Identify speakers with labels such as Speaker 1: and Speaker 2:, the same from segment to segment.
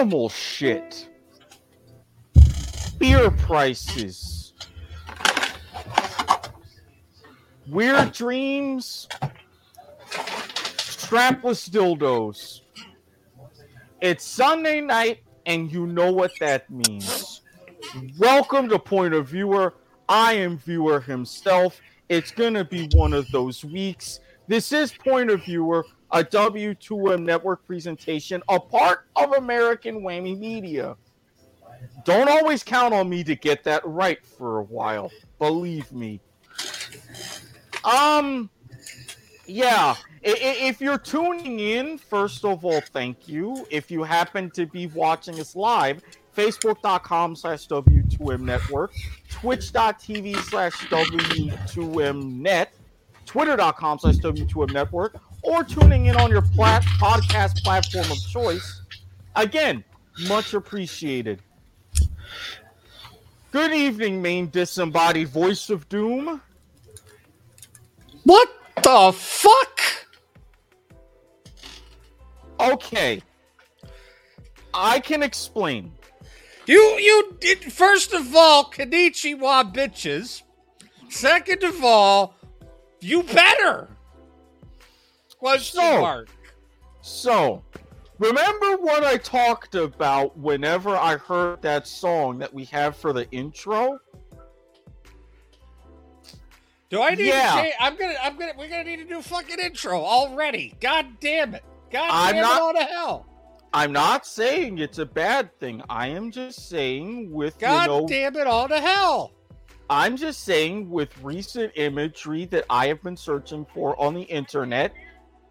Speaker 1: animal shit, beer prices, weird dreams, strapless dildos. It's Sunday night, and you know what that means. Welcome to Point of Viewer. I am Viewer himself. It's going to be one of those weeks. This is Point of Viewer, a W2M network presentation, a part of American Whammy Media. Don't always count on me to get that right for a while. Believe me. Um, yeah. If you're tuning in, first of all, thank you. If you happen to be watching us live, facebook.com slash W2M network, twitch.tv slash W2M net, twitter.com slash W2M network, or tuning in on your plat- podcast platform of choice. Again, much appreciated. Good evening, main disembodied voice of doom.
Speaker 2: What the fuck?
Speaker 1: Okay. I can explain.
Speaker 2: You you did first of all, Konnichiwa bitches. Second of all, you better. Question
Speaker 1: So-
Speaker 2: mark.
Speaker 1: So, remember what I talked about whenever I heard that song that we have for the intro?
Speaker 2: Do I need
Speaker 1: Yeah.
Speaker 2: to say I'm gonna I'm gonna we're gonna need to do a fucking intro already. God damn it. God
Speaker 1: I'm
Speaker 2: damn
Speaker 1: not-
Speaker 2: it all to hell.
Speaker 1: I'm not saying it's a bad thing. I am just saying with
Speaker 2: God
Speaker 1: you know
Speaker 2: damn it all to hell.
Speaker 1: I'm just saying with recent imagery that I have been searching for on the internet,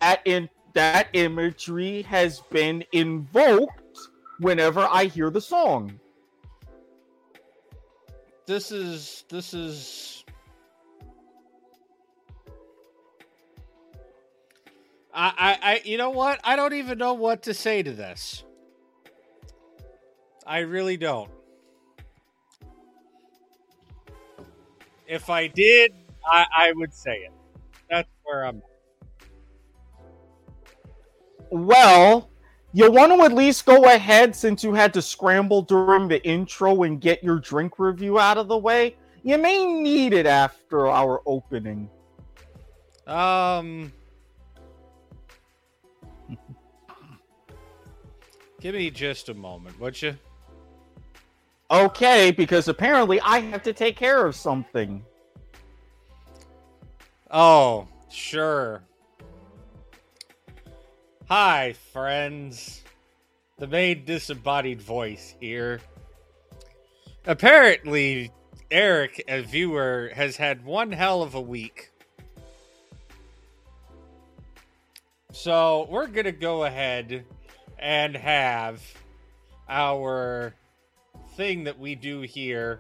Speaker 1: at in that imagery has been invoked whenever I hear the song.
Speaker 2: This is this is I, I, I, you know what? I don't even know what to say to this. I really don't. If I did, I, I would say it. That's where I'm.
Speaker 1: Well, you want to at least go ahead since you had to scramble during the intro and get your drink review out of the way. You may need it after our opening.
Speaker 2: Um. Give me just a moment, would you?
Speaker 1: Okay, because apparently I have to take care of something.
Speaker 2: Oh, sure. Hi, friends. The main disembodied voice here. Apparently, Eric, a viewer, has had one hell of a week. So, we're going to go ahead and have our thing that we do here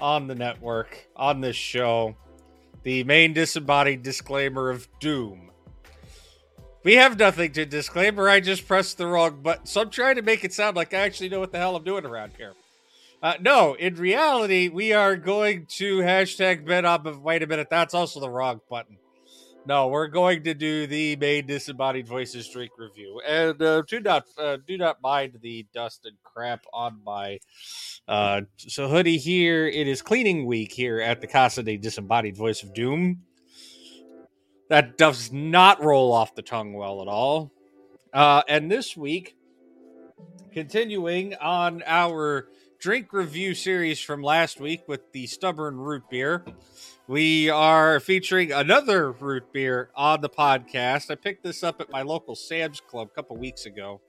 Speaker 2: on the network, on this show the main disembodied disclaimer of doom. We have nothing to disclaimer. I just pressed the wrong button. So I'm trying to make it sound like I actually know what the hell I'm doing around here. Uh, no, in reality, we are going to hashtag bet up. Of, wait a minute, that's also the wrong button. No, we're going to do the main disembodied voices drink review, and uh, do not uh, do not mind the dust and crap on my uh, so hoodie here. It is cleaning week here at the Casa de Disembodied Voice of Doom. That does not roll off the tongue well at all. Uh, and this week, continuing on our drink review series from last week with the stubborn root beer, we are featuring another root beer on the podcast. I picked this up at my local Sam's Club a couple weeks ago.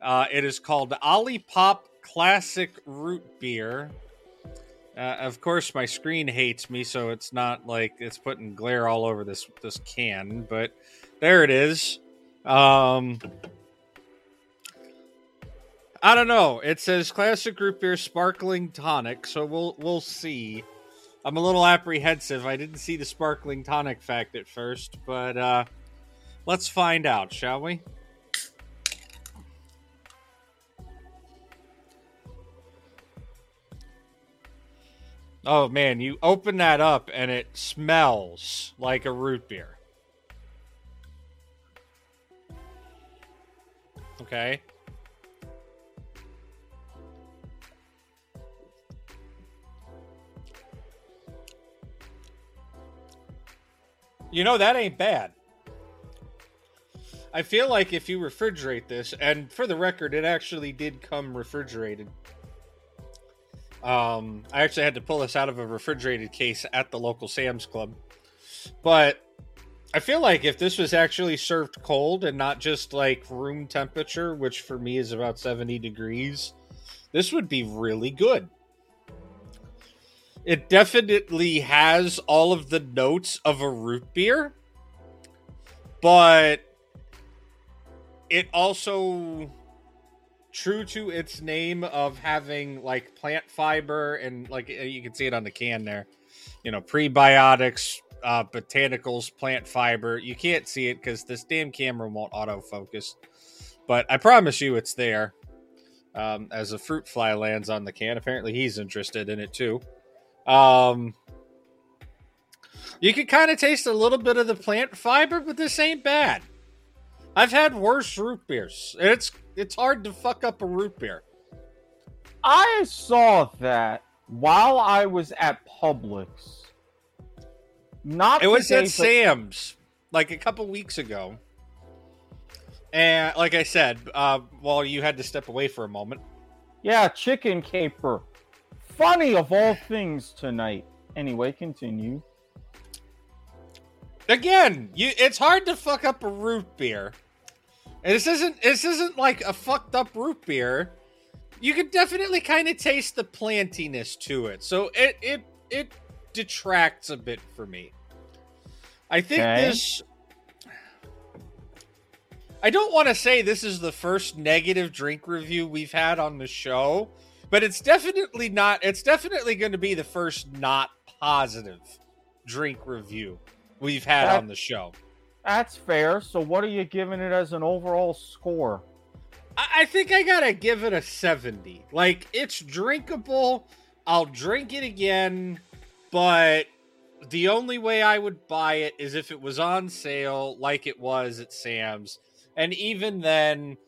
Speaker 2: Uh, it is called Olipop Classic Root Beer. Uh, of course, my screen hates me, so it's not like it's putting glare all over this this can. But there it is. Um, I don't know. It says classic root beer sparkling tonic, so we'll we'll see. I'm a little apprehensive. I didn't see the sparkling tonic fact at first, but uh, let's find out, shall we? Oh man, you open that up and it smells like a root beer. Okay. You know, that ain't bad. I feel like if you refrigerate this, and for the record, it actually did come refrigerated. Um, I actually had to pull this out of a refrigerated case at the local Sam's Club. But I feel like if this was actually served cold and not just like room temperature, which for me is about 70 degrees, this would be really good. It definitely has all of the notes of a root beer, but it also true to its name of having like plant fiber and like you can see it on the can there. You know prebiotics uh botanicals plant fiber. You can't see it because this damn camera won't autofocus. But i promise you it's there um, as a fruit fly lands on the can. Apparently he's interested in it too. Um you can kind of taste a little bit of the plant fiber but this ain't bad I've had worse root beers. It's it's hard to fuck up a root beer.
Speaker 1: I saw that while I was at Publix. Not
Speaker 2: it was
Speaker 1: today,
Speaker 2: at
Speaker 1: but-
Speaker 2: Sam's like a couple weeks ago, and like I said, uh, well, you had to step away for a moment.
Speaker 1: Yeah, chicken caper. Funny of all things tonight. Anyway, continue.
Speaker 2: Again, you it's hard to fuck up a root beer. And this isn't this isn't like a fucked up root beer. You can definitely kind of taste the plantiness to it. So it it it detracts a bit for me. I think
Speaker 1: Okay.
Speaker 2: this I don't want to say this is the first negative drink review we've had on the show, but it's definitely not it's definitely going to be the first not positive drink review we've had
Speaker 1: That-
Speaker 2: on the show.
Speaker 1: That's fair. So, what are you giving it as an overall score?
Speaker 2: I, think I gotta give it a 70. Like, it's drinkable. I'll drink it again, but the only way I would buy it is if it was on sale, like it was at Sam's. And even then,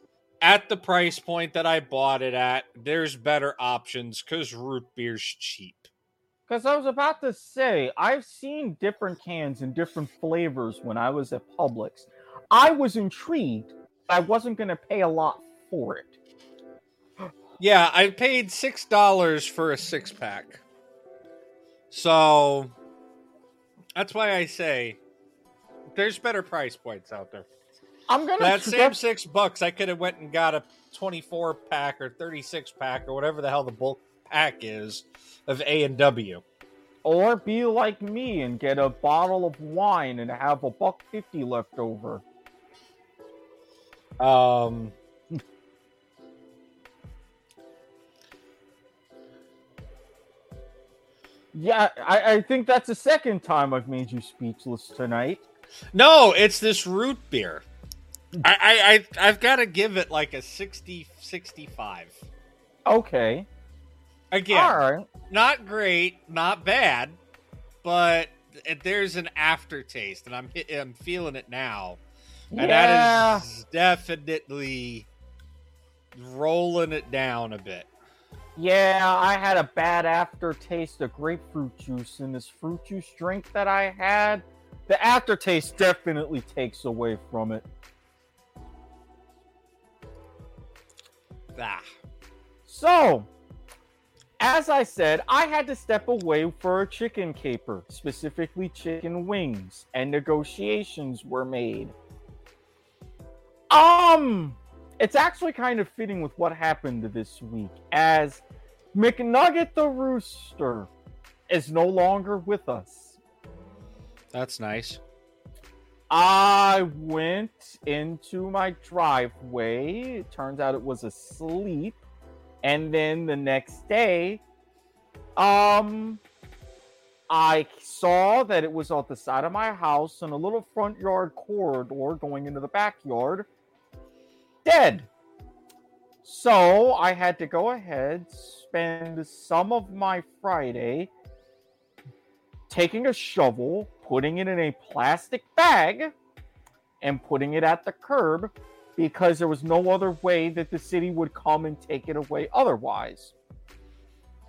Speaker 2: at the price point that I bought it at, there's better options because root beer's cheap.
Speaker 1: Because I was about to say, I've seen different cans and different flavors when I was at Publix. I was intrigued. but I wasn't going to pay a lot for it.
Speaker 2: Yeah, I paid $6 for a six pack. So, that's why I say there's better price points out there.
Speaker 1: I'm gonna
Speaker 2: that same six bucks, I could have went and got a 24 pack or 36 pack or whatever the hell the bulk pack is of A and W.
Speaker 1: or be like me and get a bottle of wine and have a buck fifty left over.
Speaker 2: Um,
Speaker 1: Yeah, I, I think that's the second time I've made you speechless tonight.
Speaker 2: no, it's this root beer. I, I, I I've got to give it like a 60, 65.
Speaker 1: Okay.
Speaker 2: Again,
Speaker 1: All right.
Speaker 2: not great, not bad, but there's an aftertaste, and I'm I'm feeling it now, and
Speaker 1: yeah.
Speaker 2: that is definitely rolling it down a bit.
Speaker 1: Yeah, I had a bad aftertaste of grapefruit juice in this fruit juice drink that I had. The aftertaste definitely takes away from it.
Speaker 2: Ah,
Speaker 1: So, as I said, I had to step away for a chicken caper, specifically chicken wings, and negotiations were made. Um, it's actually kind of fitting with what happened this week, as McNugget the Rooster is no longer with us.
Speaker 2: that's nice.
Speaker 1: I went into my driveway. It turns out it was asleep. And then the next day, um, I saw that it was on the side of my house in a little front yard corridor going into the backyard, dead. So I had to go ahead, spend some of my Friday taking a shovel, putting it in a plastic bag, and putting it at the curb because there was no other way that the city would come and take it away otherwise.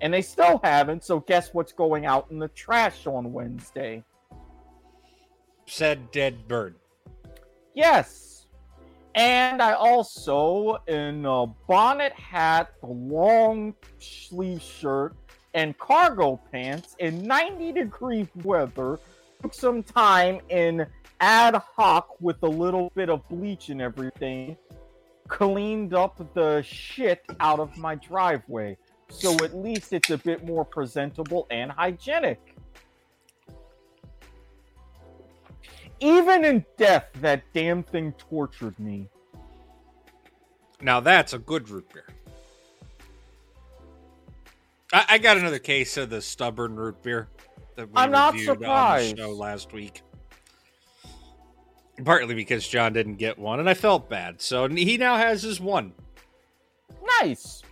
Speaker 1: And they still haven't, so guess what's going out in the trash on Wednesday?
Speaker 2: said dead bird.
Speaker 1: Yes. And I also, in a bonnet hat, the long sleeve shirt, and cargo pants in 90 degree weather, took some time in ad hoc with a little bit of bleach and everything, cleaned up the shit out of my driveway. So at least it's a bit more presentable and hygienic. Even in death, that damn thing tortured me.
Speaker 2: Now that's a good root beer. I, I got another case of the stubborn root beer that we
Speaker 1: I'm not surprised.
Speaker 2: on the show last week. Partly because John didn't get one, and I felt bad. So he now has his one.
Speaker 1: Nice.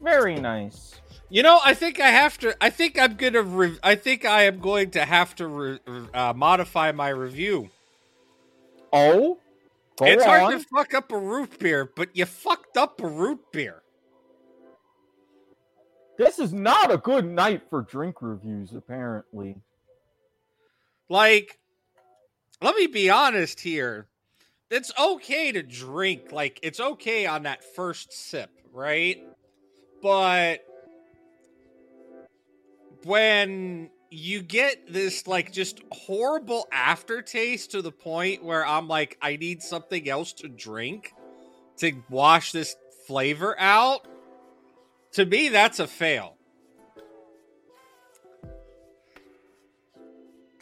Speaker 1: Very nice.
Speaker 2: You know, I think I have to. I think I'm gonna. Re- I think I am going to have to re- uh, modify my review.
Speaker 1: Oh?
Speaker 2: It's
Speaker 1: on.
Speaker 2: hard to fuck up a root beer, but you fucked up a root beer.
Speaker 1: This is not a good night for drink reviews, apparently.
Speaker 2: Like, let me be honest here. It's okay to drink. Like, it's okay on that first sip, right? But when you get this, like, just horrible aftertaste to the point where I'm like, I need something else to drink to wash this flavor out, to me, that's a fail.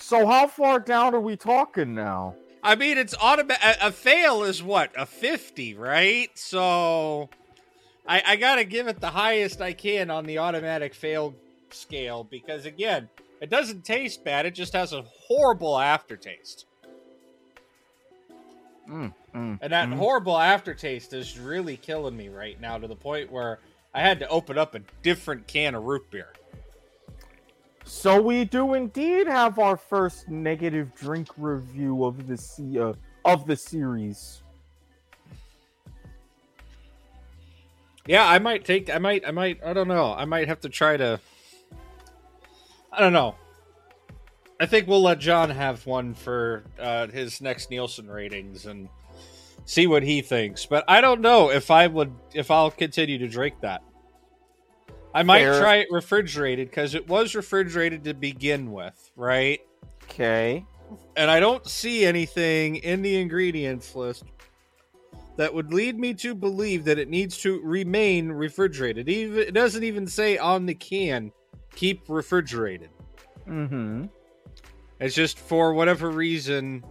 Speaker 1: So how far down are we talking now?
Speaker 2: I mean, it's automatic. A, a fail is what a fifty, right? So, I, I gotta give it the highest I can on the automatic fail scale because again, it doesn't taste bad. It just has a horrible aftertaste,
Speaker 1: Mm, mm,
Speaker 2: and that
Speaker 1: mm.
Speaker 2: horrible aftertaste is really killing me right now to the point where I had to open up a different can of root beer.
Speaker 1: So we do indeed have our first negative drink review of the se- uh, of the series.
Speaker 2: Yeah, I might take. I might. I might. I don't know. I might have to try to. I don't know. I think we'll let John have one for uh, his next Nielsen ratings and see what he thinks. But I don't know if I would if I'll continue to drink that. I might
Speaker 1: Fair.
Speaker 2: try it refrigerated because it was refrigerated to begin with, right?
Speaker 1: Okay.
Speaker 2: and I don't see anything in the ingredients list that would lead me to believe that it needs to remain refrigerated. Even it doesn't even say on the can keep refrigerated.
Speaker 1: Mm-hmm.
Speaker 2: It's just for whatever reason.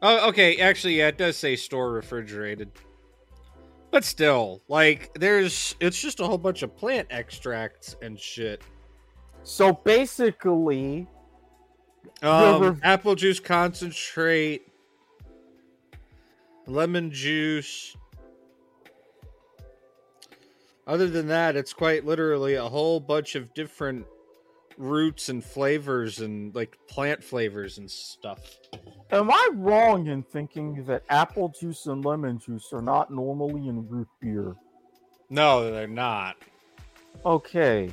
Speaker 2: Oh, okay. Actually, yeah, it does say store refrigerated. But still, like, there's it's just a whole bunch of plant extracts and shit.
Speaker 1: So basically,
Speaker 2: Um, apple juice concentrate, lemon juice. Other than that, it's quite literally a whole bunch of different roots and flavors and like plant flavors and stuff.
Speaker 1: am I wrong in thinking that apple juice and lemon juice are not normally in root beer?
Speaker 2: No, they're not.
Speaker 1: Okay.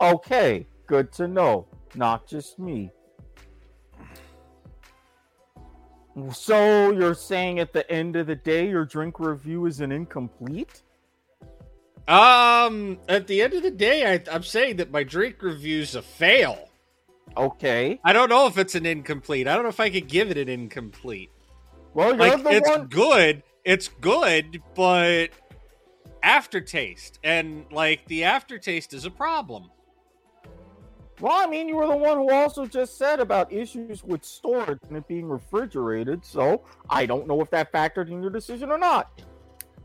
Speaker 1: Okay, good to know. Not just me. So you're saying at the end of the day your drink review is an incomplete?
Speaker 2: Um, at the end of the day, I, I'm saying that my drink review's a fail.
Speaker 1: Okay.
Speaker 2: I don't know if it's an incomplete. I don't know if I could give it an incomplete.
Speaker 1: Well, you're
Speaker 2: like
Speaker 1: the
Speaker 2: it's
Speaker 1: one.
Speaker 2: good it's good but aftertaste and like the aftertaste is a problem
Speaker 1: Well, I mean, you were the one who also just said about issues with storage and it being refrigerated. So I don't know if that factored in your decision or not.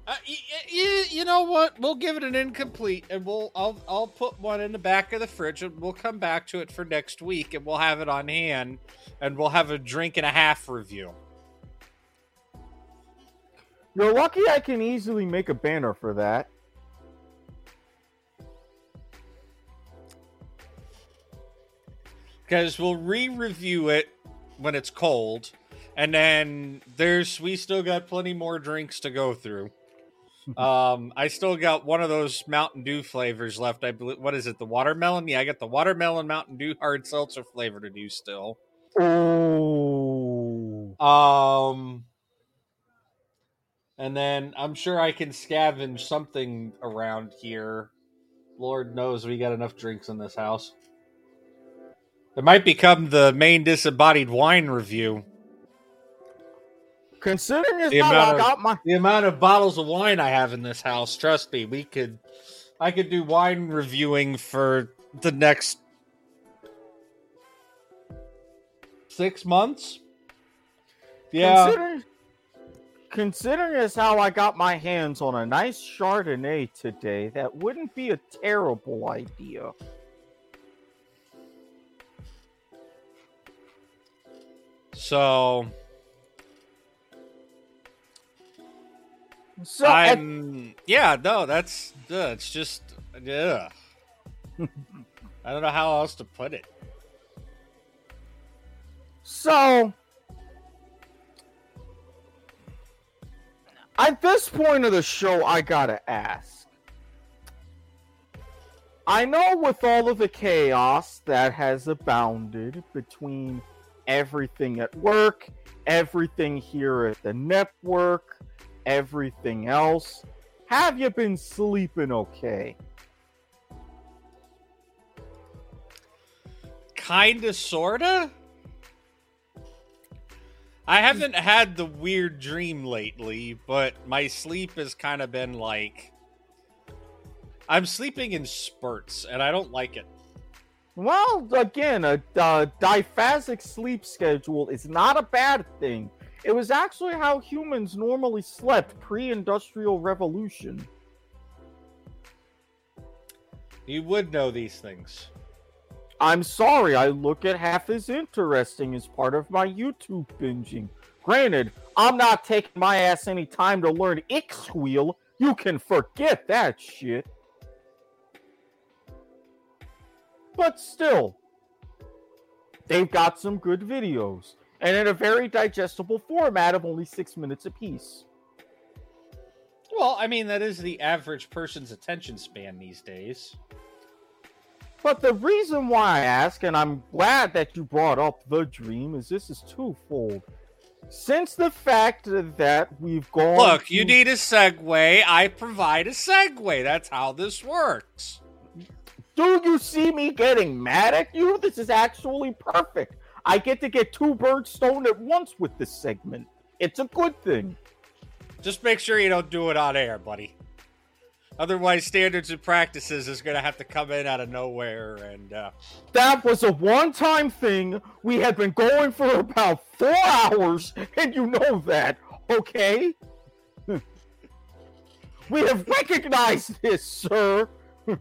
Speaker 2: Uh, y- y- you know what? We'll give it an incomplete and we'll I'll, I'll put one in the back of the fridge and we'll come back to it for next week and we'll have it on hand and we'll have a drink and a half review.
Speaker 1: You're lucky I can easily make a banner for that.
Speaker 2: because we'll re-review it when it's cold and then there's we still got plenty more drinks to go through um i still got one of those mountain dew flavors left i believe what is it the watermelon yeah i got the watermelon mountain dew hard seltzer flavor to do still
Speaker 1: Oh.
Speaker 2: Um, and then I'm sure I can scavenge something around here. Lord knows we got enough drinks in this house. It might become the main disembodied wine review.
Speaker 1: Considering as
Speaker 2: The
Speaker 1: how
Speaker 2: amount
Speaker 1: I
Speaker 2: of-
Speaker 1: got my
Speaker 2: The amount of bottles of wine I have in this house, trust me, we could I could do wine reviewing for the next six months. Yeah.
Speaker 1: Considering, considering as how I got my hands on a nice Chardonnay today, that wouldn't be a terrible idea.
Speaker 2: So
Speaker 1: So
Speaker 2: I'm yeah, no, that's uh, it's just yeah. I don't know how else to put it.
Speaker 1: So, at this point of the show, I gotta ask. I know with all of the chaos that has abounded between everything at work, everything here at the network, everything else, have you been sleeping okay?
Speaker 2: Kinda, sorta. I haven't had the weird dream lately, but my sleep has kind of been like. I'm sleeping in spurts, and I don't like it.
Speaker 1: Well, again, a, uh biphasic sleep schedule is not a bad thing. It was actually how humans normally slept pre-industrial revolution.
Speaker 2: You would know these things.
Speaker 1: I'm sorry, I look at half as interesting as part of my YouTube binging. Granted, I'm not taking my ass any time to learn Ixwheel. You can forget that shit. But still, they've got some good videos, and in a very digestible format of only six minutes apiece.
Speaker 2: Well, I mean, that is the average person's attention span these days.
Speaker 1: But the reason why I ask, and I'm glad that you brought up the dream, is this is twofold. Since the fact that we've gone.
Speaker 2: Look, you need a segue. I provide a segue. That's how this works.
Speaker 1: Do you see me getting mad at you? This is actually perfect. I get to get two birds stoned at once with this segment. It's a good thing.
Speaker 2: Just make sure you don't do it on air, buddy. Otherwise, standards and practices is going to have to come in out of nowhere. And uh,
Speaker 1: That was a one time thing. We had been going for about four hours, and you know that, okay? we have recognized this, sir.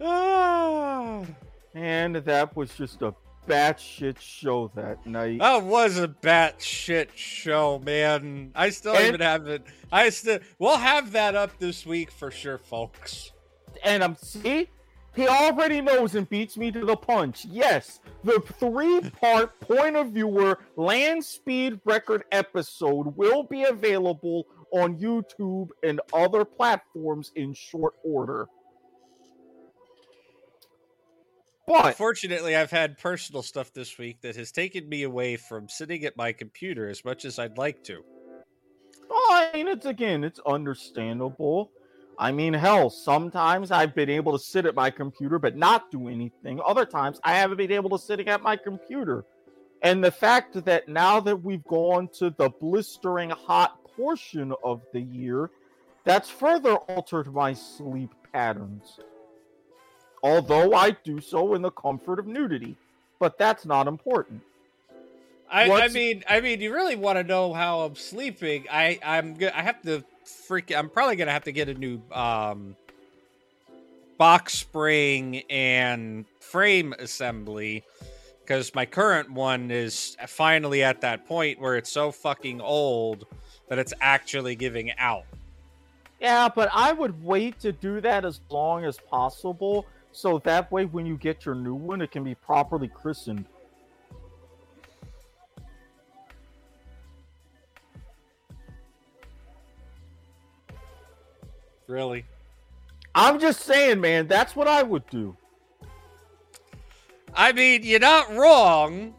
Speaker 2: ah,
Speaker 1: And that was just a batshit show that night.
Speaker 2: that was a batshit show, man. I still
Speaker 1: And-
Speaker 2: even haven't. I still. We'll have that up this week for sure, folks.
Speaker 1: and I'm see, he already knows and beats me to the punch. Yes, the three-part point of viewer land speed record episode will be available on YouTube and other platforms in short order. But
Speaker 2: Unfortunately, I've had personal stuff this week that has taken me away from sitting at my computer as much as I'd like to.
Speaker 1: oh, I mean, it's again, it's understandable. I mean, hell, sometimes I've been able to sit at my computer but not do anything. Other times I haven't been able to sit at my computer. And the fact that now that we've gone to the blistering hot portion of the year, that's further altered my sleep patterns. Although I do so in the comfort of nudity, but that's not important.
Speaker 2: I, I mean, I mean, you really want to know how I'm sleeping? I, I'm, go- I have to freak. I'm probably gonna have to get a new um, box spring and frame assembly because my current one is finally at that point where it's so fucking old that it's actually giving out.
Speaker 1: Yeah, but I would wait to do that as long as possible, so that way when you get your new one, it can be properly christened.
Speaker 2: Really?
Speaker 1: I'm just saying, man, that's what I would do.
Speaker 2: I mean, you're not wrong.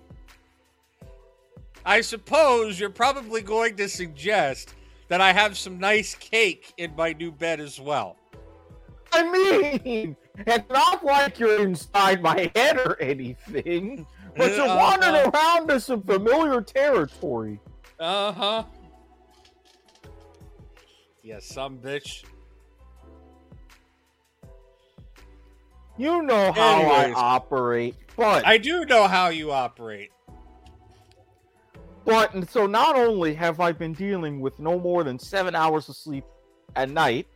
Speaker 2: I suppose you're probably going to suggest that I have some nice cake in my new bed as well.
Speaker 1: I mean, it's not like you're inside my head or anything, but you're
Speaker 2: Uh-huh.
Speaker 1: wandering around in some familiar territory.
Speaker 2: Uh huh. Yeah, some bitch.
Speaker 1: You know how
Speaker 2: Anyways.
Speaker 1: I operate, but
Speaker 2: I do know how you operate.
Speaker 1: but and so not only have I been dealing with no more than seven hours of sleep at night,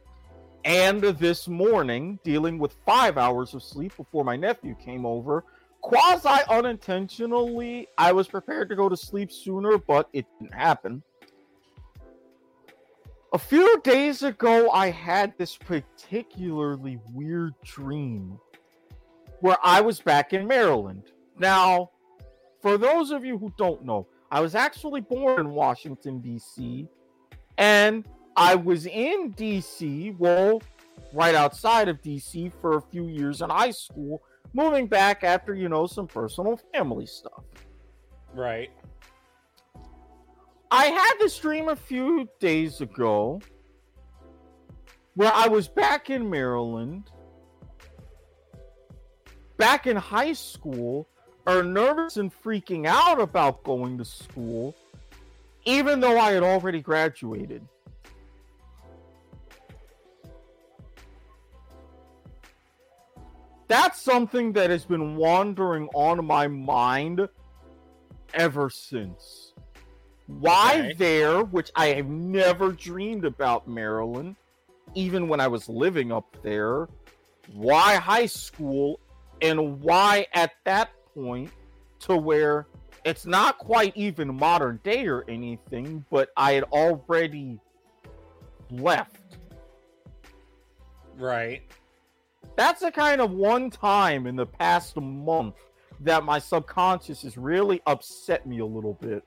Speaker 1: and this morning dealing with five hours of sleep before my nephew came over. Quasi unintentionally, I was prepared to go to sleep sooner, but it didn't happen. A few days ago, I had this particularly weird dream where I was back in Maryland. Now, for those of you who don't know, I was actually born in Washington, D.C., and I was in D.C., well, right outside of D.C. for a few years in high school, moving back after, you know, some personal family stuff.
Speaker 2: Right.
Speaker 1: I had this dream a few days ago where I was back in Maryland, back in high school, are nervous and freaking out about going to school, even though I had already graduated. That's something that has been wandering on my mind ever since. Why
Speaker 2: Okay.
Speaker 1: there, which I have never dreamed about Maryland, even when I was living up there? Why high school? And why at that point to where it's not quite even modern day or anything, but I had already left.
Speaker 2: Right.
Speaker 1: That's the kind of one time in the past month that my subconscious has really upset me a little bit.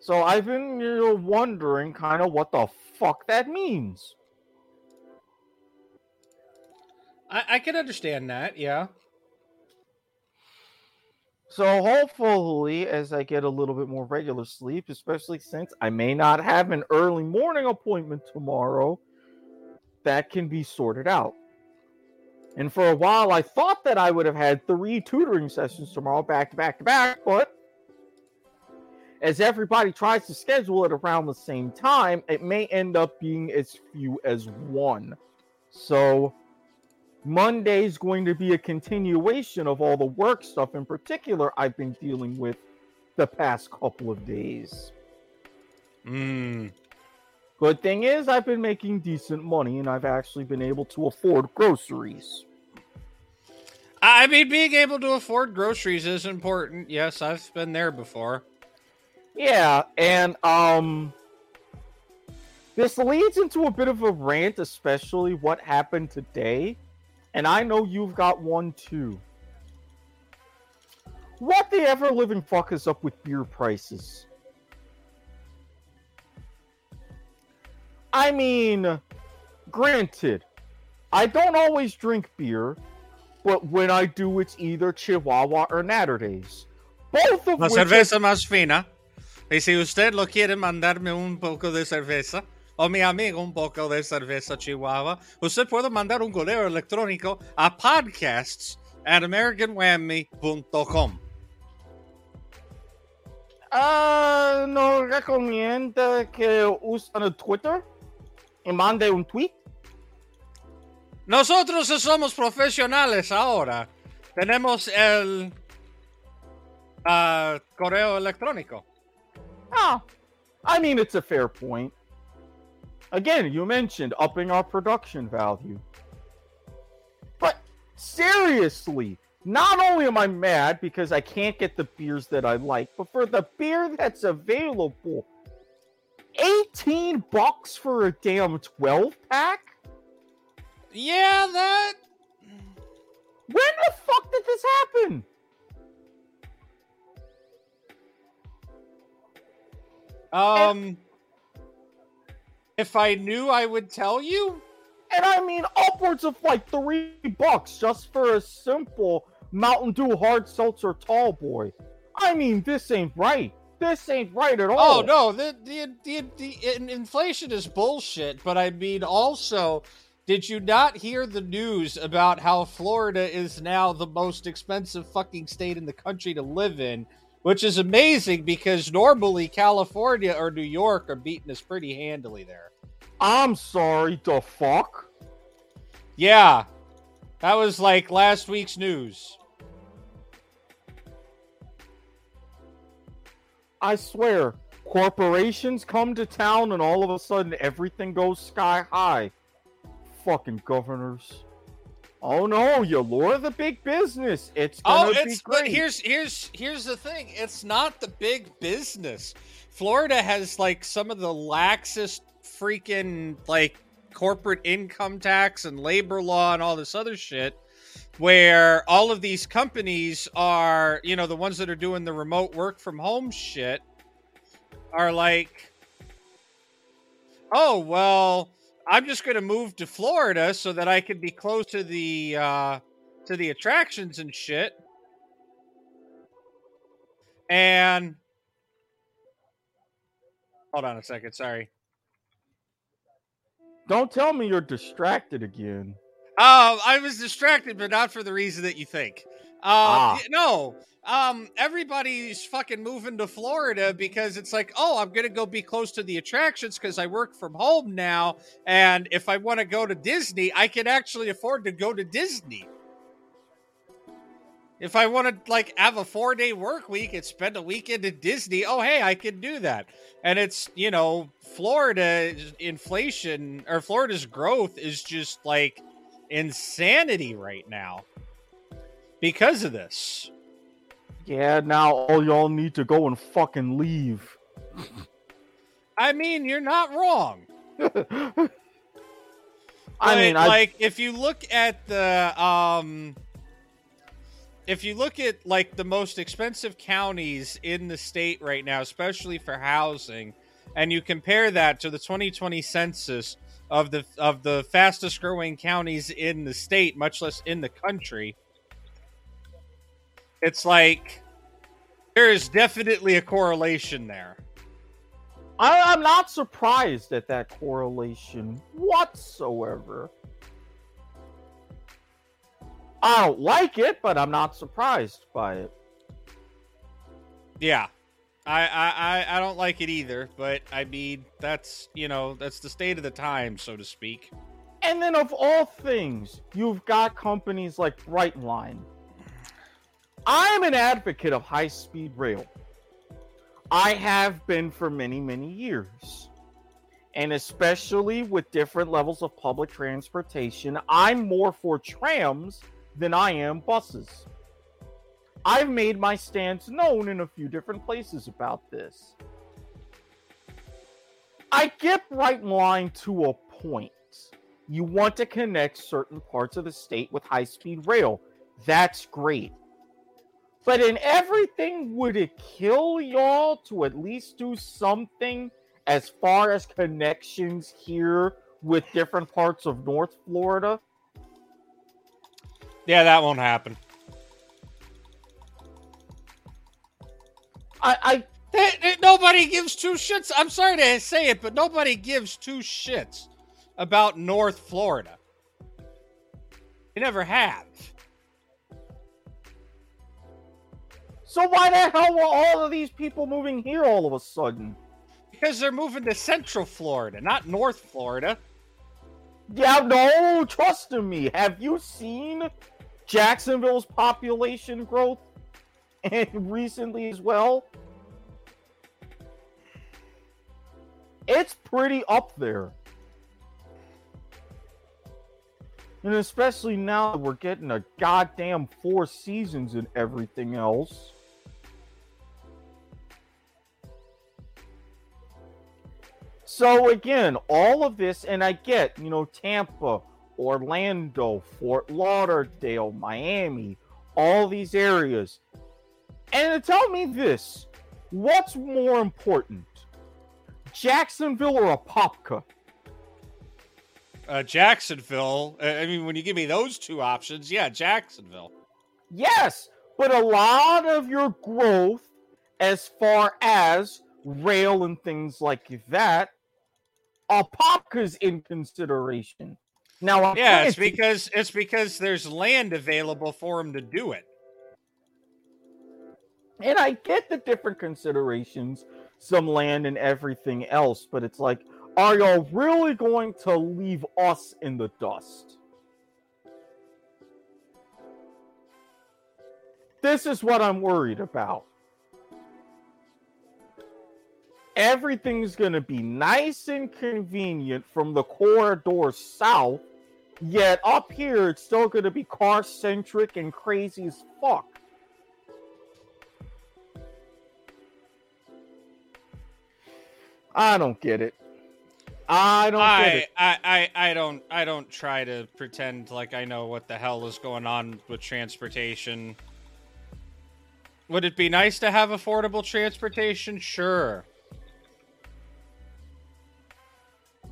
Speaker 1: So I've been you know, wondering kind of what the fuck that means.
Speaker 2: I, I can understand that. Yeah.
Speaker 1: So hopefully, as I get a little bit more regular sleep, especially since I may not have an early morning appointment tomorrow, that can be sorted out. And for a while, I thought that I would have had three tutoring sessions tomorrow, back to back to back, but as everybody tries to schedule it around the same time, it may end up being as few as one. So Monday's going to be a continuation of all the work stuff in particular I've been dealing with the past couple of days.
Speaker 2: Mm.
Speaker 1: Good thing is, I've been making decent money and I've actually been able to afford groceries.
Speaker 2: I mean, being able to afford groceries is important. Yes, I've been there before.
Speaker 1: Yeah, and um this leads into a bit of a rant, especially what happened today. And I know you've got one too. What the ever living fuck is up with beer prices? I mean, granted, I don't always drink beer, but when I do, it's either Chihuahua or Natterdays. Both of
Speaker 2: La cerveza más fina. Y si usted lo quiere mandarme un poco de cerveza, o mi amigo un poco de cerveza Chihuahua, usted puede mandar un correo electrónico a podcasts at americanwhammy.com.
Speaker 1: Ah, no recomienda que usen Twitter mande un tweet.
Speaker 2: Nosotros somos profesionales ahora. Tenemos el ah, correo electrónico.
Speaker 1: Ah, I mean, it's a fair point. Again, you mentioned upping our production value. But seriously, not only am I mad because I can't get the beers that I like, but for the beer that's available, 18 bucks for a damn 12 pack?
Speaker 2: Yeah, that.
Speaker 1: When the fuck did this happen?
Speaker 2: Um. If I knew, I would tell you.
Speaker 1: And I mean upwards of like three bucks just for a simple Mountain Dew hard seltzer tall boy. I mean, this ain't right. This ain't right at oh, all.
Speaker 2: Oh no, the the the, the inflation is bullshit. But I mean, also, did you not hear the news about how Florida is now the most expensive fucking state in the country to live in? Which is amazing because normally California or New York are beating us pretty handily there.
Speaker 1: I'm sorry, the fuck?
Speaker 2: Yeah. That was like last week's news.
Speaker 1: I swear, corporations come to town and all of a sudden everything goes sky high. Fucking governors. Oh no, you lure the big business. It's oh, it's, be great.
Speaker 2: But here's here's here's the thing. It's not the big business. Florida has like some of the laxest freaking like corporate income tax and labor law and all this other shit where all of these companies are, you know, the ones that are doing the remote work from home shit are like, oh, well, I'm just going to move to Florida so that I can be close to the, uh, to the attractions and shit. And hold on a second. Sorry.
Speaker 1: Don't tell me you're distracted again.
Speaker 2: Uh, I was distracted, but not for the reason that you think. Uh, ah. No, um, everybody's fucking moving to Florida because it's like, oh, I'm gonna go be close to the attractions because I work from home now, and if I want to go to Disney, I can actually afford to go to Disney. If I want to like have a four day work week and spend a weekend at Disney, oh hey, I can do that. And it's you know Florida inflation or Florida's growth is just like insanity right now because of this.
Speaker 1: Yeah, now all y'all need to go and fucking leave.
Speaker 2: I mean, you're not wrong.
Speaker 1: I mean,
Speaker 2: like I... if you look at the um if you look at like the most expensive counties in the state right now, especially for housing, and you compare that to the 2020 census, of the of the fastest growing counties in the state, much less in the country. It's like there is definitely a correlation there.
Speaker 1: I, am not surprised at that correlation whatsoever. I don't like it, but I'm not surprised by it.
Speaker 2: Yeah. I, I I don't like it either, but I mean that's you know that's the state of the time, so to speak.
Speaker 1: And then of all things, you've got companies like Brightline. I'm an advocate of high speed rail. I have been for many many years. And especially with different levels of public transportation, I'm more for trams than I am buses. I've made my stance known in a few different places about this. I get Brightline to a point. You want to connect certain parts of the state with high speed rail. That's great. But in everything, would it kill y'all to at least do something as far as connections here with different parts of North Florida?
Speaker 2: Yeah, that won't happen.
Speaker 1: I, I
Speaker 2: nobody gives two shits. I'm sorry to say it, but nobody gives two shits about North Florida. They never have.
Speaker 1: So why the hell were all of these people moving here all of a sudden?
Speaker 2: Because they're moving to Central Florida, not North Florida.
Speaker 1: Yeah, no, trust in me. Have you seen Jacksonville's population growth? recently as well. It's pretty up there. And especially now that we're getting a goddamn four seasons and everything else. So again, all of this, and I get, you know, Tampa, Orlando, Fort Lauderdale, Miami, all these areas. And tell me this what's more important, Jacksonville or Apopka?
Speaker 2: uh, Jacksonville. Uh, I mean, when you give me those two options, yeah, Jacksonville.
Speaker 1: Yes, but a lot of your growth, as far as rail and things like that, Apopka's in consideration. Now,
Speaker 2: yeah, it's because it's because there's land available for him to do it.
Speaker 1: And I get the different considerations, some land and everything else, but it's like, are y'all really going to leave us in the dust? This is what I'm worried about. Everything's going to be nice and convenient from the corridor south, yet up here it's still going to be car centric and crazy as fuck. I don't get it. I don't
Speaker 2: I, I, I, I don't I don't try to pretend like I know what the hell is going on with transportation. Would it be nice to have affordable transportation? Sure.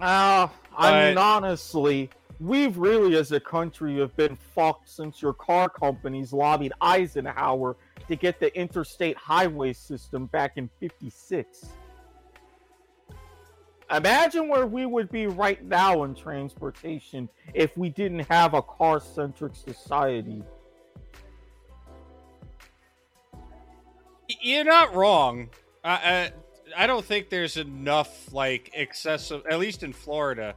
Speaker 1: Uh, I mean, honestly, we've really, as a country, have been fucked since your car companies lobbied Eisenhower to get the interstate highway system back in 56. Imagine where we would be right now in transportation if we didn't have a car centric society.
Speaker 2: You're not wrong. I, I don't think there's enough, like, excessive, at least in Florida,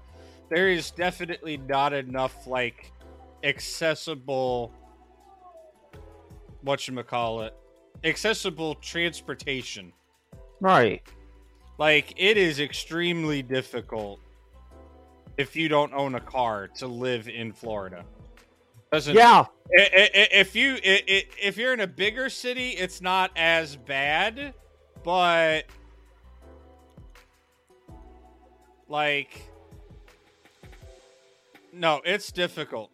Speaker 2: there is definitely not enough, like, accessible, whatchamacallit, accessible transportation.
Speaker 1: Right.
Speaker 2: Like it is extremely difficult if you don't own a car to live in Florida.
Speaker 1: Doesn't yeah?
Speaker 2: If you if you're in a bigger city, it's not as bad, but like no, it's difficult.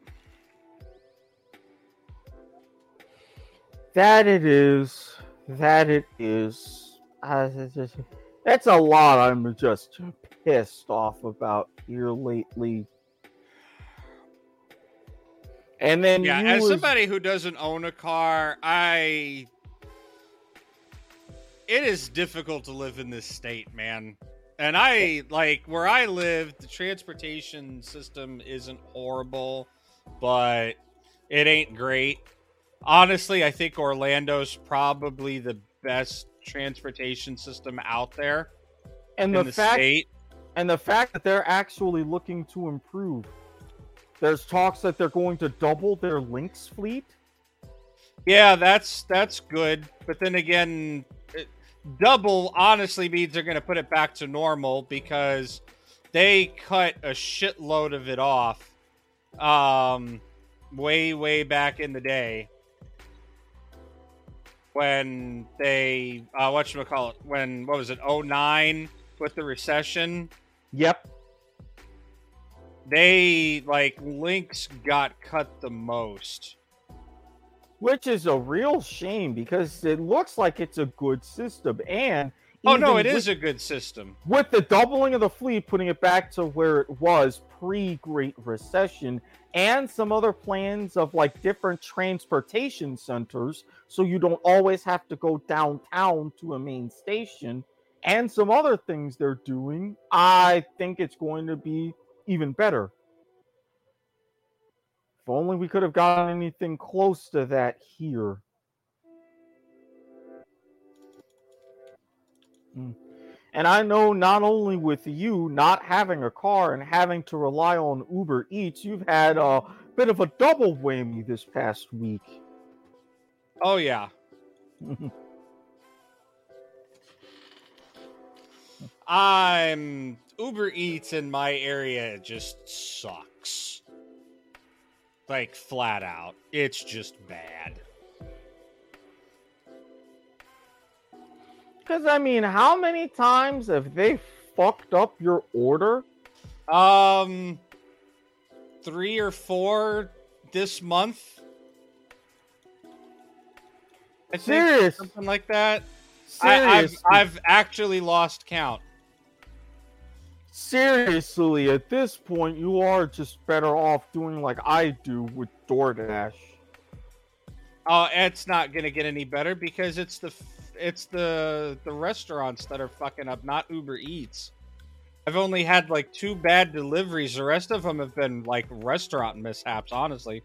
Speaker 1: That it is. That it is. Uh, that's a lot I'm just pissed off about here lately. And then
Speaker 2: yeah, as was... somebody who doesn't own a car, I it is difficult to live in this state, man. And I like where I live, the transportation system isn't horrible, but it ain't great. Honestly, I think Orlando's probably the best transportation system out there
Speaker 1: and the, the, fact state. and the fact that they're actually looking to improve. There's talks that they're going to double their Lynx fleet.
Speaker 2: Yeah that's that's good. But then again it, double honestly means they're going to put it back to normal because they cut a shitload of it off um way way back in the day when they uh what you call it when what was it 09 with the recession?
Speaker 1: Yep.
Speaker 2: They like Lynx got cut the most.
Speaker 1: Which is a real shame because it looks like it's a good system and
Speaker 2: oh no it with, is a good system.
Speaker 1: with the doubling of the fleet putting it back to where it was pre-great recession and some other plans of like different transportation centers so you don't always have to go downtown to a main station. And some other things they're doing i think it's going to be even better. If only we could have gotten anything close to that here. Mm. And I know not only with you not having a car and having to rely on Uber Eats, you've had a bit of a double whammy this past week.
Speaker 2: Oh, yeah. I'm Uber Eats in my area just sucks. Like flat out. It's just bad.
Speaker 1: Because, I mean, how many times have they fucked up your order?
Speaker 2: Um, three or four this month. I
Speaker 1: Serious?
Speaker 2: something like that. I, have I've actually lost count.
Speaker 1: seriously, at this point, you are just better off doing like I do with DoorDash.
Speaker 2: Oh, it's not gonna get any better because it's the it's the the restaurants that are fucking up, not Uber Eats. I've only had like two bad deliveries. The rest of them have been like restaurant mishaps, honestly.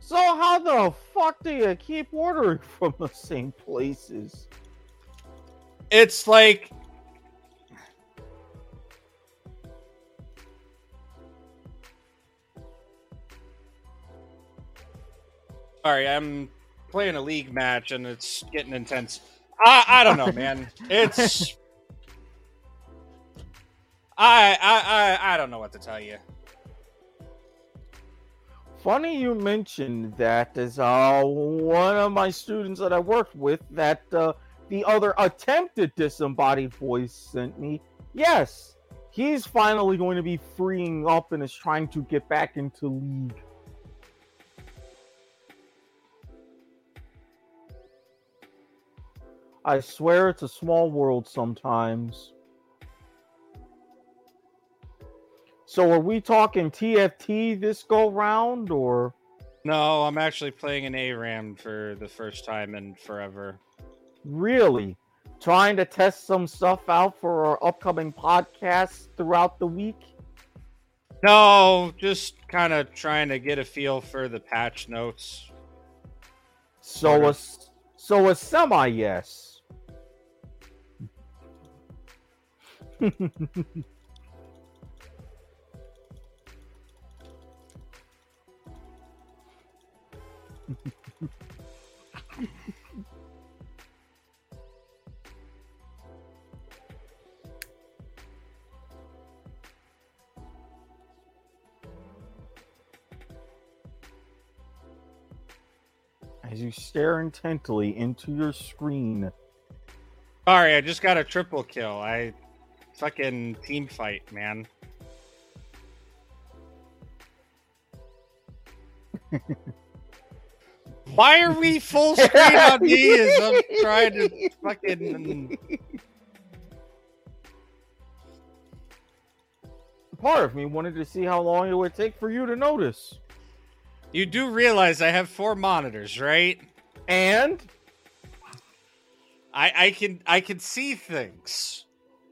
Speaker 1: So how the fuck do you keep ordering from the same places?
Speaker 2: It's like Sorry, I'm playing a league match and it's getting intense. I I don't know, man. It's I I I I don't know what to tell you.
Speaker 1: Funny you mentioned that as uh, one of my students that I worked with that uh, the other attempted disembodied voice sent me. Yes, he's finally going to be freeing up and is trying to get back into league. I swear it's a small world sometimes. So are we talking TFT this go round or
Speaker 2: No, I'm actually playing an ARAM for the first time in forever.
Speaker 1: really trying to test some stuff out for our upcoming podcasts throughout the week?
Speaker 2: No, just kind of trying to get a feel for the patch notes.
Speaker 1: So a so a semi yes. As you stare intently into your screen,
Speaker 2: Sorry, I just got a triple kill. I fucking team fight, man. Why are we full screen on me as I'm trying to fucking
Speaker 1: part of me wanted to see how long it would take for you to notice.
Speaker 2: You do realize I have four monitors, right?
Speaker 1: And
Speaker 2: I I can I can see things.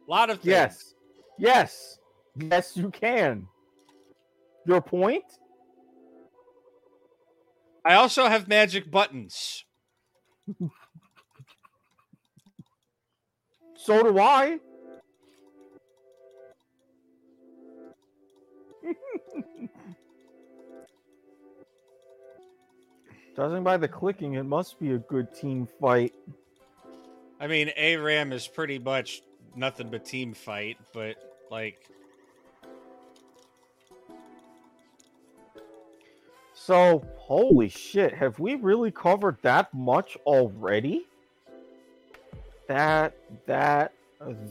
Speaker 2: A lot of things.
Speaker 1: yes, yes, yes, you can. Your point?
Speaker 2: I also have magic buttons.
Speaker 1: So do I. Judging by the clicking, it must be a good team fight.
Speaker 2: I mean, ARAM is pretty much nothing but team fight, but like
Speaker 1: So, holy shit, have we really covered that much already? That, that,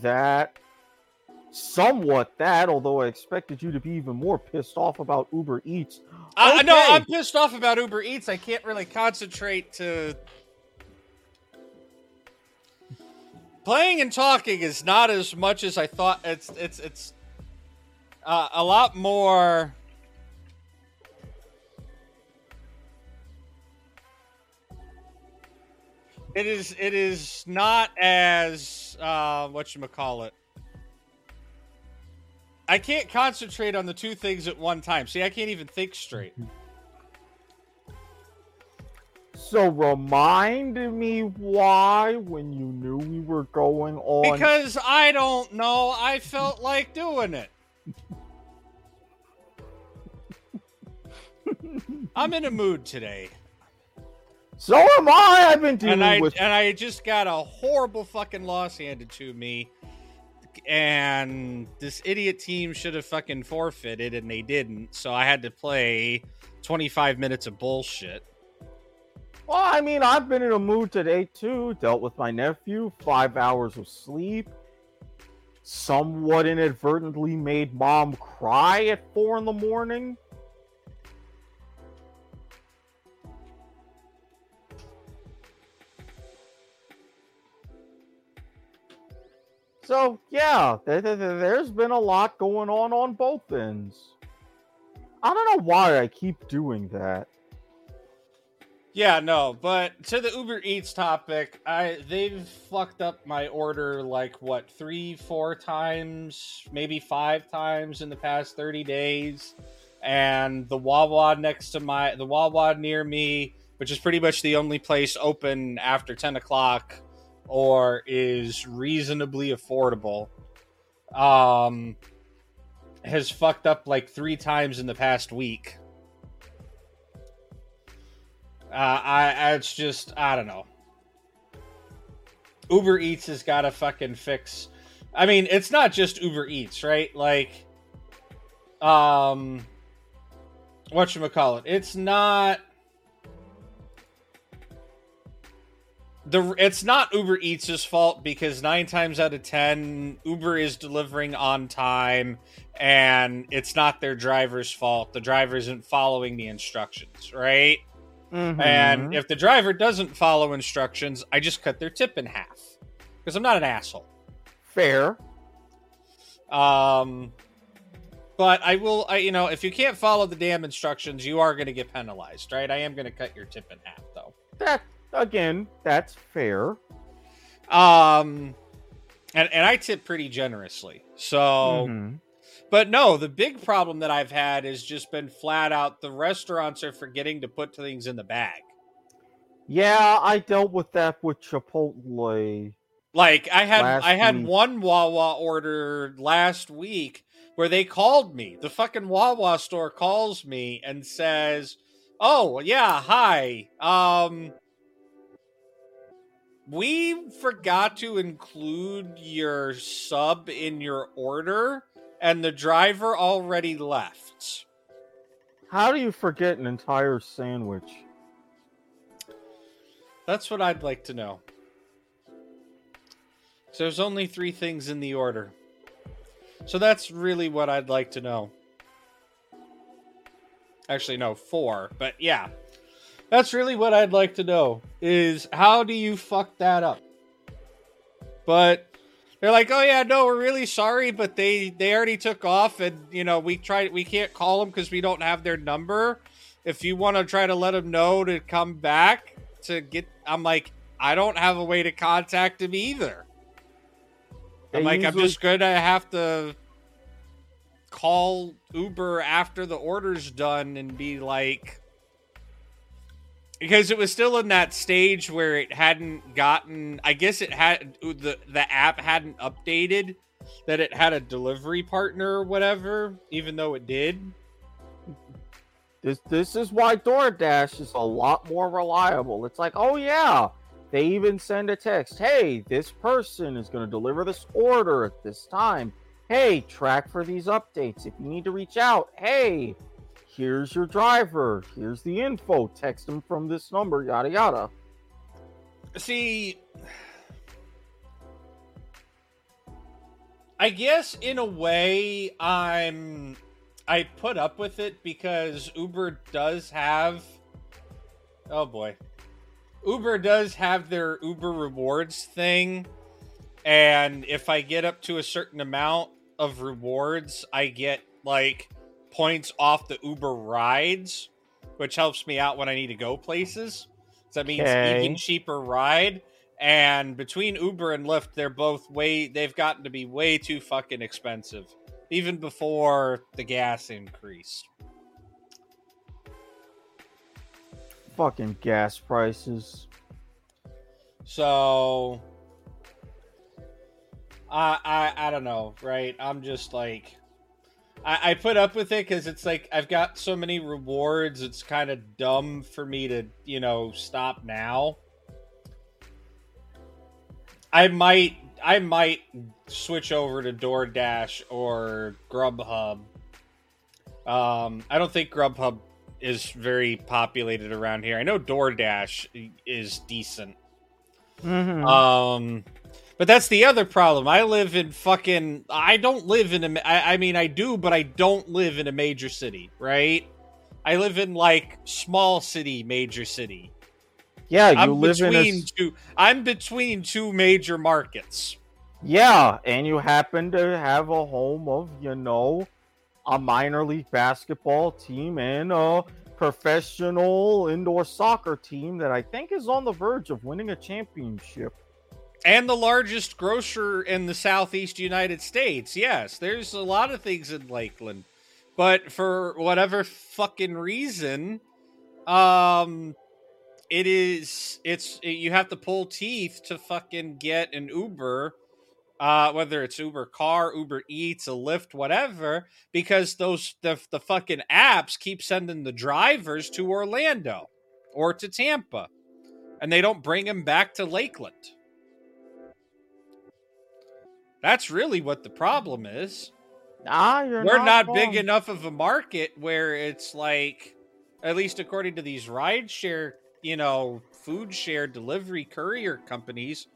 Speaker 1: that, somewhat that, although I expected you to be even more pissed off about Uber Eats.
Speaker 2: I no, I'm pissed off about Uber Eats. I can't really concentrate to playing and talking is not as much as I thought. It's it's it's uh, a lot more. It is it is not as uh, what you call it. I can't concentrate on the two things at one time. See, I can't even think straight.
Speaker 1: So, remind me why when you knew we were going on.
Speaker 2: Because I don't know, I felt like doing it. I'm in a mood today,
Speaker 1: so am I. I've been dealing
Speaker 2: and I
Speaker 1: with.
Speaker 2: and I just got a horrible fucking loss handed to me, and this idiot team should have fucking forfeited, and they didn't. So I had to play 25 minutes of bullshit.
Speaker 1: Well, I mean, I've been in a mood today too. Dealt with my nephew, five hours of sleep. Somewhat inadvertently made mom cry at four in the morning. So yeah, there, there, there's been a lot going on on both ends. I don't know why I keep doing that.
Speaker 2: Yeah, no, but to the Uber Eats topic, I they've fucked up my order like what three, four times, maybe five times in the past thirty days, and the Wawa next to my the Wawa near me, which is pretty much the only place open after ten o'clock or is reasonably affordable, um, has fucked up like three times in the past week. Uh, I, it's just I don't know. Uber Eats has got to fucking fix. I mean, it's not just Uber Eats, right? Like, um, what you call it? It's not. the it's not Uber Eats' fault because nine times out of ten, Uber is delivering on time, and it's not their driver's fault. The driver isn't following the instructions, right? Mm-hmm. And if the driver doesn't follow instructions, I just cut their tip in half because I'm not an asshole.
Speaker 1: Fair.
Speaker 2: Um, but I will, I, you know, if you can't follow the damn instructions, you are going to get penalized, right? I am going to cut your tip in half, though.
Speaker 1: That again, that's fair.
Speaker 2: Um, and and I tip pretty generously, so. Mm-hmm. But no, the big problem that I've had has just been flat out the restaurants are forgetting to put things in the bag.
Speaker 1: Yeah, I dealt with that with Chipotle.
Speaker 2: Like I had I had week. one Wawa order last week where they called me. The fucking Wawa store calls me and says, "Oh, yeah, hi. Um we forgot to include your sub in your order and the driver already left.
Speaker 1: How do you forget an entire sandwich?
Speaker 2: That's what I'd like to know. So there's only three things in the order. So that's really what I'd like to know. Actually, no, four. But yeah, that's really what I'd like to know is how do you fuck that up? But they're like, "Oh yeah, no, we're really sorry, but they they already took off and, you know, we tried we can't call them cuz we don't have their number. If you want to try to let them know to come back to get I'm like, I don't have a way to contact them either. I'm like, usually... I'm just going to have to call Uber after the order's done and be like, because it was still in that stage where it hadn't gotten i guess it had the the app hadn't updated that it had a delivery partner or whatever even though it did.
Speaker 1: This this is why DoorDash is a lot more reliable. It's like oh yeah they even send a text hey this person is going to deliver this order at this time. Hey track for these updates. If you need to reach out hey here's your driver, here's the info, text him from this number, yada yada.
Speaker 2: See, I guess in a way I'm I put up with it because Uber does have Oh boy. Uber does have their Uber rewards thing and if I get up to a certain amount of rewards, I get like points off the Uber rides, which helps me out when I need to go places. So that means okay. even cheaper ride. And between Uber and Lyft, they're both way they've gotten to be way too fucking expensive. Even before the gas increased.
Speaker 1: Fucking gas prices.
Speaker 2: So I I I don't know, right? I'm just like I, I put up with it because it's like I've got so many rewards. It's kind of dumb for me to, you know, stop now. I might, I might switch over to DoorDash or Grubhub. Um, I don't think Grubhub is very populated around here. I know DoorDash is decent. Mm-hmm. Um, but that's the other problem. I live in fucking. I don't live in a. I, I mean, I do, but I don't live in a major city, right? I live in like small city, major city.
Speaker 1: Yeah, you
Speaker 2: I'm
Speaker 1: live
Speaker 2: between
Speaker 1: in a...
Speaker 2: two. I'm between two major markets.
Speaker 1: Yeah, and you happen to have a home of, you know, a minor league basketball team and a professional indoor soccer team that I think is on the verge of winning a championship.
Speaker 2: And the largest grocer in the southeast United States. Yes, there's a lot of things in Lakeland. But for whatever fucking reason, um it is it's you have to pull teeth to fucking get an Uber uh, whether it's Uber Car, Uber Eats, a Lyft, whatever, because those the the fucking apps keep sending the drivers to Orlando or to Tampa, and they don't bring them back to Lakeland. That's really what the problem is.
Speaker 1: Ah, you're
Speaker 2: We're
Speaker 1: not,
Speaker 2: not, big enough of a market where it's like, at least according to these ride share, you know, food share delivery courier companies,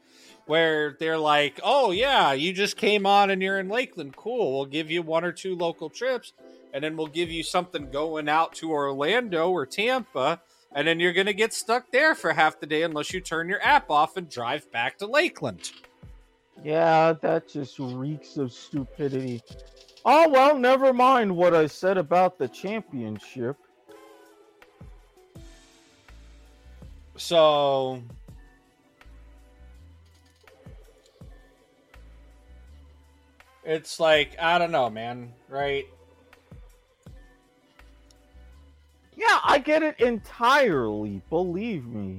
Speaker 2: where they're like, oh, yeah, you just came on and you're in Lakeland. Cool. We'll give you one or two local trips, and then we'll give you something going out to Orlando or Tampa. And then you're going to get stuck there for half the day unless you turn your app off and drive back to Lakeland.
Speaker 1: Yeah, that just reeks of stupidity. Oh well, never mind what I said about the championship.
Speaker 2: So it's like I don't know, man, right?
Speaker 1: Yeah, I get it entirely, believe me.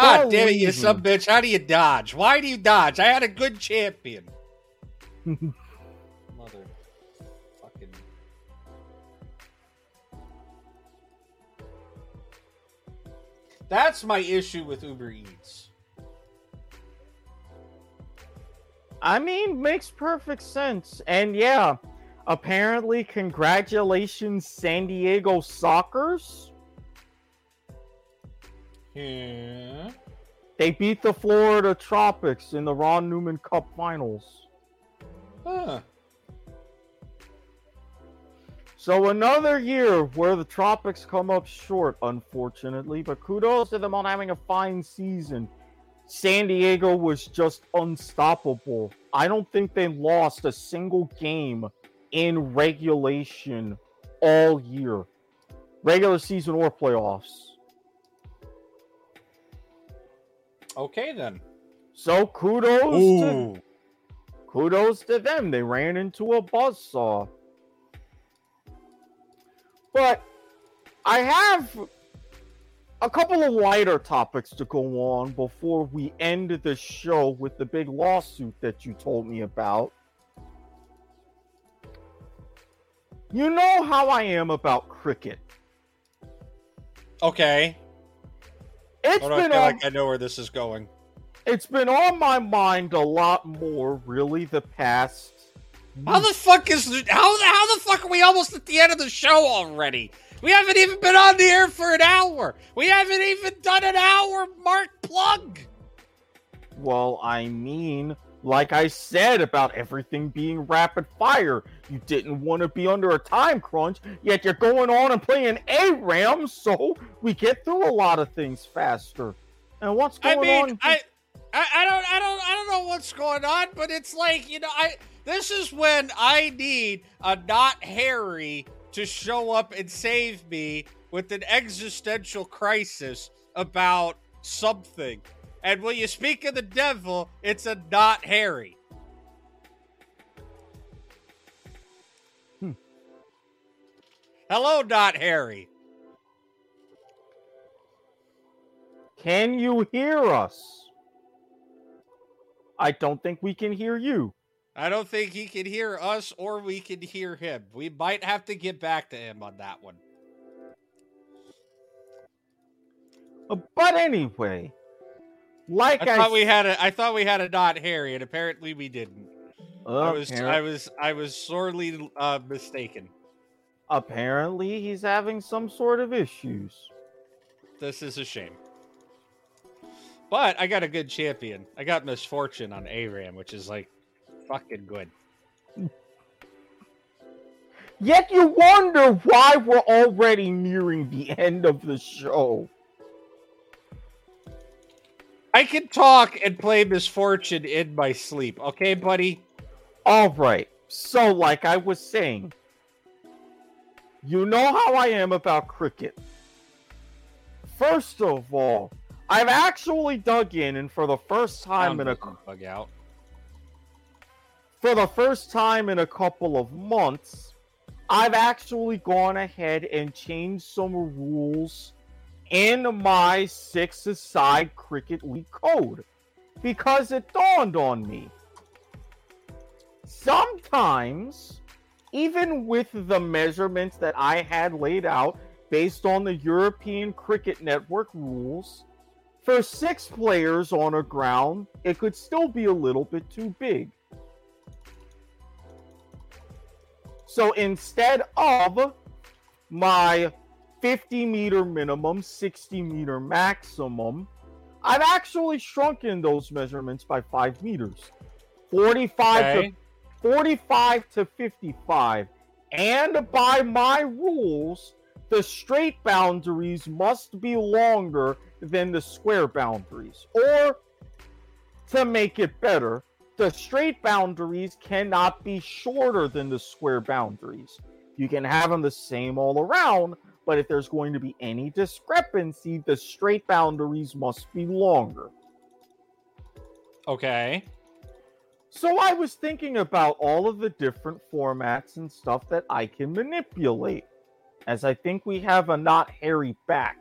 Speaker 2: Ah,
Speaker 1: Oh,
Speaker 2: damn it, you
Speaker 1: leave
Speaker 2: sub bitch! How do you dodge? Why do you dodge? I had a good champion. Mother, fucking. That's my issue with Uber Eats.
Speaker 1: I mean, makes perfect sense. And yeah, apparently, congratulations, San Diego Sockers.
Speaker 2: Yeah.
Speaker 1: They beat the Florida Tropics in the Ron Newman Cup Finals.
Speaker 2: Huh.
Speaker 1: So another year where the Tropics come up short, unfortunately, but kudos to them on having a fine season. San Diego was just unstoppable. I don't think they lost a single game in regulation all year, regular season or playoffs.
Speaker 2: Okay then.
Speaker 1: So kudos to kudos to them. They ran into a buzzsaw. But I have a couple of lighter topics to go on before we end the show with the big lawsuit that you told me about. You know how I am about cricket.
Speaker 2: Okay.
Speaker 1: It's
Speaker 2: Hold I
Speaker 1: been
Speaker 2: feel
Speaker 1: on,
Speaker 2: like I know where this is going.
Speaker 1: it's been on my mind a lot more really the past
Speaker 2: How the fuck is how the how the fuck are we almost at the end of the show already? We haven't even been on the air for an hour. We haven't even done an hour mark plug.
Speaker 1: Well, I mean, like I said about everything being rapid fire, you didn't want to be under a time crunch, yet you're going on and playing an ARAM, so we get through a lot of things faster. And what's
Speaker 2: I
Speaker 1: going
Speaker 2: mean,
Speaker 1: on?
Speaker 2: I, I I don't I don't I don't know what's going on, but it's like, you know, I this is when I need a not Harry to show up and save me with an existential crisis about something. And when you speak of the devil, it's a not Harry.
Speaker 1: Hmm.
Speaker 2: Hello, not Harry.
Speaker 1: Can you hear us? I don't think we can hear you.
Speaker 2: I don't think he can hear us or we can hear him. We might have to get back to him on that one.
Speaker 1: Uh, But anyway, like
Speaker 2: I
Speaker 1: I,
Speaker 2: thought we had a I thought we had a not Harry, and apparently we didn't. I was
Speaker 1: Apparent-
Speaker 2: I was I was sorely uh, mistaken.
Speaker 1: apparently he's having some sort of issues.
Speaker 2: This is a shame. But I got a good champion. I got Miss Fortune on ARAM, which is like fucking good.
Speaker 1: Yet you wonder why we're already nearing the end of the show.
Speaker 2: I can talk and play Miss Fortune in my sleep. Okay, buddy.
Speaker 1: All right. So, like I was saying, you know how I am about cricket. First of all, I've actually dug in, and for the first time in a
Speaker 2: bug out.
Speaker 1: For the first time in a couple of months, I've actually gone ahead and changed some rules in my six-a-side cricket league code because it dawned on me. Sometimes, even with the measurements that I had laid out based on the European Cricket Network rules, for six players on a ground, it could still be a little bit too big. So instead of my 50 meter minimum, 60 meter maximum, I've actually shrunken those measurements by five meters. 45 okay. to 45 to 55. And by my rules, the straight boundaries must be longer than the square boundaries. Or to make it better, the straight boundaries cannot be shorter than the square boundaries. You can have them the same all around, but if there's going to be any discrepancy, the straight boundaries must be longer.
Speaker 2: Okay.
Speaker 1: So I was thinking about all of the different formats and stuff that I can manipulate, as I think we have a not Harry back.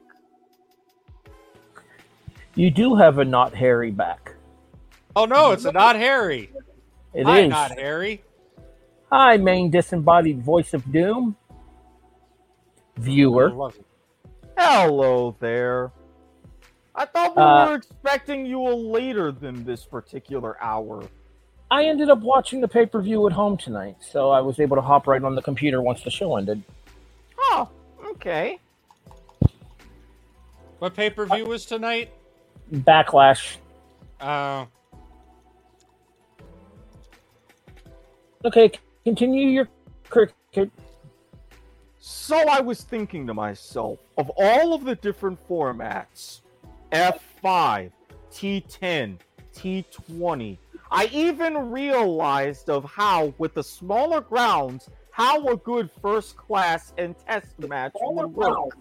Speaker 3: You do have a not Harry back.
Speaker 2: Oh no, it's a not Harry.
Speaker 3: It
Speaker 2: Hi,
Speaker 3: is.
Speaker 2: not Harry.
Speaker 3: Hi, main disembodied voice of doom. Viewer.
Speaker 1: Hello there. I thought we uh, were expecting you a later than this particular hour.
Speaker 3: I ended up watching the pay per view at home tonight, so I was able to hop right on the computer once the show ended.
Speaker 1: Oh, okay.
Speaker 2: What pay per view uh, was tonight?
Speaker 3: Backlash.
Speaker 2: Oh. Uh,
Speaker 3: Okay, continue your cricket.
Speaker 1: So I was thinking to myself, of all of the different formats, F5, T10, T20, I even realized of how, with the smaller grounds, how a good first class and test match would work.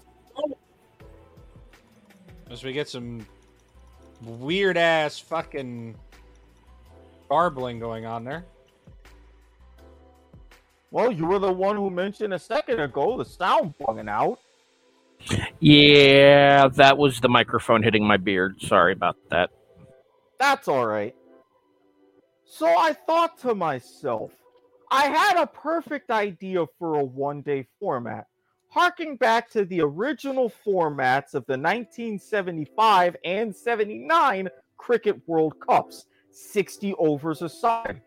Speaker 2: As we get some weird ass fucking garbling going on there.
Speaker 1: Well, you were the one who mentioned a second ago the sound bugging out.
Speaker 3: Yeah, that was the microphone hitting my beard. Sorry about that.
Speaker 1: That's all right. So I thought to myself, I had a perfect idea for a one day format, harking back to the original formats of the 1975 and 79 Cricket World Cups, 60 overs aside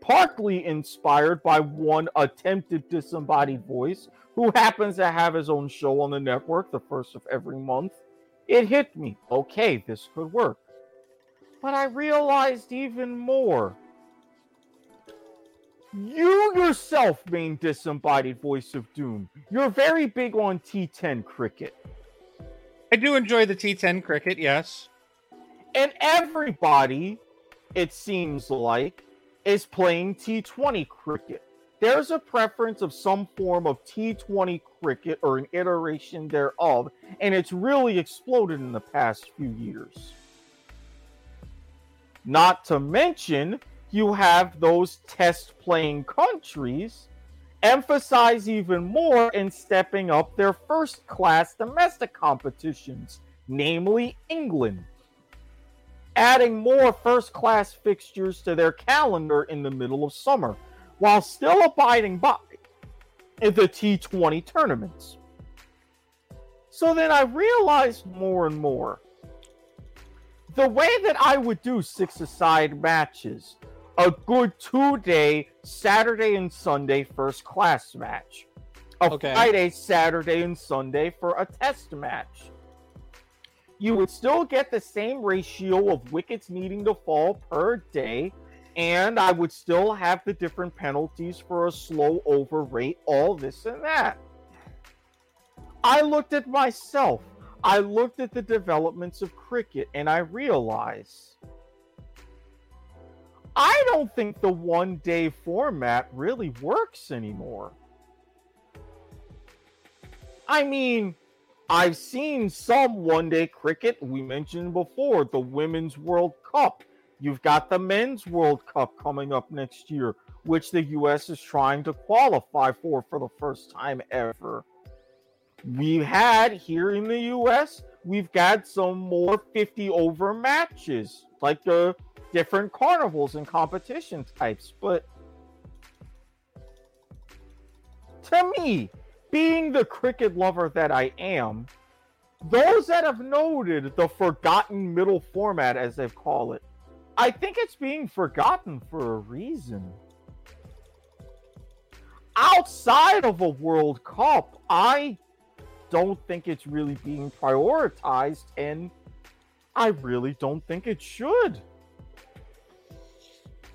Speaker 1: partly inspired by one attempted disembodied voice who happens to have his own show on the network the first of every month. It hit me. Okay, this could work. But I realized even more. You yourself, main disembodied voice of doom, you're very big on T10 cricket.
Speaker 2: I do enjoy the T10 cricket, yes.
Speaker 1: And everybody, it seems like, is playing T20 cricket. There's a preference of some form of T20 cricket or an iteration thereof, and it's really exploded in the past few years. Not to mention, you have those test playing countries emphasize even more in stepping up their first class domestic competitions, namely England adding more first class fixtures to their calendar in the middle of summer, while still abiding by the T20 tournaments. So then I realized more and more the way that I would do six aside matches, a good two day Saturday and Sunday first class match, a okay. Friday, Saturday, and Sunday for a test match you would still get the same ratio of wickets needing to fall per day, and I would still have the different penalties for a slow over rate, all this and that. I looked at myself. I looked at the developments of cricket and I realized I don't think the one day format really works anymore. I mean, I've seen some one day cricket. We mentioned before the Women's World Cup. You've got the Men's World Cup coming up next year, which the U.S. is trying to qualify for for the first time ever. We've had here in the U.S., we've got some more 50 over matches, like the different carnivals and competition types. But to me, being the cricket lover that I am, those that have noted the forgotten middle format, as they call it, I think it's being forgotten for a reason. Outside of a World Cup, I don't think it's really being prioritized, and I really don't think it should.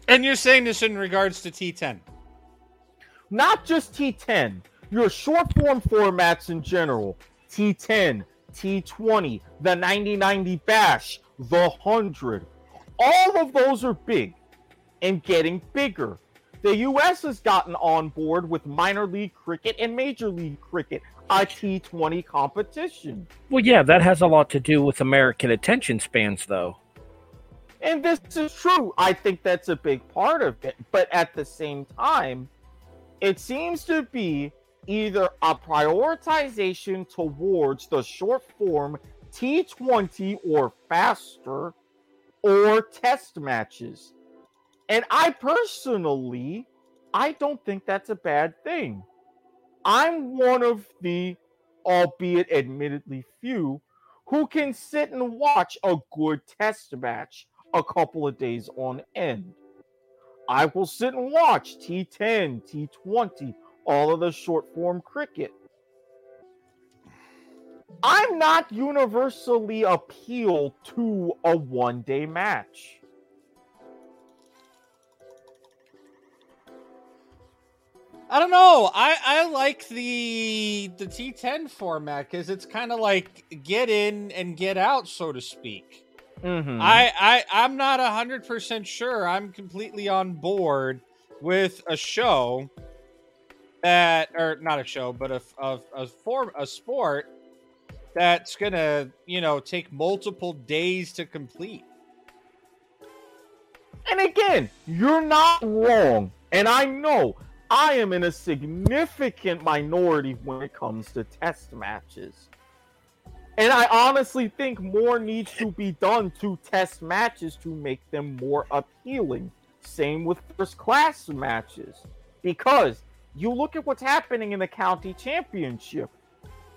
Speaker 2: And you're saying this in regards to T10?
Speaker 1: Not just T10, your short form formats in general T10, T20, the 9090 Bash, the 100. All of those are big and getting bigger. The US has gotten on board with minor league cricket and major league cricket, a T20 competition.
Speaker 3: Well, yeah, that has a lot to do with American attention spans, though.
Speaker 1: And this is true. I think that's a big part of it. But at the same time, it seems to be either a prioritization towards the short form T20 or faster or test matches. And I personally, I don't think that's a bad thing. I'm one of the, albeit admittedly few, who can sit and watch a good test match a couple of days on end. I will sit and watch T10, T20, all of the short form cricket. I'm not universally appealed to a one day match.
Speaker 2: I don't know. I I like the the T10 format because it's kind of like get in and get out, so to speak.
Speaker 1: Mm-hmm.
Speaker 2: I I I'm not hundred percent sure. I'm completely on board with a show that, or not a show, but a a, a form a sport that's gonna you know take multiple days to complete.
Speaker 1: And again, you're not wrong. And I know I am in a significant minority when it comes to test matches. And I honestly think more needs to be done to test matches to make them more appealing. Same with first class matches. Because you look at what's happening in the county championship.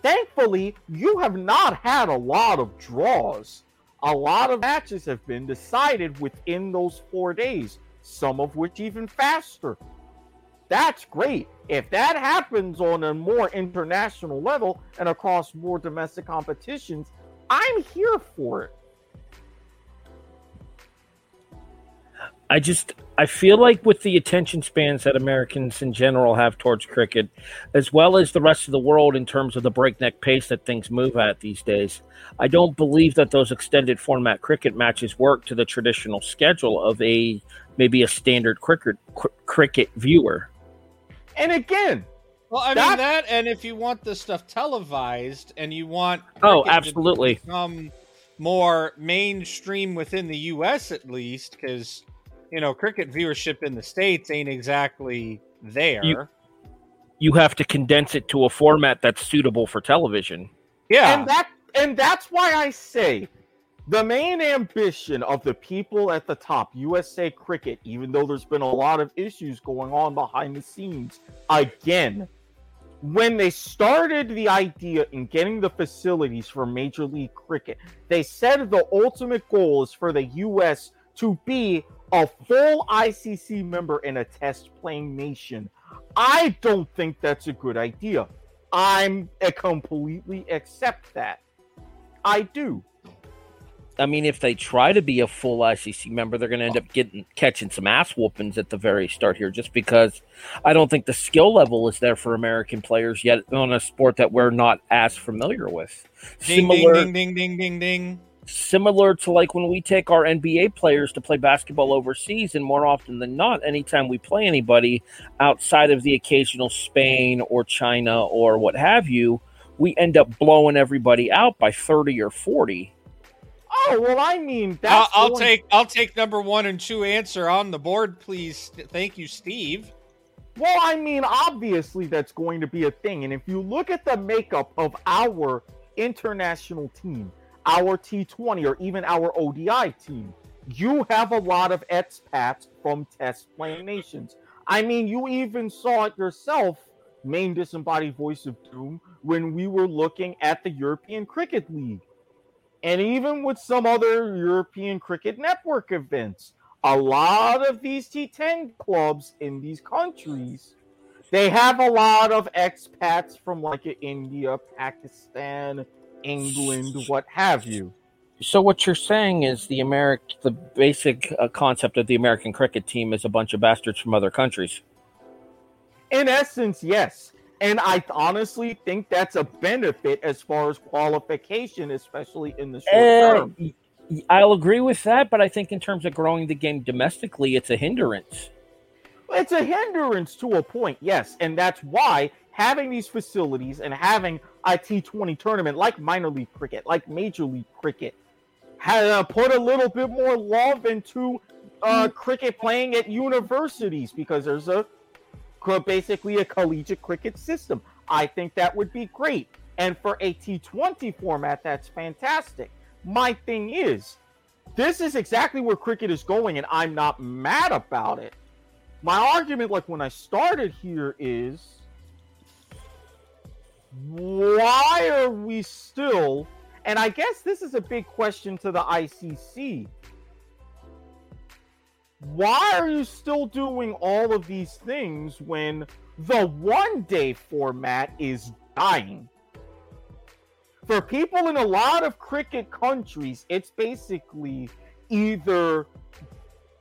Speaker 1: Thankfully, you have not had a lot of draws. A lot of matches have been decided within those four days, some of which even faster. That's great. If that happens on a more international level and across more domestic competitions, I'm here for it.
Speaker 3: I just I feel like with the attention spans that Americans in general have towards cricket, as well as the rest of the world in terms of the breakneck pace that things move at these days, I don't believe that those extended format cricket matches work to the traditional schedule of a maybe a standard cricket cr- cricket viewer.
Speaker 1: And again,
Speaker 2: well, I mean that, and if you want the stuff televised and you want
Speaker 3: oh, absolutely,
Speaker 2: become more mainstream within the U.S. at least, because you know cricket viewership in the states ain't exactly there.
Speaker 3: You, you have to condense it to a format that's suitable for television.
Speaker 2: Yeah,
Speaker 1: and that and that's why I say the main ambition of the people at the top, USA Cricket, even though there's been a lot of issues going on behind the scenes, again, when they started the idea in getting the facilities for Major League Cricket, they said the ultimate goal is for the US to be a full ICC member in a test playing nation. I don't think that's a good idea. I'm a completely accept that. I do.
Speaker 3: I mean, if they try to be a full ICC member, they're going to end up getting catching some ass whoopings at the very start here, just because I don't think the skill level is there for American players yet on a sport that we're not as familiar with.
Speaker 2: Ding,
Speaker 3: similar,
Speaker 2: ding, ding, ding, ding, ding.
Speaker 3: Similar to like when we take our NBA players to play basketball overseas, and more often than not, anytime we play anybody outside of the occasional Spain or China or what have you, we end up blowing everybody out by thirty or forty.
Speaker 1: Oh well, I mean,
Speaker 2: I'll, I'll
Speaker 1: going-
Speaker 2: take I'll take number one and two answer on the board, please. Thank you, Steve.
Speaker 1: Well, I mean, obviously that's going to be a thing. And if you look at the makeup of our international team, our T20 or even our ODI team, you have a lot of expats from test playing nations. I mean, you even saw it yourself, main disembodied voice of doom, when we were looking at the European Cricket League. And even with some other European Cricket Network events, a lot of these T10 clubs in these countries, they have a lot of expats from like India, Pakistan, England, what have you.
Speaker 3: So what you're saying is the Americ, the basic uh, concept of the American cricket team is a bunch of bastards from other countries.
Speaker 1: In essence, yes. And I honestly think that's a benefit as far as qualification, especially in the short
Speaker 3: Uh,
Speaker 1: term.
Speaker 3: I'll agree with that, but I think in terms of growing the game domestically, it's a hindrance.
Speaker 1: It's a hindrance to a point, yes. And that's why having these facilities and having a T20 tournament like minor league cricket, like major league cricket, had uh, put a little bit more love into uh, cricket playing at universities because there's a basically a collegiate cricket system. I think that would be great. And for a T20 format, that's fantastic. My thing is, this is exactly where cricket is going, and I'm not mad about it. My argument, like when I started here, is why are we still, and I guess this is a big question to the ICC. Why are you still doing all of these things when the one day format is dying? For people in a lot of cricket countries, it's basically either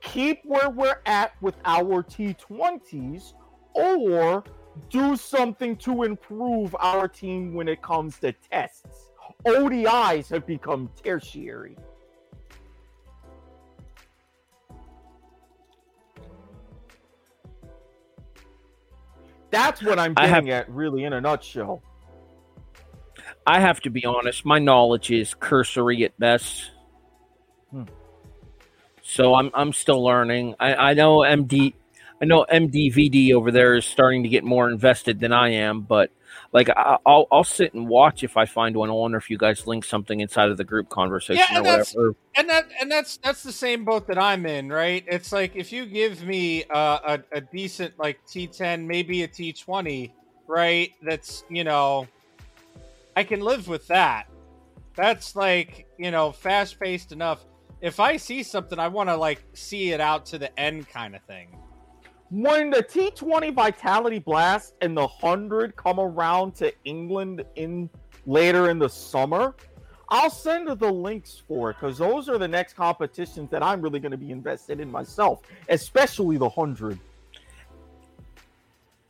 Speaker 1: keep where we're at with our T20s or do something to improve our team when it comes to tests. ODIs have become tertiary. That's what I'm
Speaker 3: I have-
Speaker 1: getting at, really, in a nutshell.
Speaker 3: I have to be honest, my knowledge is cursory at best.
Speaker 1: Hmm.
Speaker 3: So I'm I'm still learning. I, I know MD I know MDVD over there is starting to get more invested than I am, but like I'll I'll sit and watch if I find one. I wonder if you guys link something inside of the group conversation
Speaker 2: Yeah,
Speaker 3: or
Speaker 2: and that's-
Speaker 3: whatever.
Speaker 2: and that and that's that's the same boat that I'm in, right? It's like if you give me uh, a a decent like T10, maybe a T20, right? That's you know, I can live with that. That's like you know, fast paced enough. If I see something, I want to like see it out to the end, kind of thing.
Speaker 1: When the T20 Vitality Blast and the 100 come around to England in later in the summer, I'll send the links for it because those are the next competitions that I'm really going to be invested in myself, especially the 100.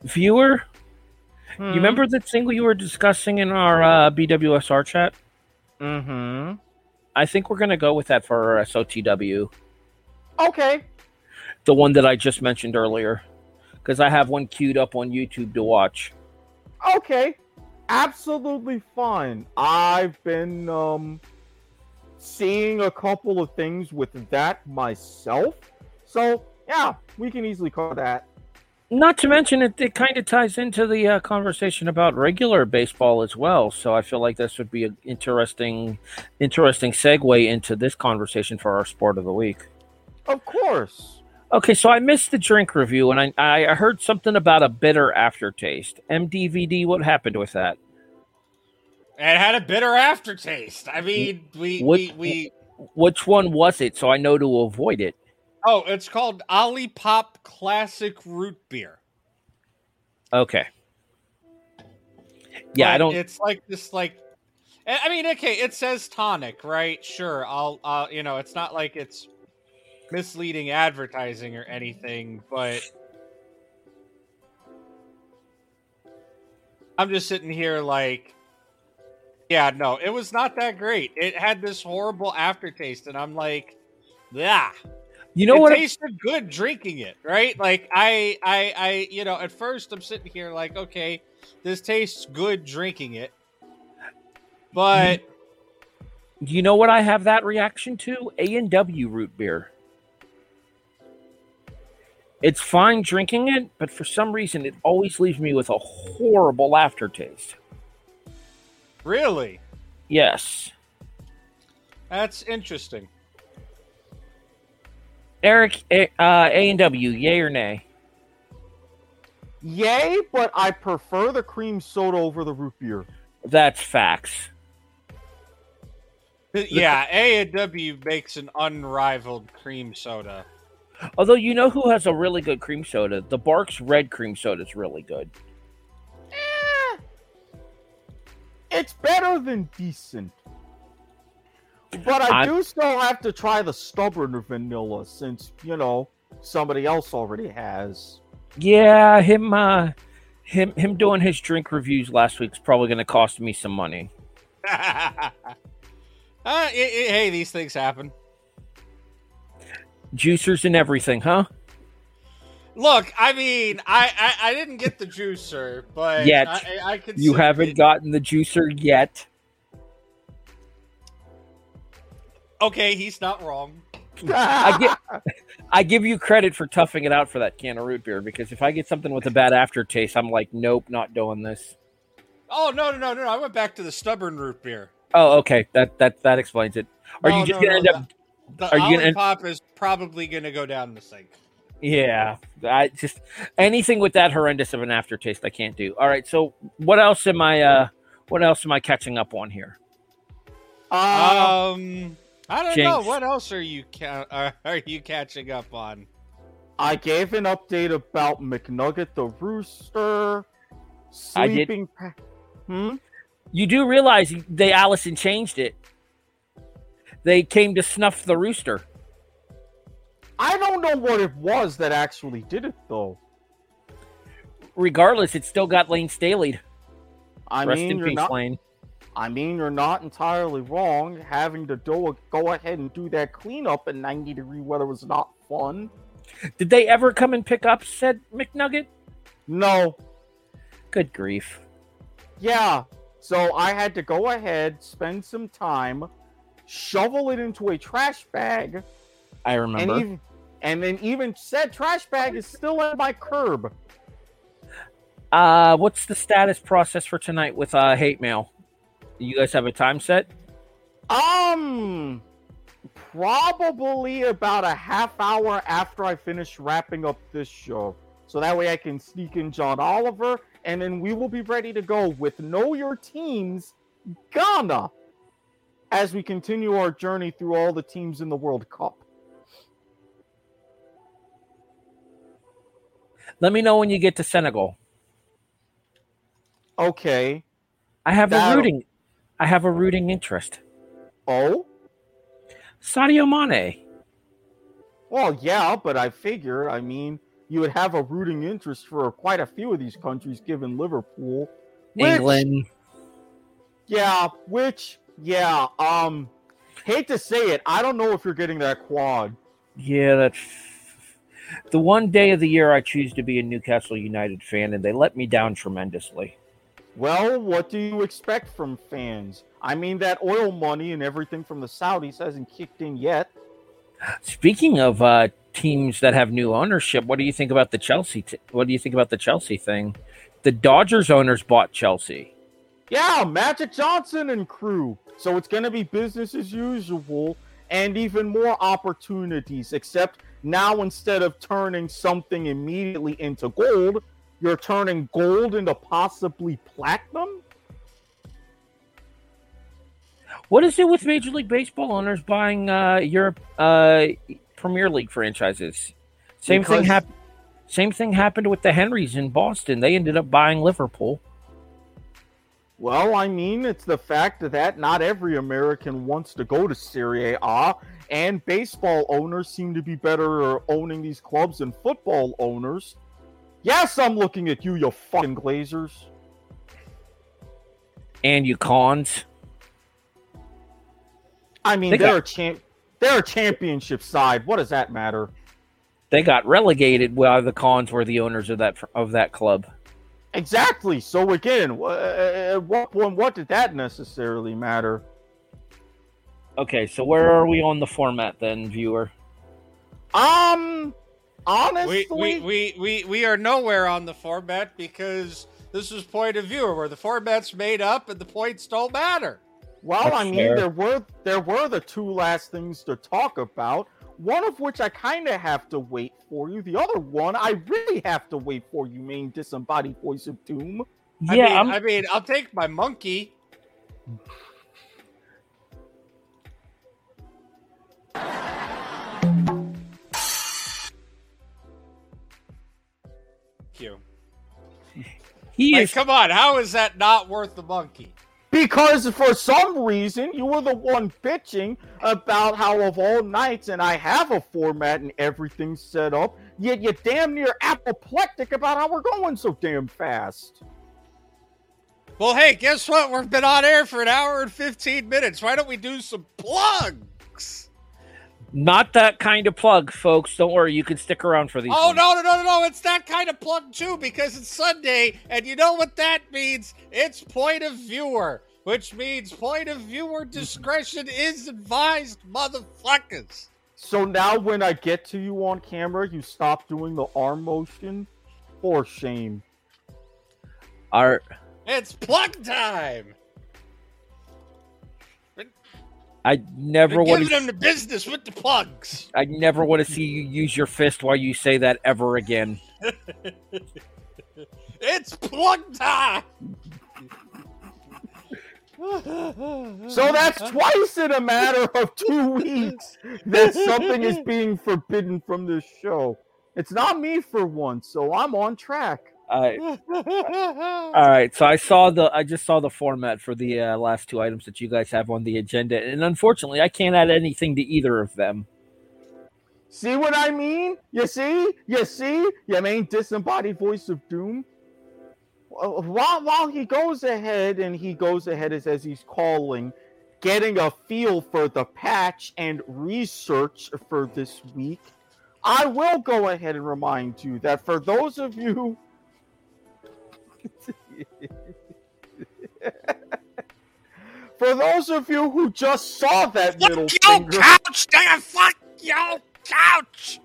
Speaker 3: Viewer,
Speaker 1: Hmm.
Speaker 3: you remember the thing we were discussing in our uh, BWSR chat?
Speaker 1: Mm-hmm.
Speaker 3: I think we're gonna go with that for our SOTW.
Speaker 1: Okay.
Speaker 3: The one that I just mentioned earlier, because I have one queued up on YouTube to watch.
Speaker 1: Okay. Absolutely fine. I've been um seeing a couple of things with that myself. So, yeah, we can easily call that.
Speaker 3: Not to mention it, it kind of ties into the uh, conversation about regular baseball as well. So I feel like this would be an interesting, interesting segue into this conversation for our sport of the week.
Speaker 1: Of course.
Speaker 3: Okay, so I missed the drink review, and I, I heard something about a bitter aftertaste. MDVD, what happened with that?
Speaker 2: It had a bitter aftertaste. I mean, we
Speaker 3: What-
Speaker 2: we, we
Speaker 3: Which one was it? So I know to avoid it.
Speaker 2: oh, it's called Olipop Classic Root Beer.
Speaker 3: Okay. Yeah, I don't.
Speaker 2: It's like this, like, I I mean, okay, it says tonic, right? Sure, I'll, uh, you know, it's not like it's misleading advertising or anything, but I'm just sitting here like, yeah, no, it was not that great. It had this horrible aftertaste, and I'm like, yeah,
Speaker 3: You know
Speaker 2: it
Speaker 3: what?
Speaker 2: tasted good drinking it, right? Like I, I, I, you know, at first I'm sitting here like, okay, this tastes good drinking it, but Do
Speaker 3: You know what I have that reaction to? A and W root beer. It's fine drinking it, but for some reason it always leaves me with a horrible aftertaste.
Speaker 2: really,
Speaker 3: Yes.
Speaker 2: that's interesting.
Speaker 3: Eric, A uh, and W, yay or nay?
Speaker 1: Yay, but I prefer the cream soda over the root beer.
Speaker 3: That's facts.
Speaker 2: Yeah, A and W makes an unrivaled cream soda.
Speaker 3: Although you know who has a really good cream soda? The Barq's Red Cream Soda is really good.
Speaker 1: Eh, it's better than decent. But I
Speaker 3: I-
Speaker 1: do still have to try the stubborn vanilla since, you know, somebody else already has.
Speaker 3: Yeah, him uh him him doing his drink reviews last week's probably going to cost me some money.
Speaker 2: uh, i- i- hey, these things happen.
Speaker 3: Juicers and everything, huh?
Speaker 2: Look, I mean, I, I, I didn't get the juicer, but
Speaker 3: Yet.
Speaker 2: I, I, could.
Speaker 3: You haven't gotten the juicer yet.
Speaker 2: Okay, he's not wrong.
Speaker 3: I get I give you credit for toughing it out for that can of root beer because if I get something with a bad aftertaste, I'm like, nope, not doing this.
Speaker 2: Oh no, no, no, no! I went back to the stubborn root beer.
Speaker 3: Oh, okay. That that that explains it. Are
Speaker 2: No,
Speaker 3: you just
Speaker 2: no,
Speaker 3: gonna
Speaker 2: no,
Speaker 3: end up
Speaker 2: The
Speaker 3: Are you gonna-
Speaker 2: Olipop is probably gonna go down the sink.
Speaker 3: Yeah, I just anything with that horrendous of an aftertaste I can't do. All right, so what else am I uh what else am I catching up on here?
Speaker 2: Um, I don't know. What else are you ca- are, are you catching up on?
Speaker 1: I gave an update about McNugget the Rooster.
Speaker 3: I did-
Speaker 1: Pa- Hmm?
Speaker 3: You do realize they Allison changed it. They came to snuff the rooster.
Speaker 1: I don't know what it was that actually did it though.
Speaker 3: Regardless, it still got Layne Staleyed.
Speaker 1: I
Speaker 3: Rest
Speaker 1: mean,
Speaker 3: in
Speaker 1: you're
Speaker 3: peace,
Speaker 1: not.
Speaker 3: Layne.
Speaker 1: I mean, you're not entirely wrong. Having to do go ahead and do that cleanup in 90 degree weather was not fun.
Speaker 3: Did they ever come and pick up said McNugget?
Speaker 1: No,
Speaker 3: Good grief.
Speaker 1: yeah. So I had to go ahead, spend some time, shovel it into a trash bag,
Speaker 3: I
Speaker 1: and
Speaker 3: remember.
Speaker 1: even and then even said trash bag is still at my curb.
Speaker 3: Uh, what's the status process for tonight with uh hate mail? You guys have a time set?
Speaker 1: Um, probably about a half hour after I finish wrapping up this show. So that way I can sneak in John Oliver, and then we will be ready to go with Know Your Teams Ghana as we continue our journey through all the teams in the World Cup.
Speaker 3: Let me know when you get to Senegal.
Speaker 1: Okay.
Speaker 3: I have a
Speaker 1: That'll-
Speaker 3: rooting. I have a rooting interest.
Speaker 1: Oh?
Speaker 3: Sadio Mane.
Speaker 1: Well, yeah, but I figure, I mean, you would have a rooting interest for quite a few of these countries given Liverpool. which-
Speaker 3: England.
Speaker 1: Yeah, which yeah, um hate to say it, I don't know if you're getting that quad.
Speaker 3: Yeah, that's the one day of the year I choose to be a Newcastle United fan, and they let me down tremendously.
Speaker 1: Well, what do you expect from fans? I mean that oil money and everything from the Saudis hasn't kicked in yet.
Speaker 3: Speaking of uh, teams that have new ownership, what do you think about the Chelsea? T- what do you think about the Chelsea thing? The Dodgers owners bought Chelsea.
Speaker 1: Yeah, Magic Johnson and crew. So it's going to be business as usual and even more opportunities, except now instead of turning something immediately into gold, you're turning gold into possibly platinum?
Speaker 3: What is it with Major League Baseball owners buying uh, Europe uh, Premier League franchises? Same thing happened. Same thing happened with the Henrys in Boston. They ended up buying Liverpool.
Speaker 1: Well, I mean, it's the fact that not every American wants to go to Serie A, and baseball owners seem to be better at owning these clubs than football owners. Yes, I'm looking at you, you fucking Glazers.
Speaker 3: And you Khans.
Speaker 1: I mean,
Speaker 3: They
Speaker 1: they're
Speaker 3: got-
Speaker 1: a champ. They're a championship side. What does that matter?
Speaker 3: They got relegated while the Khans were the owners of that of that club.
Speaker 1: Exactly. So again, uh, at what point? What did that necessarily matter?
Speaker 3: Okay, so where are we on the format then, viewer?
Speaker 1: Um, honestly,
Speaker 2: We, we, we, we, we are nowhere on the format because this is point of view where the format's made up and the points don't matter.
Speaker 1: Well,
Speaker 3: That's
Speaker 1: I mean,
Speaker 3: fair.
Speaker 1: there were there were the two last things to talk about. One of which I kind of have to wait for you. The other one I really have to wait for you, main disembodied voice of doom.
Speaker 2: I
Speaker 3: yeah,
Speaker 2: mean,
Speaker 3: I'm,
Speaker 2: I mean, I'll take my monkey. Thank you.
Speaker 3: he
Speaker 2: Like,
Speaker 3: is.
Speaker 2: come on, how is that not worth the monkey?
Speaker 1: Because for some reason you were the one bitching about how of all nights, and I have a format and everything set up, yet you're damn near apoplectic about how we're going so damn fast.
Speaker 2: Well, hey, guess what? We've been on air for an hour and 15 minutes. Why don't we do some plugs?
Speaker 3: Not that kind of plug, folks. Don't worry, you can stick around for these.
Speaker 2: Oh,
Speaker 3: ones.
Speaker 2: no, no, no, no, no. It's that kind of plug, too, because it's Sunday, and you know what that means? It's point of viewer, which means point of viewer discretion is advised, motherfuckers.
Speaker 1: So now when I get to you on camera, you stop doing the arm motion? For shame.
Speaker 3: Our,
Speaker 2: It's plug time.
Speaker 3: I never want
Speaker 2: giving
Speaker 3: to.
Speaker 2: them the business with the plugs.
Speaker 3: I never want to see you use your fist while you say that ever again.
Speaker 2: It's plug time.
Speaker 1: So that's twice in a matter of two weeks that something is being forbidden from this show. It's not me for once, so I'm on track.
Speaker 3: I all right. So I saw the. I just saw the format for the uh, last two items that you guys have on the agenda, and unfortunately, I can't add anything to either of them.
Speaker 1: See what I mean? You see? You see? You mean disembodied voice of doom? While, while he goes ahead and he goes ahead as, as he's calling, getting a feel for the patch and research for this week, I will go ahead and remind you that for those of you. for those of you who just saw that middle
Speaker 2: Fuck your
Speaker 1: finger.
Speaker 2: couch, nigga. Fuck your couch.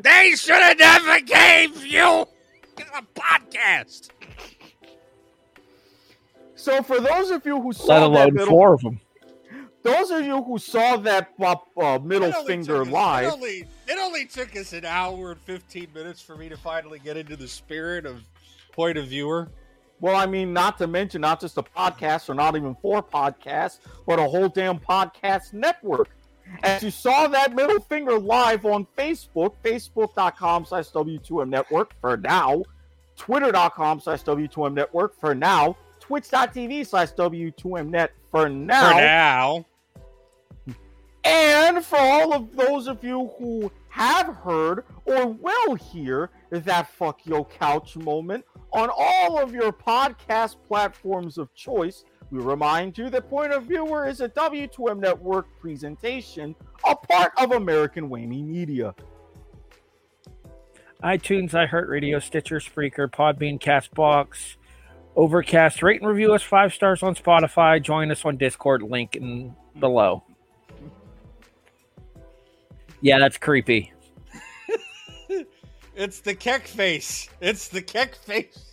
Speaker 2: They should have never gave you a podcast.
Speaker 1: So for those of you who saw
Speaker 3: Let
Speaker 1: that
Speaker 3: alone
Speaker 1: middle,
Speaker 3: four of them.
Speaker 1: those of you who saw that uh, uh, middle finger
Speaker 2: us-
Speaker 1: live,
Speaker 2: It only, it only took us an hour and 15 minutes for me to finally get into the spirit of point of viewer.
Speaker 1: well, I mean, not to mention not just a podcast or not even four podcasts, but a whole damn podcast network. As you saw that middle finger live on Facebook, facebook.com slash W2M network for now, twitter.com slash W2M network for now, twitch.tv slash W2M net for now.
Speaker 2: For now.
Speaker 1: And for all of those of you who have heard or will hear that fuck yo couch moment on all of your podcast platforms of choice, we remind you that Point of Viewer is a W2M network presentation, a part of American Whammy Media.
Speaker 3: iTunes, iHeartRadio, Stitcher, Spreaker, Podbean, Castbox, Overcast. Rate and review us five stars on Spotify. Join us on Discord. Link in mm. below. Yeah, that's creepy.
Speaker 2: It's the keck face. It's the keck face.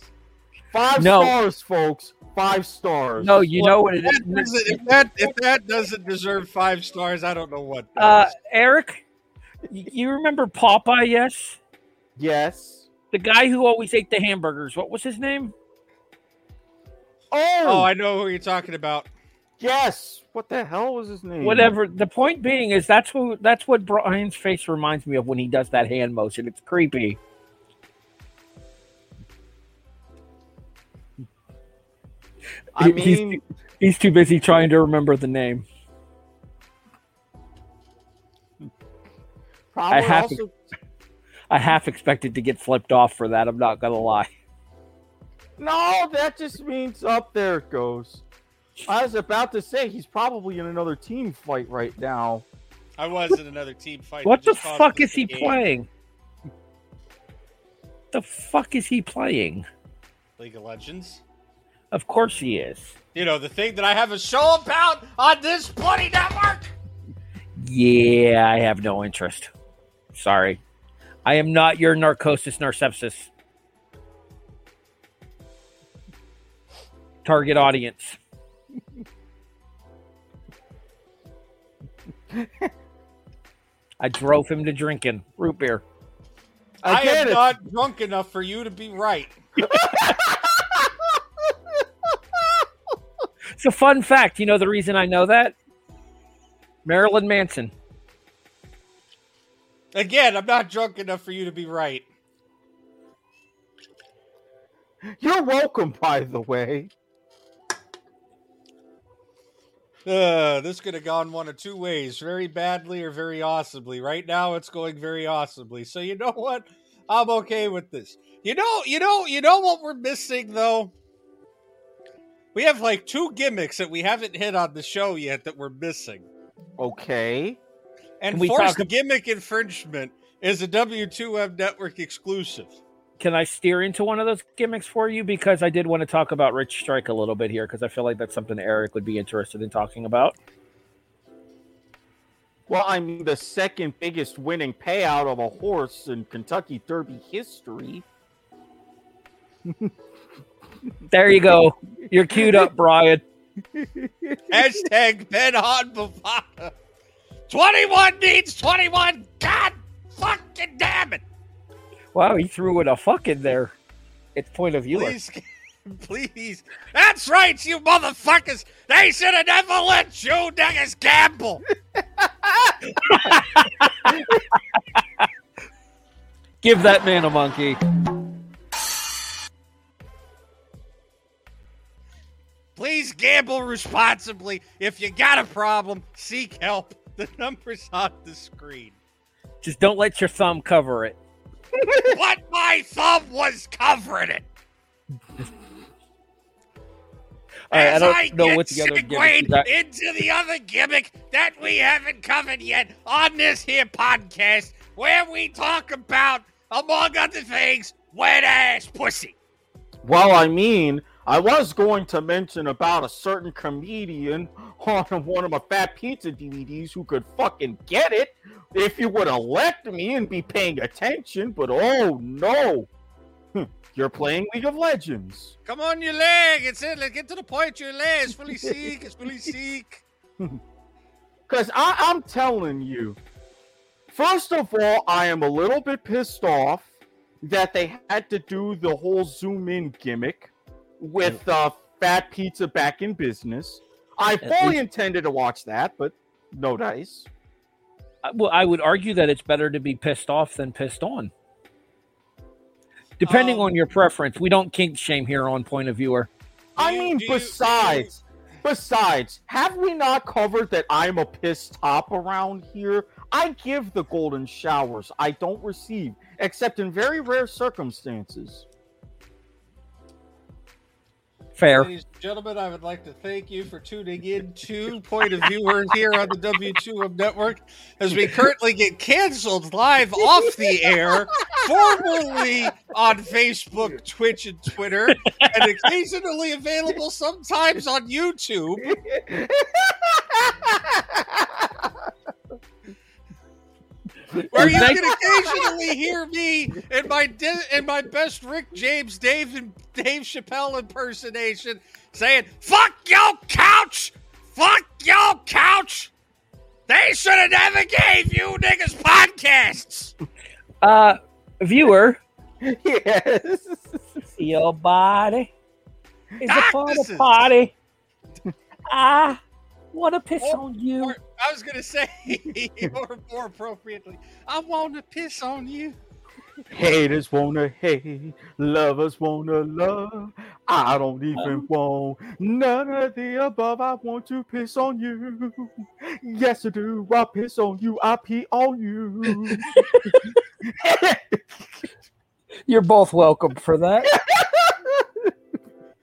Speaker 1: Five
Speaker 3: No.
Speaker 1: stars, folks. Five stars.
Speaker 3: No, you know what it
Speaker 2: If that,
Speaker 3: is.
Speaker 2: doesn't, if, that, if that doesn't deserve five stars, I don't know what
Speaker 3: Uh. Eric, you remember Popeye? Yes,
Speaker 1: Yes.
Speaker 3: the guy who always ate the hamburgers. What was his name?
Speaker 1: Oh,
Speaker 2: oh, I know who you're talking about.
Speaker 1: Yes. What the hell was his name?
Speaker 3: Whatever. The point being is that's who that's what Brian's face reminds me of when he does that hand motion. It's creepy.
Speaker 1: I
Speaker 3: He- he's-
Speaker 1: mean,
Speaker 3: He's too busy trying to remember the name.
Speaker 1: probably
Speaker 3: have
Speaker 1: also.
Speaker 3: I half expected to get flipped off for that. I'm not gonna lie.
Speaker 1: No, that just means up there it goes. I was about to say he's probably in another team fight right now.
Speaker 2: I was in another team fight.
Speaker 3: What the fuck is he
Speaker 2: game.
Speaker 3: playing? The fuck is he playing?
Speaker 2: League of Legends.
Speaker 3: Of course he is.
Speaker 2: You know the thing that I have a show about on this bloody network.
Speaker 3: Yeah, I have no interest. Sorry. I am not your narcosis narcepsis. Target audience. I drove him to drinking root beer.
Speaker 2: I
Speaker 1: Again,
Speaker 2: am
Speaker 1: it's-
Speaker 2: not drunk enough for you to be right.
Speaker 3: It's a fun fact. You know the reason I know that? Marilyn Manson.
Speaker 2: Again, I'm not drunk enough for you to be right.
Speaker 1: You're welcome, by the way.
Speaker 2: Uh, this could have gone one of two ways very badly or very awesomely. Right now, it's going very awesomely. So, you know what? I'm okay with this. You know, you know, you know what we're missing, though? We have like two gimmicks that we haven't hit on the show yet that we're missing.
Speaker 1: Okay.
Speaker 2: And
Speaker 3: Can we
Speaker 2: forced
Speaker 3: talk
Speaker 2: gimmick infringement is a W2M network exclusive.
Speaker 3: Can I steer into one of those gimmicks for you? Because I did want to talk about Rich Strike a little bit here, because I feel like that's something Eric would be interested in talking about.
Speaker 1: Well, I mean, the second biggest winning payout of a horse in Kentucky Derby history.
Speaker 3: There you go. You're queued up, Brian.
Speaker 2: Hashtag Ben on Bovada. 21 needs 21. God fucking damn it.
Speaker 3: Wow, he threw in a fuck in there. It's point of view.
Speaker 2: Please, please. That's right, you motherfuckers. They should have never let you niggas gamble.
Speaker 3: Give that man a monkey.
Speaker 2: Please gamble responsibly. If you got a problem, seek help. The number's on the screen.
Speaker 3: Just don't let your thumb cover it.
Speaker 2: but my thumb was covering it.
Speaker 3: Right, I
Speaker 2: As
Speaker 3: don't
Speaker 2: I
Speaker 3: know
Speaker 2: get
Speaker 3: what the other gimmick
Speaker 2: into the other gimmick that we haven't covered yet on this here podcast, where we talk about, among other things, wet ass pussy.
Speaker 1: Well, I mean, I was going to mention about a certain comedian on one of my Fat Pizza DVDs who could fucking get it if you would elect me and be paying attention, but oh no. Hmm, You're playing League of Legends.
Speaker 2: Come on, your leg. It's it. Let's get to the point. Your leg. It's fully seek. It's fully seek.
Speaker 1: Because I'm telling you, first of all, I am a little bit pissed off that they had to do the whole zoom in gimmick with uh, Fat Pizza back in business. I fully
Speaker 3: least-
Speaker 1: intended to watch that, but no dice.
Speaker 3: Well, I would argue that it's better to be pissed off than pissed on. Depending
Speaker 2: Um,
Speaker 3: on your preference, we don't kink shame here on point of viewer.
Speaker 1: I
Speaker 2: you-
Speaker 1: mean,
Speaker 2: do you-
Speaker 1: besides, besides, have we not covered that I'm a pissed top around here? I give the golden showers. I don't receive, except in very rare circumstances.
Speaker 3: Fair.
Speaker 2: Ladies and gentlemen, I would like to thank you for tuning in to Point of Viewer here on the W2M Network as we currently get canceled live off the air, formerly on Facebook, Twitch, and Twitter, and occasionally available sometimes on YouTube. Where you can occasionally hear me in my di- in my best Rick James, Dave and Dave Chappelle impersonation, saying "fuck your couch, fuck your couch." They should have never gave you niggas podcasts.
Speaker 3: Uh, viewer,
Speaker 1: yes.
Speaker 3: your body is a porta
Speaker 2: Darknesses.
Speaker 3: potty. I want to piss
Speaker 2: Or-
Speaker 3: on you.
Speaker 2: Or, I was gonna say, or more appropriately, I want to piss on you.
Speaker 1: Haters wanna hate, lovers wanna love. I don't even oh. want none of the above. I want to piss on you. Yes, I do. I piss on you. I pee on you.
Speaker 3: You're both welcome for that.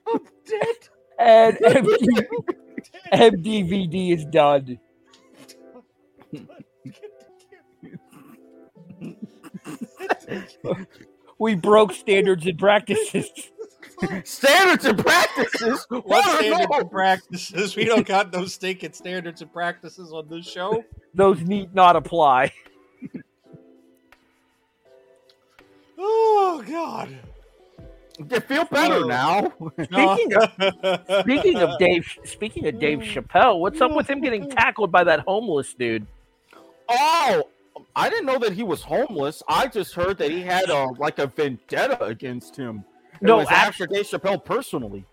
Speaker 1: I'm dead.
Speaker 3: And MD- MDVD is done. we broke standards and practices.
Speaker 1: Standards and practices.
Speaker 2: What
Speaker 1: What
Speaker 2: standards
Speaker 1: those?
Speaker 2: and practices? We don't got no stinking standards and practices on this show.
Speaker 3: Those need not apply.
Speaker 2: Oh God.
Speaker 1: You feel better
Speaker 2: So-
Speaker 1: now.
Speaker 3: Speaking of speaking of Dave speaking of Dave mm. Chappelle, what's up with him getting mm-hmm. tackled by that homeless dude?
Speaker 1: Oh, I didn't know that he was homeless. I just heard that he had a like a vendetta against him. It
Speaker 3: No,
Speaker 1: was
Speaker 3: actu-
Speaker 1: after Dave Chappelle personally.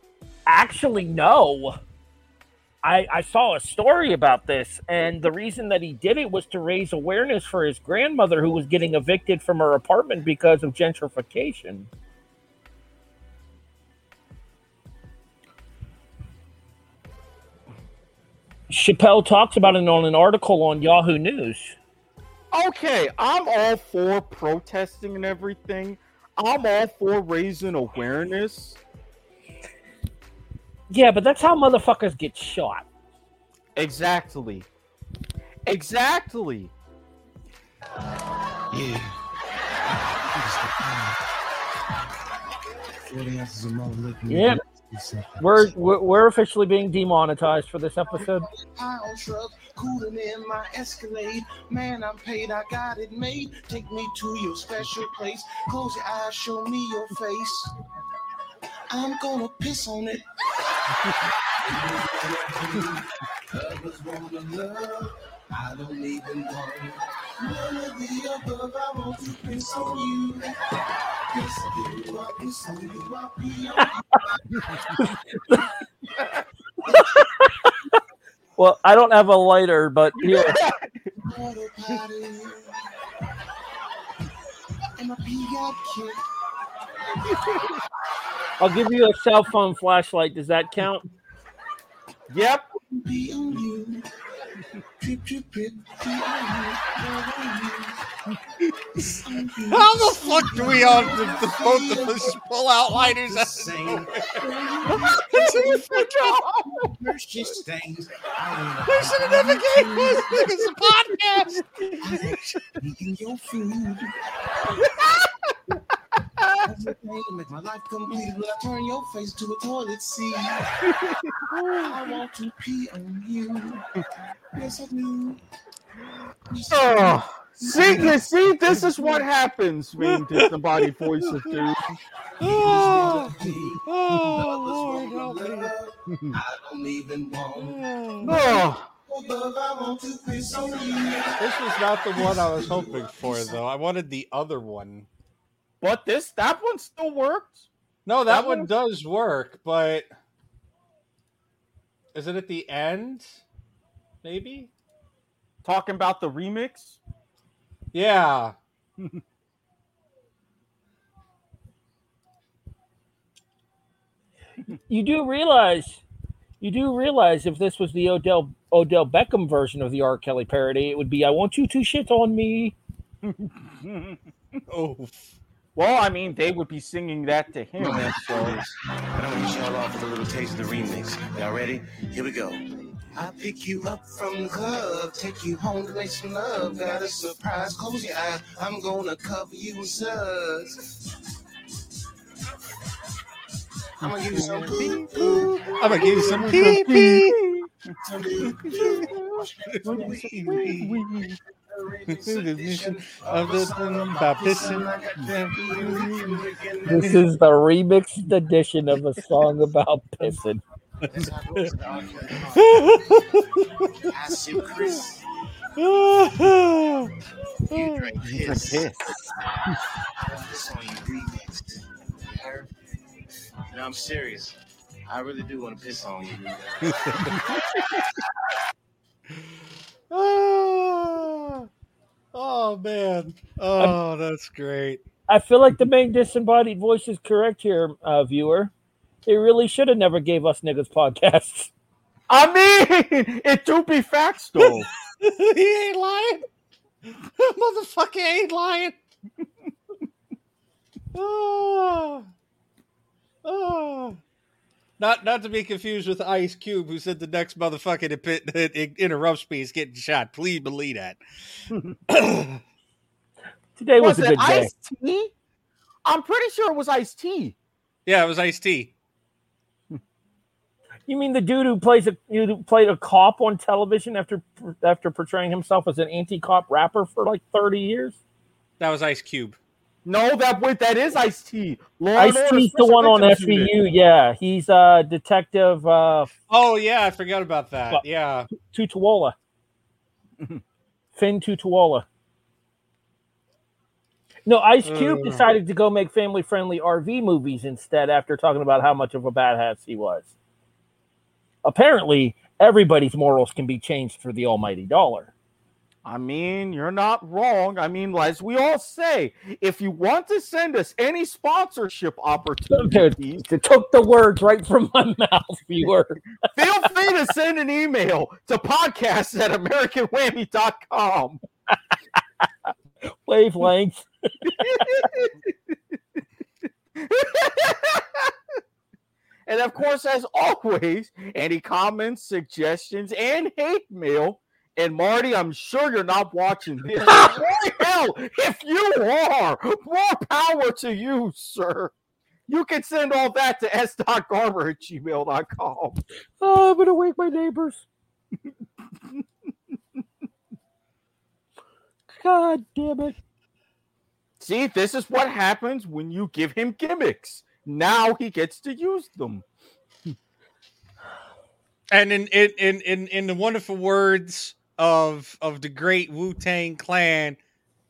Speaker 3: Actually, no. I, I saw a story about this, and the reason that he did it was to raise awareness for his grandmother who was getting evicted from her apartment because of gentrification. Chappelle talks about it on an article on Yahoo News.
Speaker 1: Okay, I'm all for protesting and everything. I'm all for raising awareness.
Speaker 3: Yeah, but that's how motherfuckers get shot.
Speaker 1: Exactly. Exactly.
Speaker 4: Yeah. 40 ounces of malt liquor.
Speaker 3: Yep. We're, we're we're officially being demonetized for this episode.
Speaker 4: High on shrubs, cooling in my Escalade. Man, I'm paid, I got it made. Take me to your special place. Close your eyes, show me your face. I'm gonna piss on it. Others wanna love, I don't even want none of the above. I want to piss on you. Piss on you, I piss on you, I pee on you.
Speaker 3: Well, I don't have a lighter, but here.
Speaker 4: Water potty. And my pee got kicked.
Speaker 3: I'll give you a cell phone flashlight. Does that count?
Speaker 1: Yep.
Speaker 4: On on on.
Speaker 2: How the fuck do we all the, the, both of us pull out lighters? out of
Speaker 4: Sing.
Speaker 2: nowhere?
Speaker 4: Mercy stains.
Speaker 2: We should have never gave this niggas a podcast.
Speaker 4: Eating your food. Everything to make my life complete when I turn your face to a toilet seat. I want to pee on you. Yes, I do. Yes, I do.
Speaker 1: Oh, see, you see, this is what happens being disembodied voices, dude.
Speaker 2: Oh,
Speaker 4: Pee.
Speaker 2: oh, Lord, help me.
Speaker 4: I don't even want.
Speaker 1: Oh,
Speaker 4: Above, I want to piss on you.
Speaker 2: This was not the one I was hoping for, though. I wanted the other one.
Speaker 1: But this that one still worked.
Speaker 2: No, that,
Speaker 1: That
Speaker 2: one
Speaker 1: one-
Speaker 2: does work, but is it at the end? Maybe.
Speaker 1: Talking about the remix.
Speaker 2: Yeah.
Speaker 3: You do realize, you do realize, if this was the Odell Odell Beckham version of the R. Kelly parody, it would be "I want you to shit on me."
Speaker 2: Oh,
Speaker 1: Well, I mean, they would be singing that to him. So
Speaker 5: I don't want y'all off with a little taste of the remix. Y'all ready? Here we go.
Speaker 4: I pick you up from the club, take you home to make some love. Got a surprise, close your eyes. I'm gonna cover you in suds. I'm gonna give you some poo poo.
Speaker 2: I'm gonna give you some pee pee.
Speaker 4: Some poo poo.
Speaker 2: Of the about pissing.
Speaker 3: This is the remixed edition of a song about pissing.
Speaker 4: I.
Speaker 2: Oh,
Speaker 4: You drink piss.
Speaker 1: piss.
Speaker 4: This on you remix. You heard? No, I'm serious. I really do want to piss on you.
Speaker 2: Ah. oh man. Oh, that's great.
Speaker 3: I feel like the main disembodied voice is correct here, uh, viewer. They really should have never gave us niggas podcasts.
Speaker 1: I mean, it do be facts though.
Speaker 2: he ain't lying. Motherfucker ain't lying. oh. Oh. Not not to be confused with Ice Cube, who said the next motherfucker that pit- interrupts me is getting shot. Please believe that.
Speaker 3: Today was,
Speaker 1: was
Speaker 3: a
Speaker 1: it
Speaker 3: good day.
Speaker 1: Ice T? I'm pretty sure it was Ice T.
Speaker 2: yeah, it was Ice T.
Speaker 3: You mean the dude who plays a who played a cop on television after after portraying himself as an anti-cop rapper for like thirty years?
Speaker 2: That was Ice Cube.
Speaker 1: No, that wait, that is Ice T.
Speaker 3: Ice T's the one on SVU. Yeah, he's uh detective uh
Speaker 2: Oh yeah, I forgot about that.
Speaker 3: Well-
Speaker 2: Yeah.
Speaker 3: Tutuola. Finn Tutuola. No, Ice Cube
Speaker 2: Uh.
Speaker 3: decided to go make family-friendly RV movies instead after talking about how much of a badass he was. Apparently, everybody's morals can be changed for the almighty dollar.
Speaker 1: I mean, you're not wrong. I mean, as we all say, if you want to send us any sponsorship opportunities,
Speaker 3: It took the words right from my mouth, viewer.
Speaker 1: feel free to send an email to podcast at AmericanWhammy.com.
Speaker 3: Wavelength.
Speaker 1: and of course, as always, any comments, suggestions, and hate mail. And Marty, I'm sure you're not watching this. Boy, hell, if you are, more power to you, sir. You can send all that to s.garber at gmail.com.
Speaker 3: Oh, I'm gonna wake my neighbors. God damn it.
Speaker 1: See, this is what happens when you give him gimmicks. Now he gets to use them.
Speaker 2: And in in in in, in the wonderful words of of the great Wu Tang Clan,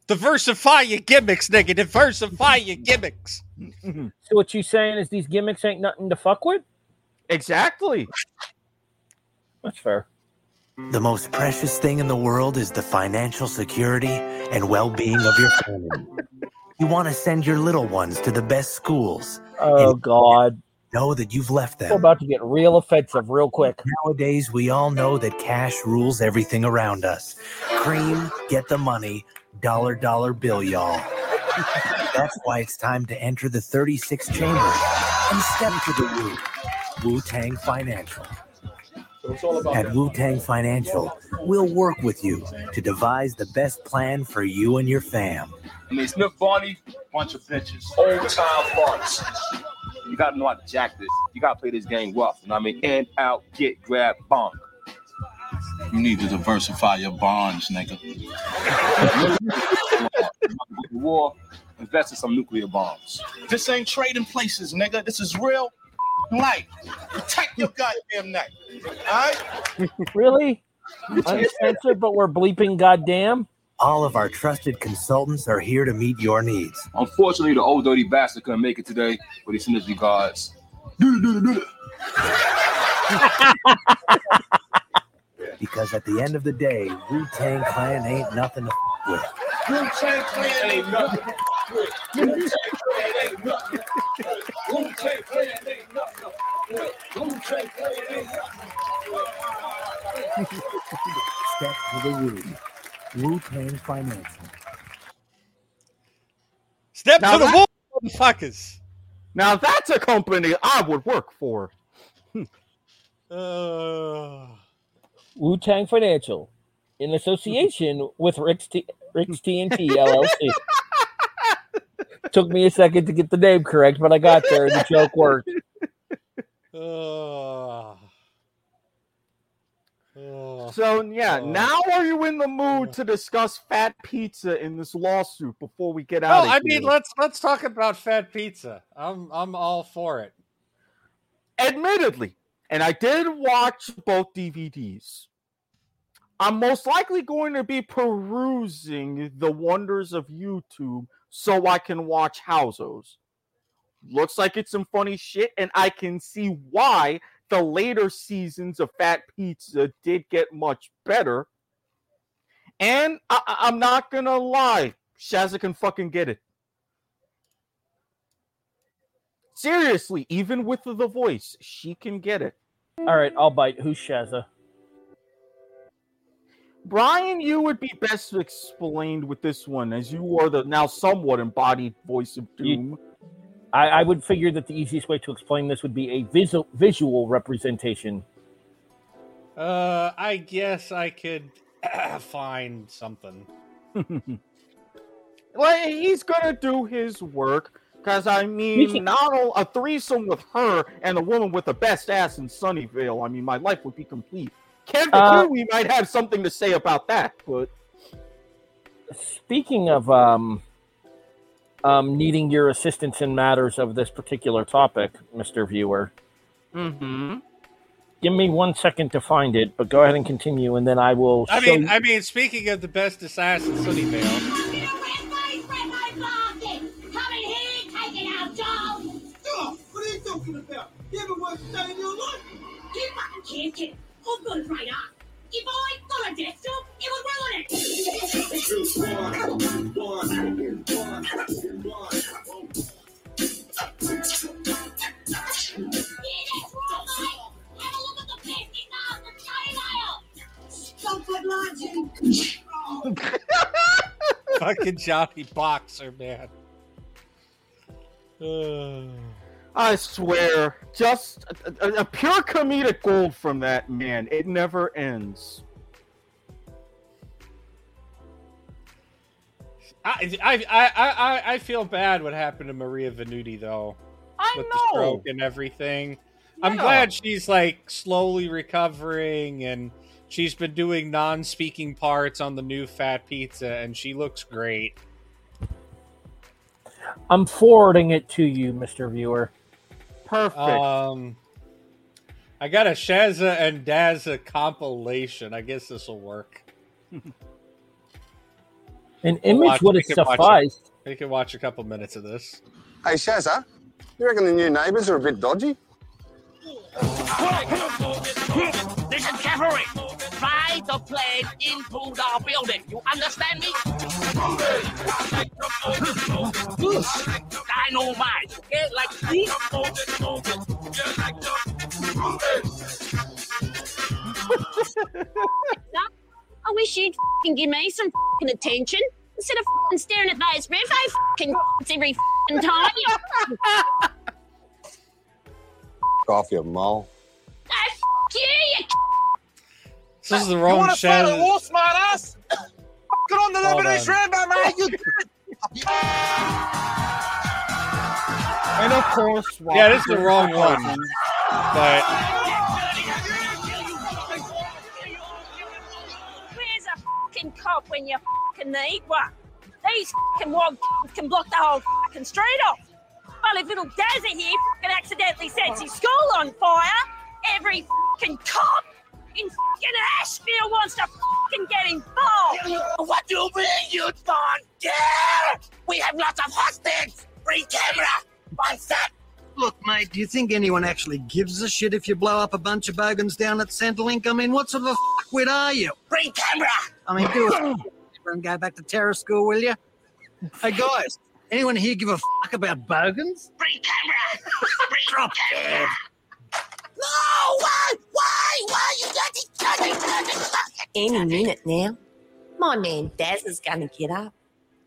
Speaker 2: diversify your gimmicks, nigga. Diversify your gimmicks.
Speaker 3: So what you saying is these gimmicks ain't nothing to fuck with?
Speaker 1: Exactly.
Speaker 3: That's fair.
Speaker 6: The most precious thing in the world is the financial security and well being of your family. You want to send your little ones to the best schools.
Speaker 3: Oh God.
Speaker 6: Know that you've left
Speaker 3: We're
Speaker 6: them.
Speaker 3: about to get real offensive real quick.
Speaker 6: Nowadays, we all know that cash rules everything around us. Cream, get the money, dollar, dollar bill, y'all. That's why it's time to enter the 36 chamber and step to the Wu. Wu Tang Financial. At Wu Tang Financial, we'll work with you to devise the best plan for you and your fam.
Speaker 7: I mean, Smith Barney, bunch of bitches, old time farts. You gotta know how to jack this. You gotta play this game rough. You know what I mean? In, out, get, grab, bonk.
Speaker 8: You need to diversify your bonds, nigga.
Speaker 7: War, invest in some nuclear bombs.
Speaker 8: This ain't trading places, nigga. This is real life. Protect your goddamn neck. All right?
Speaker 3: Really? Uncensored, but we're bleeping goddamn.
Speaker 6: All of our trusted consultants are here to meet your needs.
Speaker 7: Unfortunately, the old dirty bastard couldn't make it today, but he sent his regards.
Speaker 6: Because at the end of the day, Wu Tang Clan ain't nothing to f- with.
Speaker 8: Wu-Tang Clan ain't nothing.
Speaker 7: Wu-Tang Clan ain't nothing. Wu-Tang Clan ain't nothing. Wu-Tang Clan ain't nothing.
Speaker 6: Step to the Wu. Wu Tang Financial.
Speaker 2: Step
Speaker 1: Now
Speaker 2: to the
Speaker 1: that-
Speaker 2: wall, motherfuckers.
Speaker 1: Now that's a company I would work for.
Speaker 2: Uh,
Speaker 3: Wu Tang Financial, in association with Rick's, T- Rick's TNT LLC. Took me a second to get the name correct, but I got there and the joke worked.
Speaker 2: uh,
Speaker 1: So yeah,
Speaker 2: Oh.
Speaker 1: now are you in the mood to discuss fat pizza in this lawsuit before we get out?
Speaker 2: I
Speaker 1: here?
Speaker 2: mean, let's let's talk about fat pizza. I'm I'm all for it.
Speaker 1: admittedly, and I did watch both DVDs. I'm most likely going to be perusing the wonders of YouTube so I can watch Housos. Looks like it's some funny shit, and I can see why the later seasons of Fat Pizza did get much better. And I- I'm not gonna lie, Shazza can fucking get it. Seriously, even with the voice, she can get it.
Speaker 3: All right, I'll bite. Who's Shazza?
Speaker 1: Brian, you would be best explained with this one, as you are the now somewhat embodied voice of
Speaker 3: You-
Speaker 1: doom.
Speaker 3: I, I would figure that the easiest way to explain this would be a visual visual representation.
Speaker 2: Uh, I guess I could find something.
Speaker 1: well, he's gonna do his work. Cause I mean,
Speaker 3: Speaking-
Speaker 1: not all, a threesome with her and a woman with the best ass in Sunnyvale. I mean, my life would be complete. Kevin
Speaker 3: Uh,
Speaker 1: we might have something to say about that, but
Speaker 3: Speaking of um, um, needing your assistance in matters of this particular topic, Mister Viewer,
Speaker 1: mm-hmm.
Speaker 3: give me one second to find it. But go ahead and continue, and then I will.
Speaker 2: I
Speaker 3: show
Speaker 2: mean,
Speaker 3: you-
Speaker 2: I mean, speaking of the best assassin, Sunnyvale.
Speaker 4: Oh, what are you talking about? You ever worked a day in your life?
Speaker 9: You fucking can't, kid. I've got a great art. If I got a job, it would ruin it. Yeah, that's right. Have a look at the plastic mask and chainmail. Stop it,
Speaker 2: Fucking Johnny Boxer, man. Uh,
Speaker 1: I swear, just a, a- a pure comedic gold from that man. It never ends.
Speaker 2: I, I, I, I, I feel bad what happened to Maria Venuti though,
Speaker 1: I
Speaker 2: with the
Speaker 1: know.
Speaker 2: stroke and everything. I'm glad she's like slowly recovering and she's been doing non-speaking parts on the new Fat Pizza and she looks great.
Speaker 3: I'm forwarding it to you, Mister Viewer.
Speaker 1: Perfect.
Speaker 2: Um, I got a Shazza and Dazza compilation. I guess this will work.
Speaker 3: An image
Speaker 2: watch-
Speaker 3: would
Speaker 2: we
Speaker 3: have
Speaker 2: can watch
Speaker 3: sufficed.
Speaker 2: You can watch a couple minutes of this.
Speaker 10: Hey, Shazza, you reckon the new neighbours are a bit dodgy?
Speaker 11: This is cavalry. Fly the plane into the building. You understand me? Dynamite. Okay, like this.
Speaker 9: I wish you'd fing give me some fing attention instead of fing staring at those revo fing every fing time.
Speaker 10: Off your mole.
Speaker 9: Ah, f- you, you
Speaker 2: This is the wrong
Speaker 8: You
Speaker 2: wrong
Speaker 8: want to fight a
Speaker 2: Shazza.
Speaker 8: war, smart ass? Get on the
Speaker 2: Hold
Speaker 8: Lebanese
Speaker 2: on.
Speaker 8: Rambo, mate. You
Speaker 1: and of course,
Speaker 2: Yeah, this is the wrong one. But
Speaker 9: Where's a fucking cop when you fucking need one? These fucking wog can block the whole fucking street off. Well, if little Dazza here fucking accidentally sets his school on fire, every fucking cop in fucking Ashfield wants to fucking get involved.
Speaker 11: What do you mean you don't care? We have lots of hostages. Free camera. What's set.
Speaker 12: Look, mate, do you think anyone actually gives a shit if you blow up a bunch of bogans down at Centrelink? I mean, what sort of a fuckwit are you?
Speaker 11: Free camera.
Speaker 12: I mean, do it and go back to terror school, will you? Hey, guys, anyone here give a fuck about bogans?
Speaker 11: Free camera. Free camera. No, why? Why? Why you dirty, dirty, dirty, dirty?
Speaker 13: Any minute now, my man Daz is gonna get up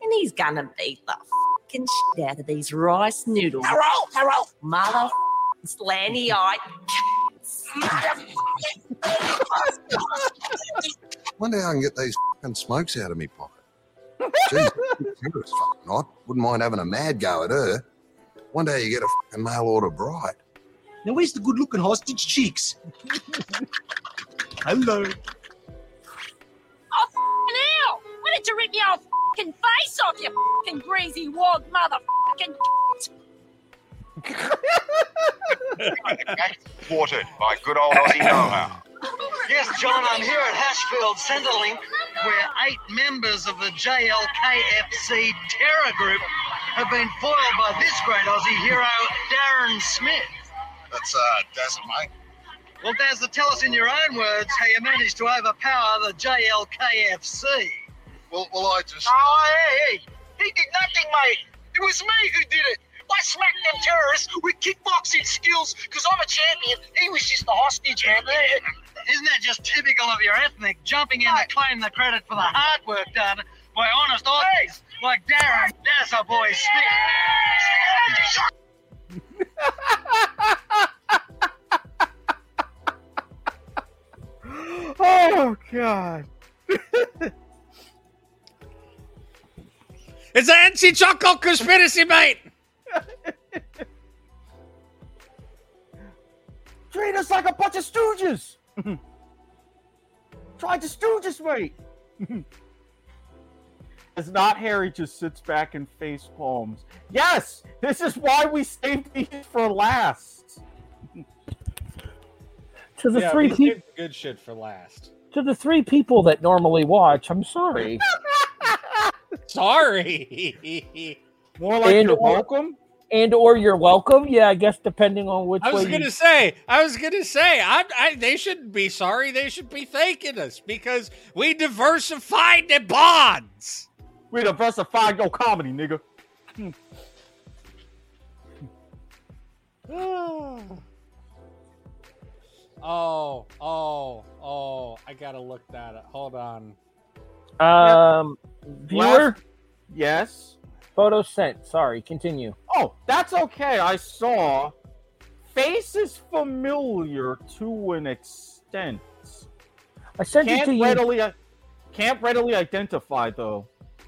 Speaker 13: and he's gonna beat the fucking shit out of these rice noodles.
Speaker 11: Hello, hello.
Speaker 13: Mother slanty eyed.
Speaker 14: Wonder how I can get these fucking smokes out of me pocket. Jeez, it's fucking hot. Wouldn't mind having a mad go at her. One day you get a fucking mail order bride.
Speaker 12: Now, where's the good looking hostage cheeks? Hello.
Speaker 9: Oh, fucking hell! Why did you rip your fucking face off, you fucking greasy wog motherfucking
Speaker 15: Watered by good old Aussie know-how.
Speaker 16: Yes, John, I'm here at Ashfield Centrelink, where eight members of the JLKFC terror group have been foiled by this great Aussie hero, Darren Smith.
Speaker 15: That's uh, Dazza, mate.
Speaker 16: Well, Dazza, tell us in your own words how you managed to overpower the JLKFC.
Speaker 15: Well, well, I just.
Speaker 16: Oh, hey, hey, he did nothing, mate. It was me who did it. I smack them terrorists with kickboxing skills because I'm a champion. He was just a hostage. And isn't that just typical of your ethnic jumping in to claim the credit for the hard work done by honest Aussies like Darren Dazza Boy Smith?
Speaker 1: Oh God.
Speaker 2: It's an anti-chocolate conspiracy, mate.
Speaker 1: Treat us like a bunch of stooges. Tried to stooge us, mate. It's not Harry just sits back and face palms. Yes, this is why we saved these for last.
Speaker 3: To the
Speaker 2: yeah,
Speaker 3: three people,
Speaker 2: good shit for last.
Speaker 3: to the three people that normally watch, I'm sorry.
Speaker 2: Sorry.
Speaker 1: More like
Speaker 3: And
Speaker 1: you're
Speaker 3: or-
Speaker 1: welcome.
Speaker 3: And or you're welcome. Yeah, I guess depending on which
Speaker 2: I was
Speaker 3: way.
Speaker 2: gonna
Speaker 3: you-
Speaker 2: say, I was gonna say, I, I, they shouldn't be sorry. They should be thanking us because we diversified the bonds.
Speaker 1: We diversified your comedy, nigga.
Speaker 2: oh, oh, oh! I gotta look that up. Hold on.
Speaker 3: Um, viewer,
Speaker 1: Last- Yes.
Speaker 3: photo sent. Sorry, continue.
Speaker 1: Oh, that's okay. I saw. Face is familiar to an extent.
Speaker 3: I sent it
Speaker 1: Can't
Speaker 3: to you.
Speaker 1: Uh, can't readily identify though.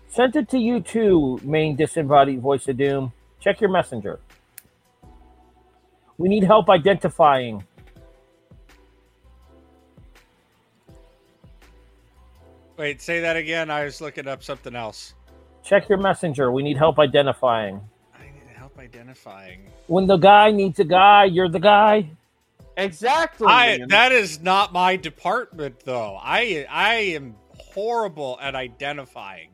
Speaker 3: Sent it to you too, main disembodied voice of doom. Check your messenger. We need help identifying.
Speaker 2: Wait, say that again. I was looking up something else.
Speaker 3: Check your messenger. We need help identifying.
Speaker 2: I need help identifying.
Speaker 3: When the guy needs a guy, you're the guy.
Speaker 1: Exactly.
Speaker 2: I that is not my department though. I I am horrible at identifying.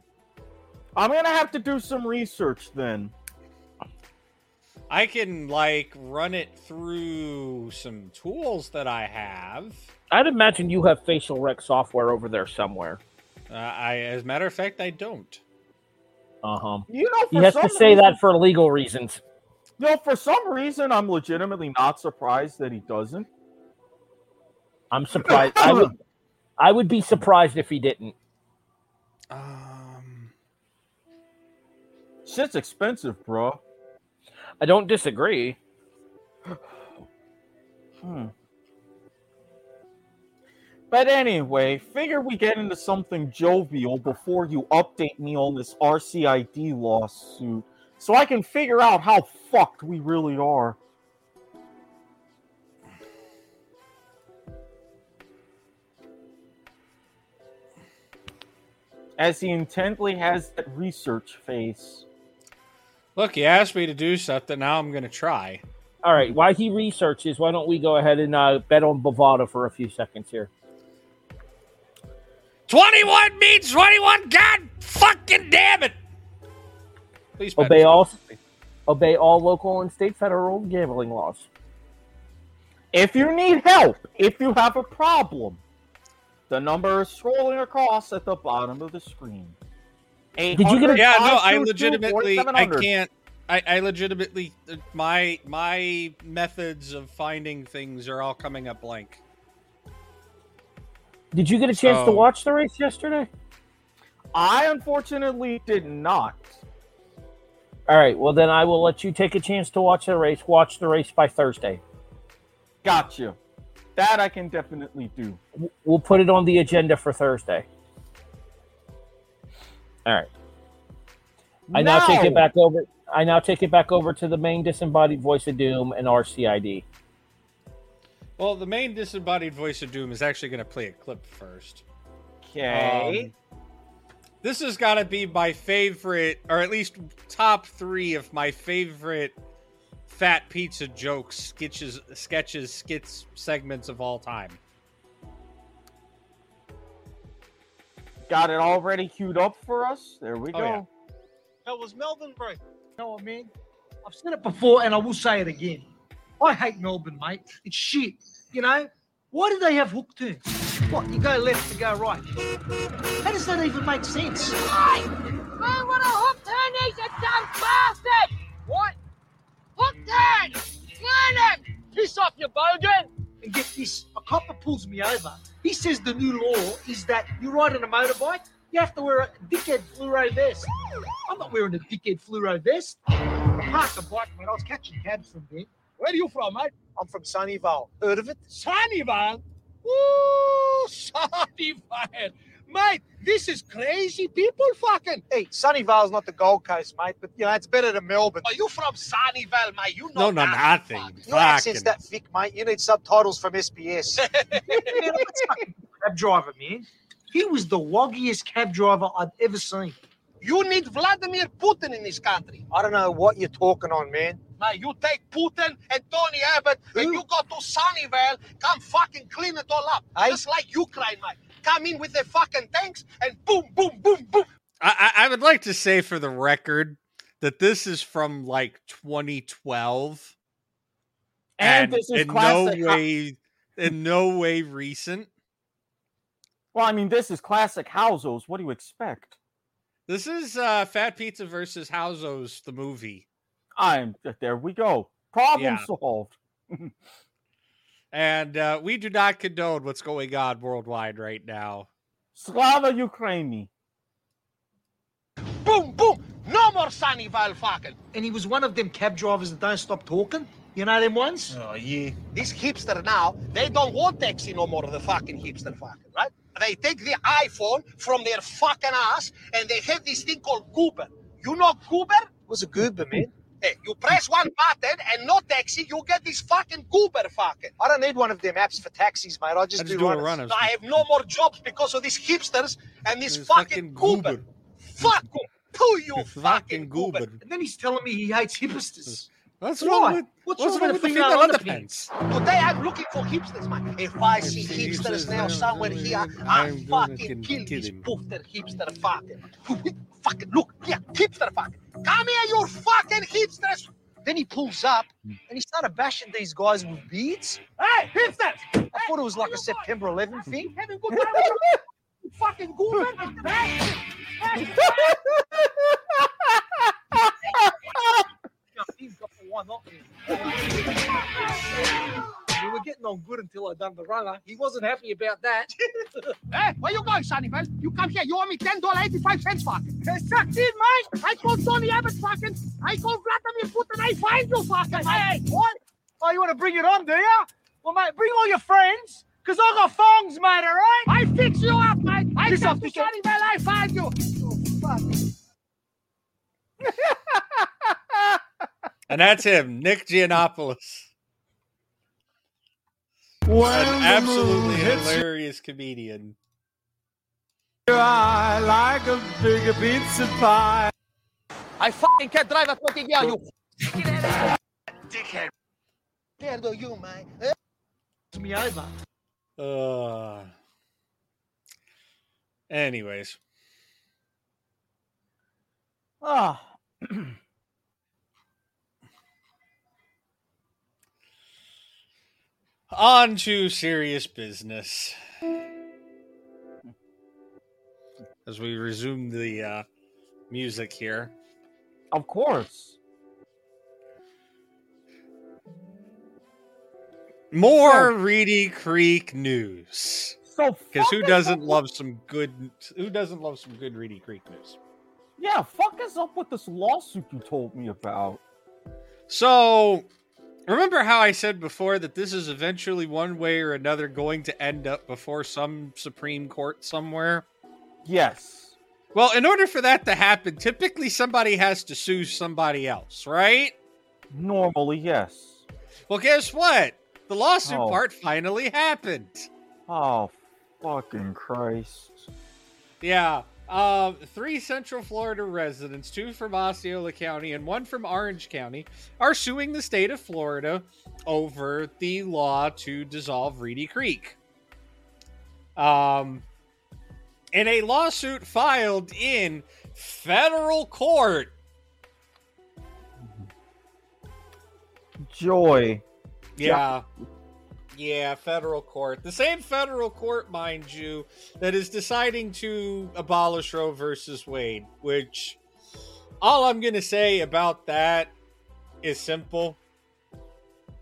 Speaker 1: I'm gonna have to do some research then.
Speaker 2: I can like run it through some tools that I have.
Speaker 3: I'd imagine you have facial rec software over there somewhere.
Speaker 2: Uh, I, as a matter of fact, I don't.
Speaker 3: Uh huh.
Speaker 1: You know,
Speaker 3: He has
Speaker 1: some
Speaker 3: to say
Speaker 1: reason-
Speaker 3: that for legal reasons.
Speaker 1: You know, for some reason, I'm legitimately not surprised that he doesn't.
Speaker 3: I'm surprised. I would, I would be surprised if he didn't.
Speaker 2: Um,
Speaker 1: Shit's expensive, bro.
Speaker 3: I don't disagree.
Speaker 1: Hmm. But anyway, figure we get into something jovial before you update me on this RCID lawsuit so I can figure out how fucked we really are. As he intently has that research face.
Speaker 2: look, he asked me to do something. Now I'm going to try.
Speaker 3: All right. While he researches, why don't we go ahead and uh, bet on Bovada for a few seconds here?
Speaker 2: 21 means 21. God fucking damn it. Please
Speaker 3: Obey all, obey all local and state federal gambling laws.
Speaker 1: If you need help, if you have a problem, the number is scrolling across at the bottom of the screen.
Speaker 3: Did you get a-
Speaker 2: Yeah, no, I legitimately, I can't. I, I legitimately, my my methods of finding things are all coming up blank.
Speaker 3: Did you get a chance to watch the race yesterday?
Speaker 1: I unfortunately did not.
Speaker 3: All right. Well, then I will let you take a chance to watch the race. Watch the race by Thursday.
Speaker 1: Gotcha. That I can definitely do.
Speaker 3: We'll put it on the agenda for Thursday. All right. I now take it back over. I now take it back over to the main disembodied voice of doom and RCID.
Speaker 2: Well, the main disembodied voice of doom is actually going to play a clip first.
Speaker 1: Okay.
Speaker 2: Um, this has got to be my favorite, or at least top three of my favorite fat pizza jokes, sketches, sketches, skits, segments of all time.
Speaker 1: Got it already queued up for us. There we
Speaker 2: Oh,
Speaker 1: go.
Speaker 2: yeah.
Speaker 12: That was Melvin bro. You know what I mean? I've said it before and I will say it again. I hate Melbourne, mate. It's shit. You know? Why do they have hook turns? What, you go left to go right? How does that even make sense?
Speaker 9: Hey! Man, what a hook turn is, a dumb bastard! What? Hook turn! Learn it!
Speaker 12: Piss off, you bogan! And get this, a copper pulls me over. He says the new law is that you ride on a motorbike, you have to wear a dickhead fluoro vest. I'm not wearing a dickhead fluoro vest. I parked the bike, mate. I was catching cabs from there. Where are you from, mate? I'm from Sunnyvale. Heard of it? Sunnyvale? Ooh, Sunnyvale. Mate, this is crazy people fucking. Hey, Sunnyvale's not the Gold Coast, mate, but you know, it's better than Melbourne. Are you from Sunnyvale, mate? You know
Speaker 2: No, no, nothing.
Speaker 12: Your accent's
Speaker 2: Fucking-
Speaker 12: that thick, mate. You need subtitles from SBS. cab driver, man. He was the woggiest cab driver I've ever seen. You need Vladimir Putin in this country. I don't know what you're talking on, man. Mate, you take Putin and Tony Abbott and you go to Sunnyvale, come fucking clean it all up. Just like Ukraine, mate. Come in with their fucking tanks and boom, boom, boom, boom.
Speaker 2: I, I I would like to say for the record that this is from like 2012,
Speaker 1: And this is
Speaker 2: in
Speaker 1: classic-
Speaker 2: no way, in no way recent.
Speaker 1: Well, I mean, this is classic Housos. What do you expect?
Speaker 2: This is uh, Fat Pizza versus Housos the movie,
Speaker 1: I'm there. We go. Problem
Speaker 2: Yeah.
Speaker 1: solved.
Speaker 2: and uh, we do not condone what's going on worldwide right now.
Speaker 1: Slava Ukraini.
Speaker 12: Boom, boom. No more Sunnyvale fucking. And he was one of them cab drivers that don't stop talking. You know them ones? Oh, yeah. This hipster now, they don't want taxi no more, the fucking hipster fucking, right? They take the iPhone from their fucking ass and they have this thing called Goober. You know Goober? What's a Goober, man? Hey, you press one button and no taxi, you get this fucking Goober fucking. I don't need one of them apps for taxis, mate. I just,
Speaker 2: I just
Speaker 12: do,
Speaker 2: do
Speaker 12: runners.
Speaker 2: runners.
Speaker 12: I have no more jobs because of these hipsters and this
Speaker 2: This
Speaker 12: fucking, Goober. Fuck 'em. Pooh, you
Speaker 2: fucking
Speaker 12: fucking
Speaker 2: Goober.
Speaker 12: Goober. And then he's telling me he hates hipsters.
Speaker 2: What's
Speaker 12: Why?
Speaker 2: wrong with
Speaker 12: What's,
Speaker 2: what's
Speaker 12: wrong,
Speaker 2: wrong
Speaker 12: with
Speaker 2: with
Speaker 12: the
Speaker 2: the
Speaker 12: female
Speaker 2: female
Speaker 12: underpants? Today I'm looking for hipsters, man. If I see hipsters now uh, somewhere here,
Speaker 2: I'm
Speaker 12: I'm fucking
Speaker 2: kill
Speaker 12: kill this
Speaker 2: him.
Speaker 12: poofter hipster fucking. fucking look, yeah, hipster fucking. Come here, you fucking hipsters. Then he pulls up hmm. and he started bashing these guys with beards. Hey, hipsters! I thought it was like a September 11 thing. Having good time with you fucking Hey, hey, We were getting on good until I done the runner. He wasn't happy about that. hey, where you going, Sonny, man? You come here. You owe me $10.85 fucking. Sucked in, mate. I call Tony Abbott fucking. I called Vladimir Putin. I find you fucking. Hey, what? Oh, you want to bring it on, do you? Well, mate, bring all your friends. Because I got thongs, mate, all right? I fix you up, mate. I
Speaker 17: off,
Speaker 12: to
Speaker 17: dickhead.
Speaker 12: Sunnyvale. I find you. Oh, you fucking.
Speaker 2: And that's him, Nick Giannopoulos.
Speaker 17: When
Speaker 2: An absolutely
Speaker 17: moon hits
Speaker 2: hilarious comedian.
Speaker 17: your eye like a big pizza pie.
Speaker 12: I fucking can't drive a fucking girl, you dickhead. There go you, man. Me over.
Speaker 2: Uh, anyways,
Speaker 1: Ah.
Speaker 2: on to serious business. As we resume the uh, music here.
Speaker 1: Of course.
Speaker 2: More Reedy Creek news.
Speaker 1: So
Speaker 2: Because who doesn't love some good? Who doesn't love some good Reedy Creek news?
Speaker 1: Yeah, fuck us up with this lawsuit you told me about.
Speaker 2: So, remember how I said before that this is eventually one way or another going to end up before some Supreme Court somewhere?
Speaker 1: Yes.
Speaker 2: Well, in order for that to happen, typically somebody has to sue somebody else, right?
Speaker 1: Normally, yes.
Speaker 2: Well, guess what? The lawsuit
Speaker 1: Oh.
Speaker 2: part finally happened.
Speaker 1: Oh, fucking Christ.
Speaker 2: Yeah. Um, three Central Florida residents, two from Osceola County and one from Orange County, are suing the state of Florida over the law to dissolve Reedy Creek. Um, in a lawsuit filed in federal court.
Speaker 1: Joy.
Speaker 2: Yeah. Yeah, federal court. The same federal court, mind you, that is deciding to abolish Roe versus Wade, which all I'm going to say about that is simple.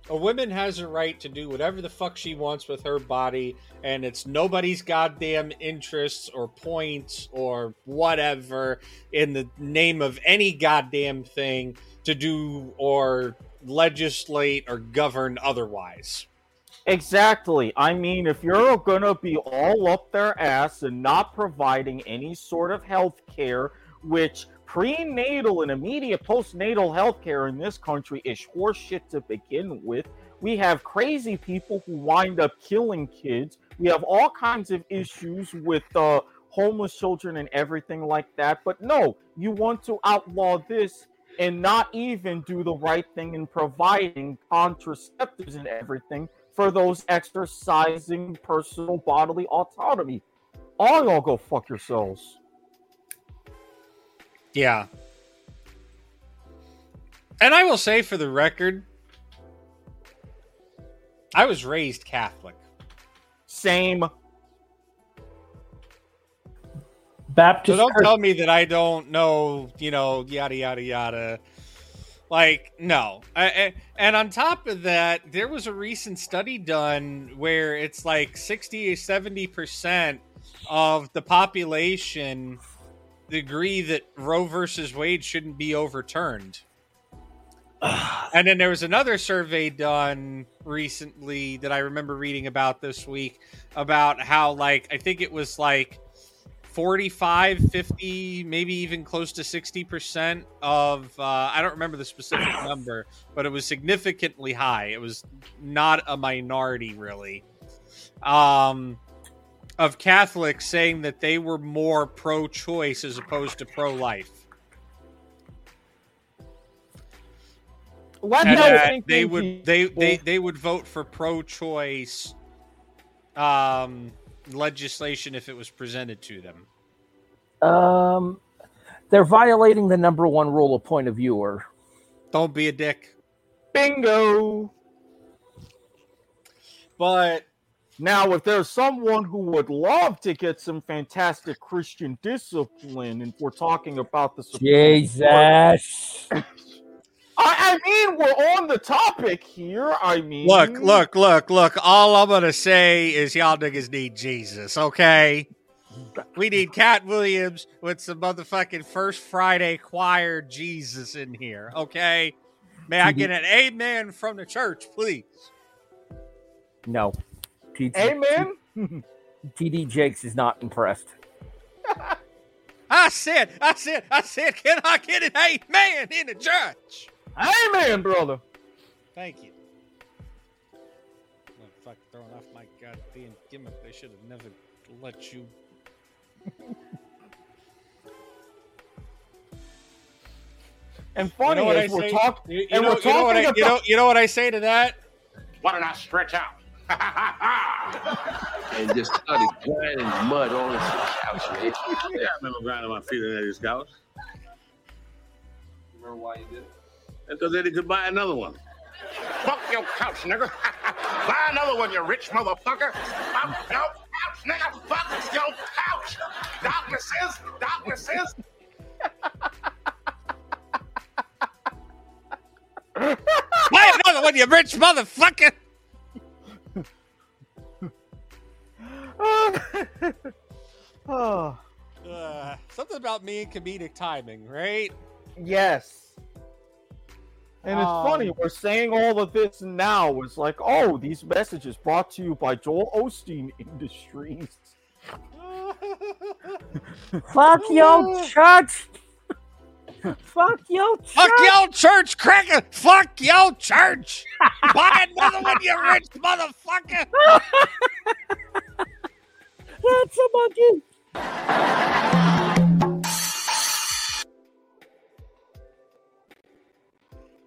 Speaker 2: A woman has a right to do whatever the fuck she wants with her body, and it's nobody's goddamn interests or points or whatever in the name of any goddamn thing to do or legislate or govern otherwise.
Speaker 1: Exactly. I mean, if you're gonna be all up their ass and not providing any sort of health care, which prenatal and immediate postnatal health care in this country is horseshit to begin with. We have crazy people who wind up killing kids. We have all kinds of issues with uh, homeless children and everything like that. But no, you want to outlaw this and not even do the right thing in providing contraceptives and everything for those exercising personal bodily autonomy. All y'all go fuck yourselves.
Speaker 2: Yeah. And I will say for the record, I was raised Catholic.
Speaker 1: Same.
Speaker 3: Baptist.
Speaker 2: So don't tell me that I don't know, you know, yada yada yada. Like no, I, and on top of that, there was a recent study done where it's like sixty or seventy percent of the population agree that Roe versus Wade shouldn't be overturned. and then there was another survey done recently that I remember reading about this week about how like I think it was like 45 50 maybe even close to 60% of uh, i don't remember the specific number but it was significantly high. It was not a minority really. Um, of catholics saying that they were more pro-choice as opposed to pro-life.
Speaker 1: What
Speaker 2: and
Speaker 1: the
Speaker 2: that they would they, they they would vote for pro-choice um, legislation if it was presented to them
Speaker 3: Um, they're violating the number one rule of point of viewer.
Speaker 2: Don't be a dick.
Speaker 1: Bingo.
Speaker 2: But
Speaker 1: now, if there's someone who would love to get some fantastic Christian discipline, and we're talking about the Supreme
Speaker 3: Jesus.
Speaker 1: I, I mean, we're on the topic here. I mean,
Speaker 2: Look, look, look, look. All I'm gonna say is y'all niggas need Jesus, okay? We need Katt Williams with some motherfucking First Friday choir Jesus in here, okay? May I mhm. get an amen from the church, please?
Speaker 3: No. TD,
Speaker 1: Amen.
Speaker 3: TD Jakes is not impressed.
Speaker 2: I said, I said, I said, can I get an amen in the church?
Speaker 1: Amen, brother.
Speaker 2: Thank you. Fuck, throwing off my goddamn gimmick. They should have never let you.
Speaker 1: And funny
Speaker 2: you know what I
Speaker 1: is we're
Speaker 2: say?
Speaker 1: talking,
Speaker 2: You, you
Speaker 1: and
Speaker 2: know,
Speaker 1: we're
Speaker 2: you know what I,
Speaker 1: talking
Speaker 2: you know, you know what I say to that?
Speaker 7: Why don't I stretch out? and just started grinding mud on his couch, man.
Speaker 15: Yeah, I remember grinding my feet in his couch.
Speaker 7: Remember why you did it?
Speaker 15: Because then he could buy another one.
Speaker 8: Fuck your couch, nigga. Buy another one, you rich motherfucker. Fuck your couch, nigga. Fuck your couch. Doctor says, doctor says.
Speaker 2: Buy another one, you rich motherfucker.
Speaker 1: oh,
Speaker 2: Uh, something about me and comedic timing, right?
Speaker 1: yes. And it's
Speaker 2: Um,
Speaker 1: funny, we're saying all of this now. It's like, oh, these messages brought to you by Joel Osteen Industries.
Speaker 3: Fuck your church. Fuck your church.
Speaker 2: Fuck your church, cracker. Fuck your church. Buy another one, you rich motherfucker.
Speaker 3: That's a monkey.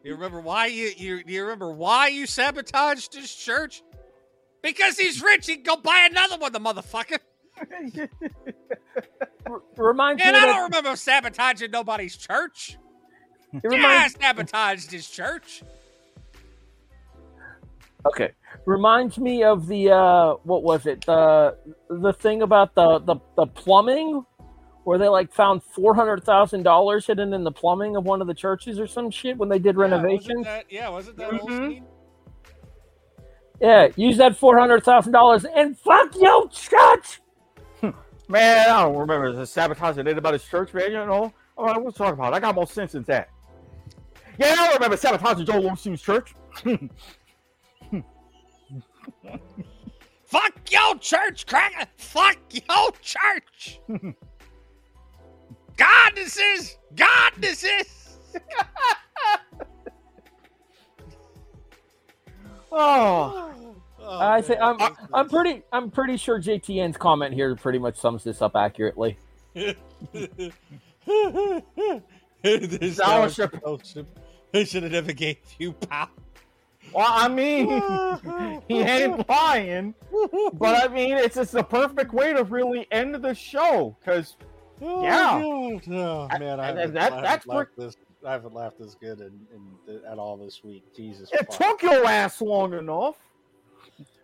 Speaker 2: You remember why you you you remember why you sabotaged his church? Because he's rich, he can go buy another one, the motherfucker.
Speaker 3: Reminds
Speaker 2: And
Speaker 3: me
Speaker 2: I don't remember sabotaging nobody's church.
Speaker 3: It
Speaker 2: Yeah, I sabotaged his church.
Speaker 3: Okay. Reminds me of the uh what was it? The the thing about the the, the plumbing where they like found four hundred thousand dollars hidden in the plumbing of one of the churches or some shit when they did
Speaker 2: Yeah,
Speaker 3: renovations.
Speaker 2: wasn't that, yeah, wasn't that
Speaker 1: Mm-hmm.
Speaker 2: Osteen?
Speaker 3: Yeah, use that four hundred thousand dollars and fuck your church.
Speaker 1: Man, I don't remember the sabotage they did about his church, man. You know, oh, what was talking about? I got more sense than that. Yeah, I don't remember sabotaging Joel Osteen's church.
Speaker 2: Fuck your church, cracker! Fuck your church! God, this is God, this is.
Speaker 1: oh.
Speaker 3: I say I'm uh, I'm pretty I'm pretty sure JTN's comment here pretty much sums this up accurately.
Speaker 2: this
Speaker 1: Sour
Speaker 2: fellowship. I should have never gave you power.
Speaker 1: Well, I mean, he ain't lying, but I mean, it's just the perfect way to really end the show. Because, yeah,
Speaker 2: Oh man, I
Speaker 1: I-
Speaker 2: haven't,
Speaker 1: that-
Speaker 2: I haven't
Speaker 1: that's
Speaker 2: laughed this. I haven't laughed this good in, in, at all this week. Jesus.
Speaker 1: it
Speaker 2: fuck.
Speaker 1: took your ass long enough.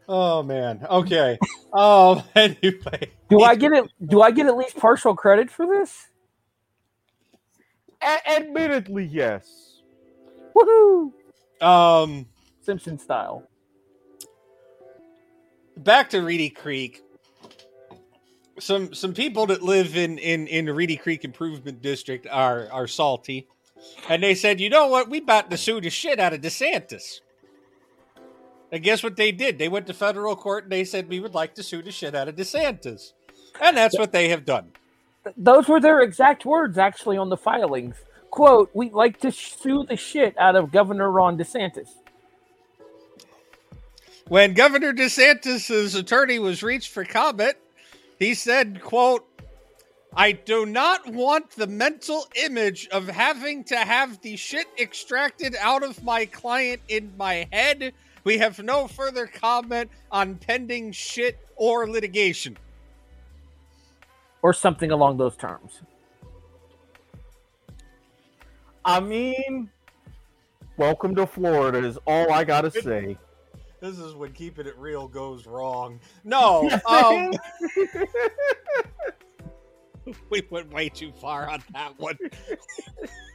Speaker 2: Oh man. Okay. um. Anyway.
Speaker 3: Do I get it? Do I get at least partial credit for this?
Speaker 1: A- admittedly, yes.
Speaker 3: Woohoo!
Speaker 2: Um.
Speaker 3: Simpson style.
Speaker 2: Back to Reedy Creek. Some some people that live in in in Reedy Creek Improvement District are are salty, and they said, you know what, we about to sue the shit out of DeSantis. And guess what they did? They went to federal court and they said we would like to sue the shit out of DeSantis, and that's what they have done.
Speaker 3: Those were their exact words, actually, on the filings. "Quote: We'd like to sue the shit out of Governor Ron DeSantis."
Speaker 2: When Governor DeSantis's attorney was reached for comment, he said, quote, I do not want the mental image of having to have the shit extracted out of my client in my head. We have no further comment on pending shit or litigation.
Speaker 3: or something along those terms.
Speaker 1: I mean, welcome to Florida is all I gotta say.
Speaker 2: This is when keeping it real goes wrong. No, um, we went way too far on that one.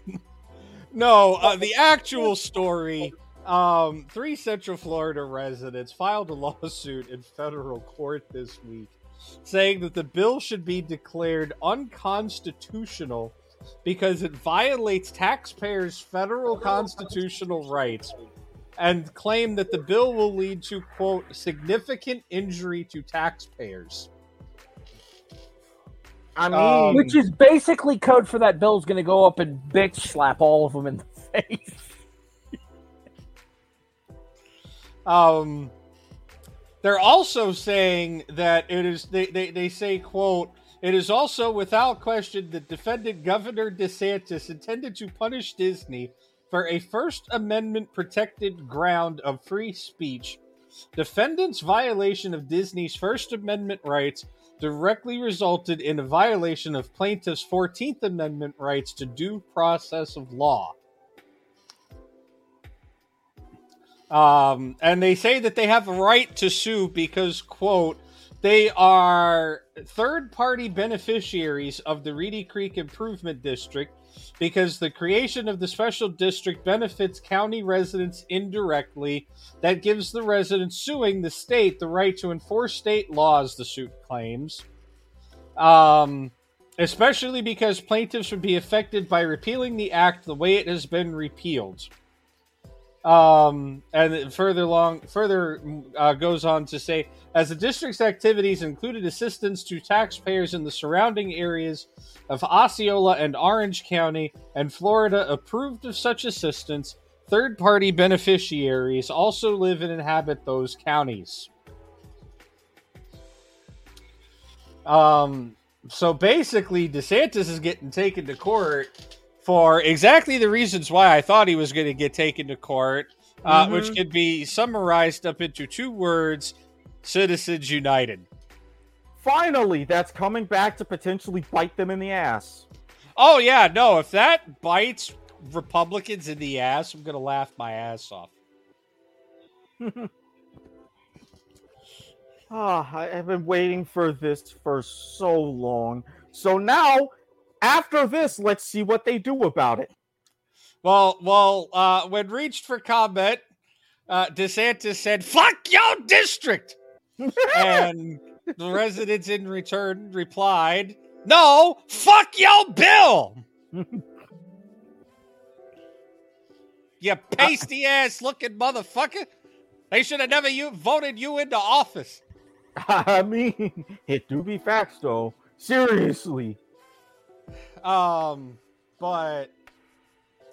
Speaker 2: no, uh, the actual story. Um, three Central Florida residents filed a lawsuit in federal court this week, saying that the bill should be declared unconstitutional because it violates taxpayers' federal constitutional rights and claim that the bill will lead to quote significant injury to taxpayers.
Speaker 1: I mean,
Speaker 2: Um,
Speaker 3: Which is basically code for that bill's going to go up and bitch slap all of them in the face.
Speaker 2: Um, they're also saying that it is they, they, they say quote it is also without question that defendant governor desantis intended to punish disney for a first amendment protected ground of free speech defendant's violation of disney's first amendment rights directly resulted in a violation of plaintiff's 14th amendment rights to due process of law. Um, and they say that they have a right to sue because, quote, they are third party beneficiaries of the Reedy Creek Improvement District because the creation of the special district benefits county residents indirectly. That gives the residents suing the state the right to enforce state laws, the suit claims. Um, especially because plaintiffs would be affected by repealing the act the way it has been repealed. Um, and further long, further uh, goes on to say, as the district's activities included assistance to taxpayers in the surrounding areas of Osceola and Orange County, and Florida approved of such assistance, third-party beneficiaries also live and inhabit those counties. Um, so basically, DeSantis is getting taken to court for exactly the reasons why I thought he was going to get taken to court, uh,
Speaker 1: Mhm.
Speaker 2: which could be summarized up into two words Citizens United.
Speaker 1: finally, that's coming back to potentially bite them in the ass.
Speaker 2: Oh, yeah, no, if that bites Republicans in the ass, I'm going to laugh my ass off.
Speaker 1: Ah, I have been waiting for this for so long. So now, after this, let's see what they do about it.
Speaker 2: Well, well, uh, when reached for comment, uh, DeSantis said, "Fuck your district," and the residents in return replied, "No, fuck your bill." you pasty ass looking motherfucker! They should have never you voted you into office.
Speaker 1: I mean, it do be facts though. Seriously.
Speaker 2: Um, but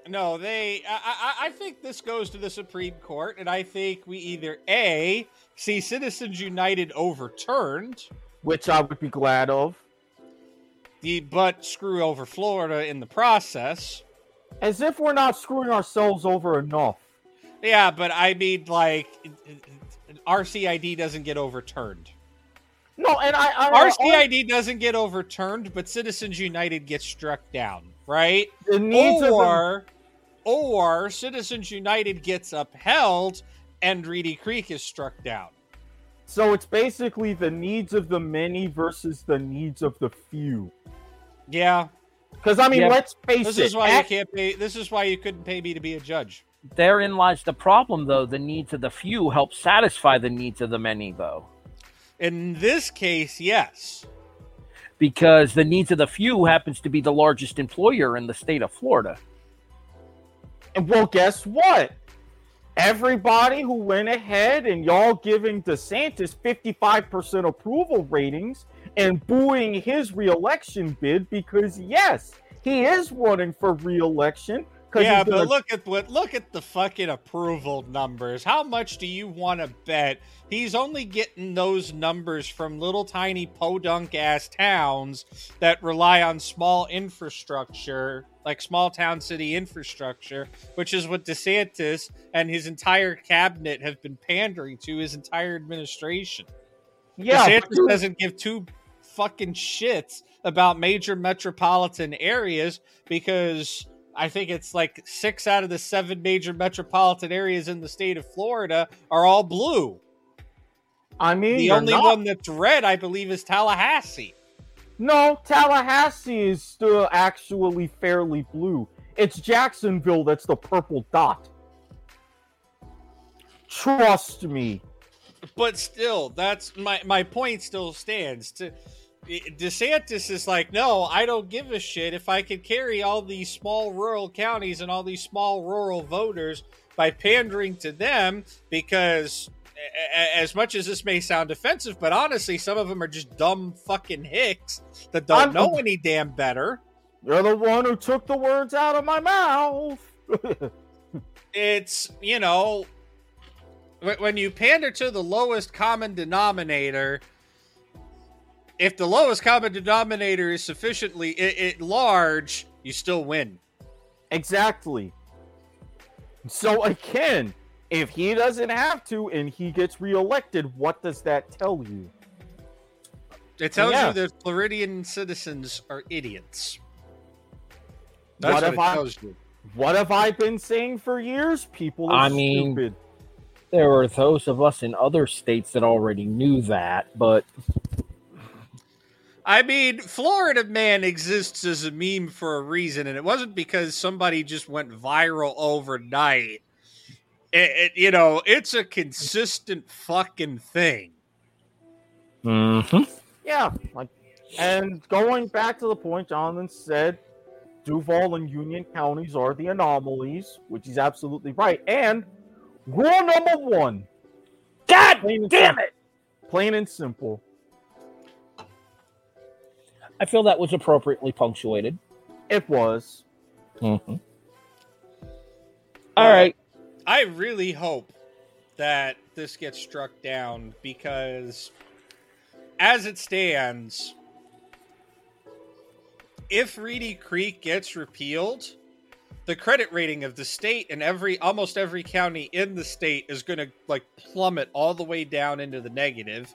Speaker 2: no, they. I, I, I think this goes to the Supreme Court, and I think we either a see Citizens United overturned,
Speaker 1: which I would be glad of,
Speaker 2: the but screw over Florida in the process.
Speaker 1: As if we're not screwing ourselves over enough.
Speaker 2: Yeah, but I mean, like, RCID doesn't get overturned.
Speaker 1: No, and I, I
Speaker 2: RCID doesn't get overturned, but Citizens United gets struck down, right?
Speaker 1: The needs of
Speaker 2: or, or Citizens United gets upheld, and Reedy Creek is struck down.
Speaker 1: So it's basically the needs of the many versus the needs of the few.
Speaker 2: Yeah,
Speaker 1: because I mean,
Speaker 3: Yeah.
Speaker 1: let's face
Speaker 2: this
Speaker 1: it.
Speaker 2: is why
Speaker 1: act-
Speaker 2: you can't pay. This is why you couldn't pay me to be a judge.
Speaker 3: Therein lies the problem, though. The needs of the few help satisfy the needs of the many, though.
Speaker 2: In this case, yes.
Speaker 3: Because the needs of the few happens to be the largest employer in the state of Florida.
Speaker 1: And well, guess what? Everybody who went ahead and y'all giving DeSantis 55% approval ratings and booing his reelection bid because yes, he is running for reelection.
Speaker 2: Yeah, but look at what look at the fucking approval numbers. How much do you want to bet he's only getting those numbers from little tiny podunk ass towns that rely on small infrastructure, like small town city infrastructure, which is what DeSantis and his entire cabinet have been pandering to his entire administration.
Speaker 1: Yeah,
Speaker 2: DeSantis doesn't give two fucking shits about major metropolitan areas because I think it's like six out of the seven major metropolitan areas in the state of Florida are all blue.
Speaker 1: I mean,
Speaker 2: The only
Speaker 1: not-
Speaker 2: one that's red, I believe, is Tallahassee.
Speaker 1: No, Tallahassee is still actually fairly blue. It's Jacksonville that's the purple dot. Trust me.
Speaker 2: But still, that's my my point still stands. To DeSantis is like, no, I don't give a shit if I could carry all these small rural counties and all these small rural voters by pandering to them because as much as this may sound offensive, but honestly, some of them are just dumb fucking hicks that don't
Speaker 1: I'm-
Speaker 2: know any damn better.
Speaker 1: You're the one who took the words out of my mouth.
Speaker 2: it's you know when you pander to the lowest common denominator if the lowest common denominator is sufficiently i- i- large you still win
Speaker 1: exactly. So again, if he doesn't have to and he gets reelected, what does that tell you?
Speaker 2: it tells
Speaker 1: Yeah.
Speaker 2: you that floridian citizens are idiots that's
Speaker 1: what
Speaker 2: what,
Speaker 1: have
Speaker 2: it
Speaker 1: I
Speaker 2: tells you
Speaker 1: what have I been saying for years? People are
Speaker 3: I mean,
Speaker 1: stupid.
Speaker 3: There are those of us in other states that already knew that, but
Speaker 2: I mean, Florida Man exists as a meme for a reason, and it wasn't because somebody just went viral overnight. It, it- you know, it's a consistent fucking thing.
Speaker 3: Mhm.
Speaker 1: Yeah, like, and going back to the point Jonathan said, Duval and Union counties are the anomalies, which is absolutely right. And rule number one,
Speaker 3: God
Speaker 1: plain and
Speaker 3: damn
Speaker 1: sim- plain and simple.
Speaker 3: I feel that was appropriately punctuated.
Speaker 1: It was.
Speaker 3: Mhm. All right.
Speaker 2: I really hope that this gets struck down because, as it stands, if Reedy Creek gets repealed, the credit rating of the state and every almost every county in the state is going to like plummet all the way down into the negative,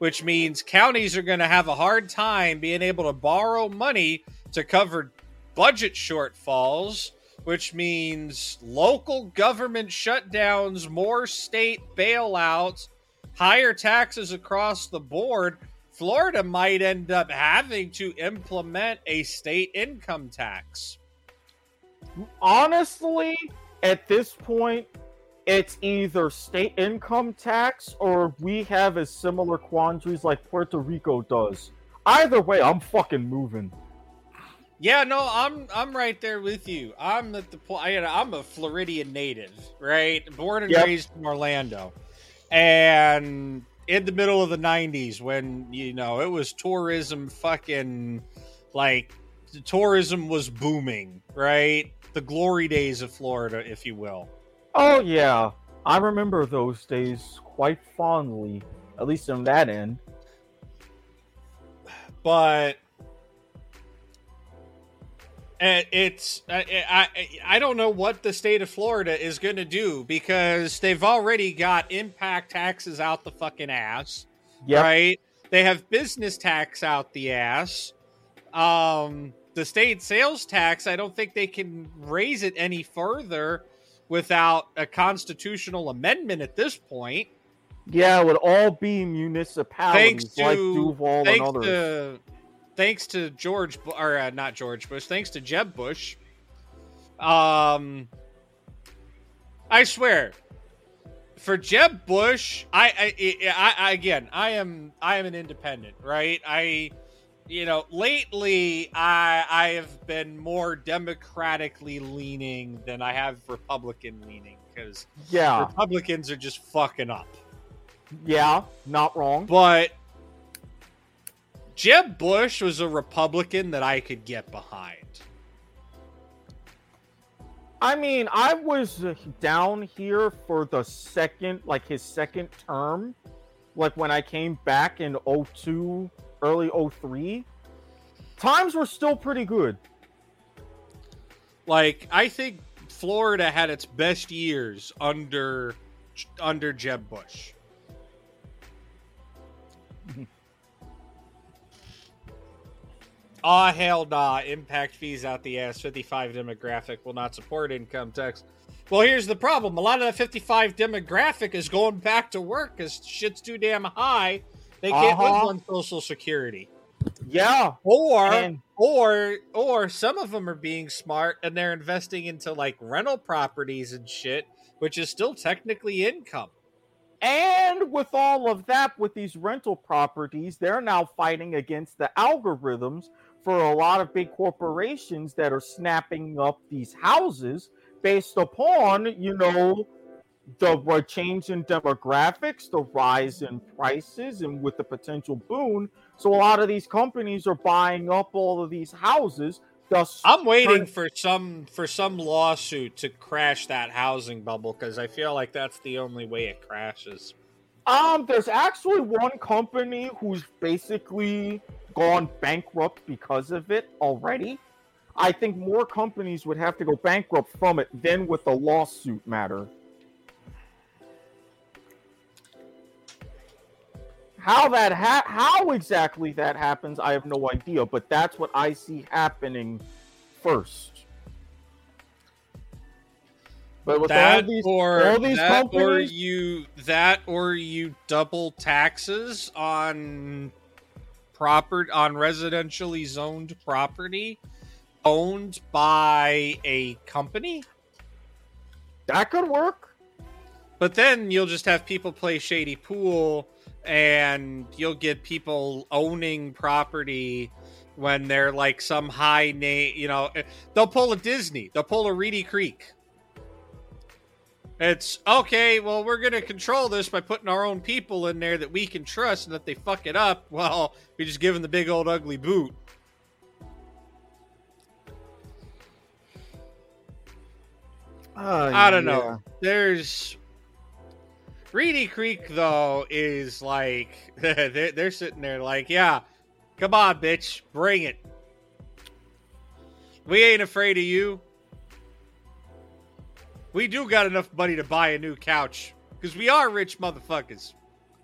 Speaker 2: which means counties are going to have a hard time being able to borrow money to cover budget shortfalls, which means local government shutdowns, more state bailouts, higher taxes across the board. Florida might end up having to implement a state income tax.
Speaker 1: Honestly, at this point, it's either state income tax or we have as similar quandaries like Puerto Rico does. Either way, I'm fucking moving.
Speaker 2: Yeah, no, I'm I'm right there with you. I'm at the point. I'm a Floridian native, right? Born and
Speaker 1: Yep.
Speaker 2: raised in Orlando, and in the middle of the '90s, when you know it was tourism, fucking like tourism was booming, right? The glory days of Florida, if you will.
Speaker 1: Oh yeah, I remember those days quite fondly, at least on that end.
Speaker 2: but uh, it's I, I I don't know what the state of Florida is going to do because they've already got impact taxes out the fucking ass,
Speaker 1: Yep.
Speaker 2: right? They have business tax out the ass. Um, the state sales tax, I don't think they can raise it any further without a constitutional amendment at this point.
Speaker 1: Yeah, it would all be municipalities
Speaker 2: Thanks to
Speaker 1: like Duval and
Speaker 2: thanks
Speaker 1: others.
Speaker 2: to thanks to George or uh, not George Bush, thanks to Jeb Bush. Um, I swear, for Jeb Bush, I, I, I, I again, I am, I am an independent, right? I, you know, lately, I, I have been more democratically leaning than I have Republican leaning because
Speaker 1: Yeah.
Speaker 2: Republicans are just fucking up.
Speaker 1: Yeah, not wrong.
Speaker 2: But Jeb Bush was a Republican that I could get behind.
Speaker 1: I mean, I was down here for the second, like his second term, like when I came back in 02, early 03. Times were still pretty good.
Speaker 2: Like I think Florida had its best years under under Jeb Bush. Ah, hell nah. Impact fees out the ass. 55 demographic will not support income tax. Well, here's the problem. A lot of that 55 demographic is going back to work because shit's too damn high. They can't
Speaker 1: Uh-huh.
Speaker 2: live on Social Security.
Speaker 1: Yeah.
Speaker 2: Or
Speaker 1: And-
Speaker 2: or or some of them are being smart and they're investing into like rental properties and shit, which is still technically income.
Speaker 1: And with all of that, with these rental properties, they're now fighting against the algorithms for a lot of big corporations that are snapping up these houses based upon, you know, the change in demographics, the rise in prices, and with the potential boon. So a lot of these companies are buying up all of these houses. Thus,
Speaker 2: I'm waiting for some for some lawsuit to crash that housing bubble because I feel like that's the only way it crashes.
Speaker 1: Um, there's actually one company who's basically gone bankrupt because of it already. I think more companies would have to go bankrupt from it than with the lawsuit matter. How that ha- how exactly that happens, I have no idea, but that's what I see happening first. But with
Speaker 2: that
Speaker 1: all these,
Speaker 2: or
Speaker 1: all these
Speaker 2: that or you that or you double taxes on proper on residentially zoned property owned by a company
Speaker 1: that could work
Speaker 2: but then you'll just have people play shady pool and you'll get people owning property when they're like some high name you know they'll pull a disney they'll pull a reedy creek it's okay, well, we're going to control this by putting our own people in there that we can trust, and if they fuck it up, well, we just give them the big old ugly boot.
Speaker 1: Uh,
Speaker 2: I don't
Speaker 1: yeah.
Speaker 2: know. There's. Reedy Creek, though, is like. they're, they're sitting there like, yeah, come on, bitch, bring it. We ain't afraid of you. We do got enough money to buy a new couch because we are rich motherfuckers.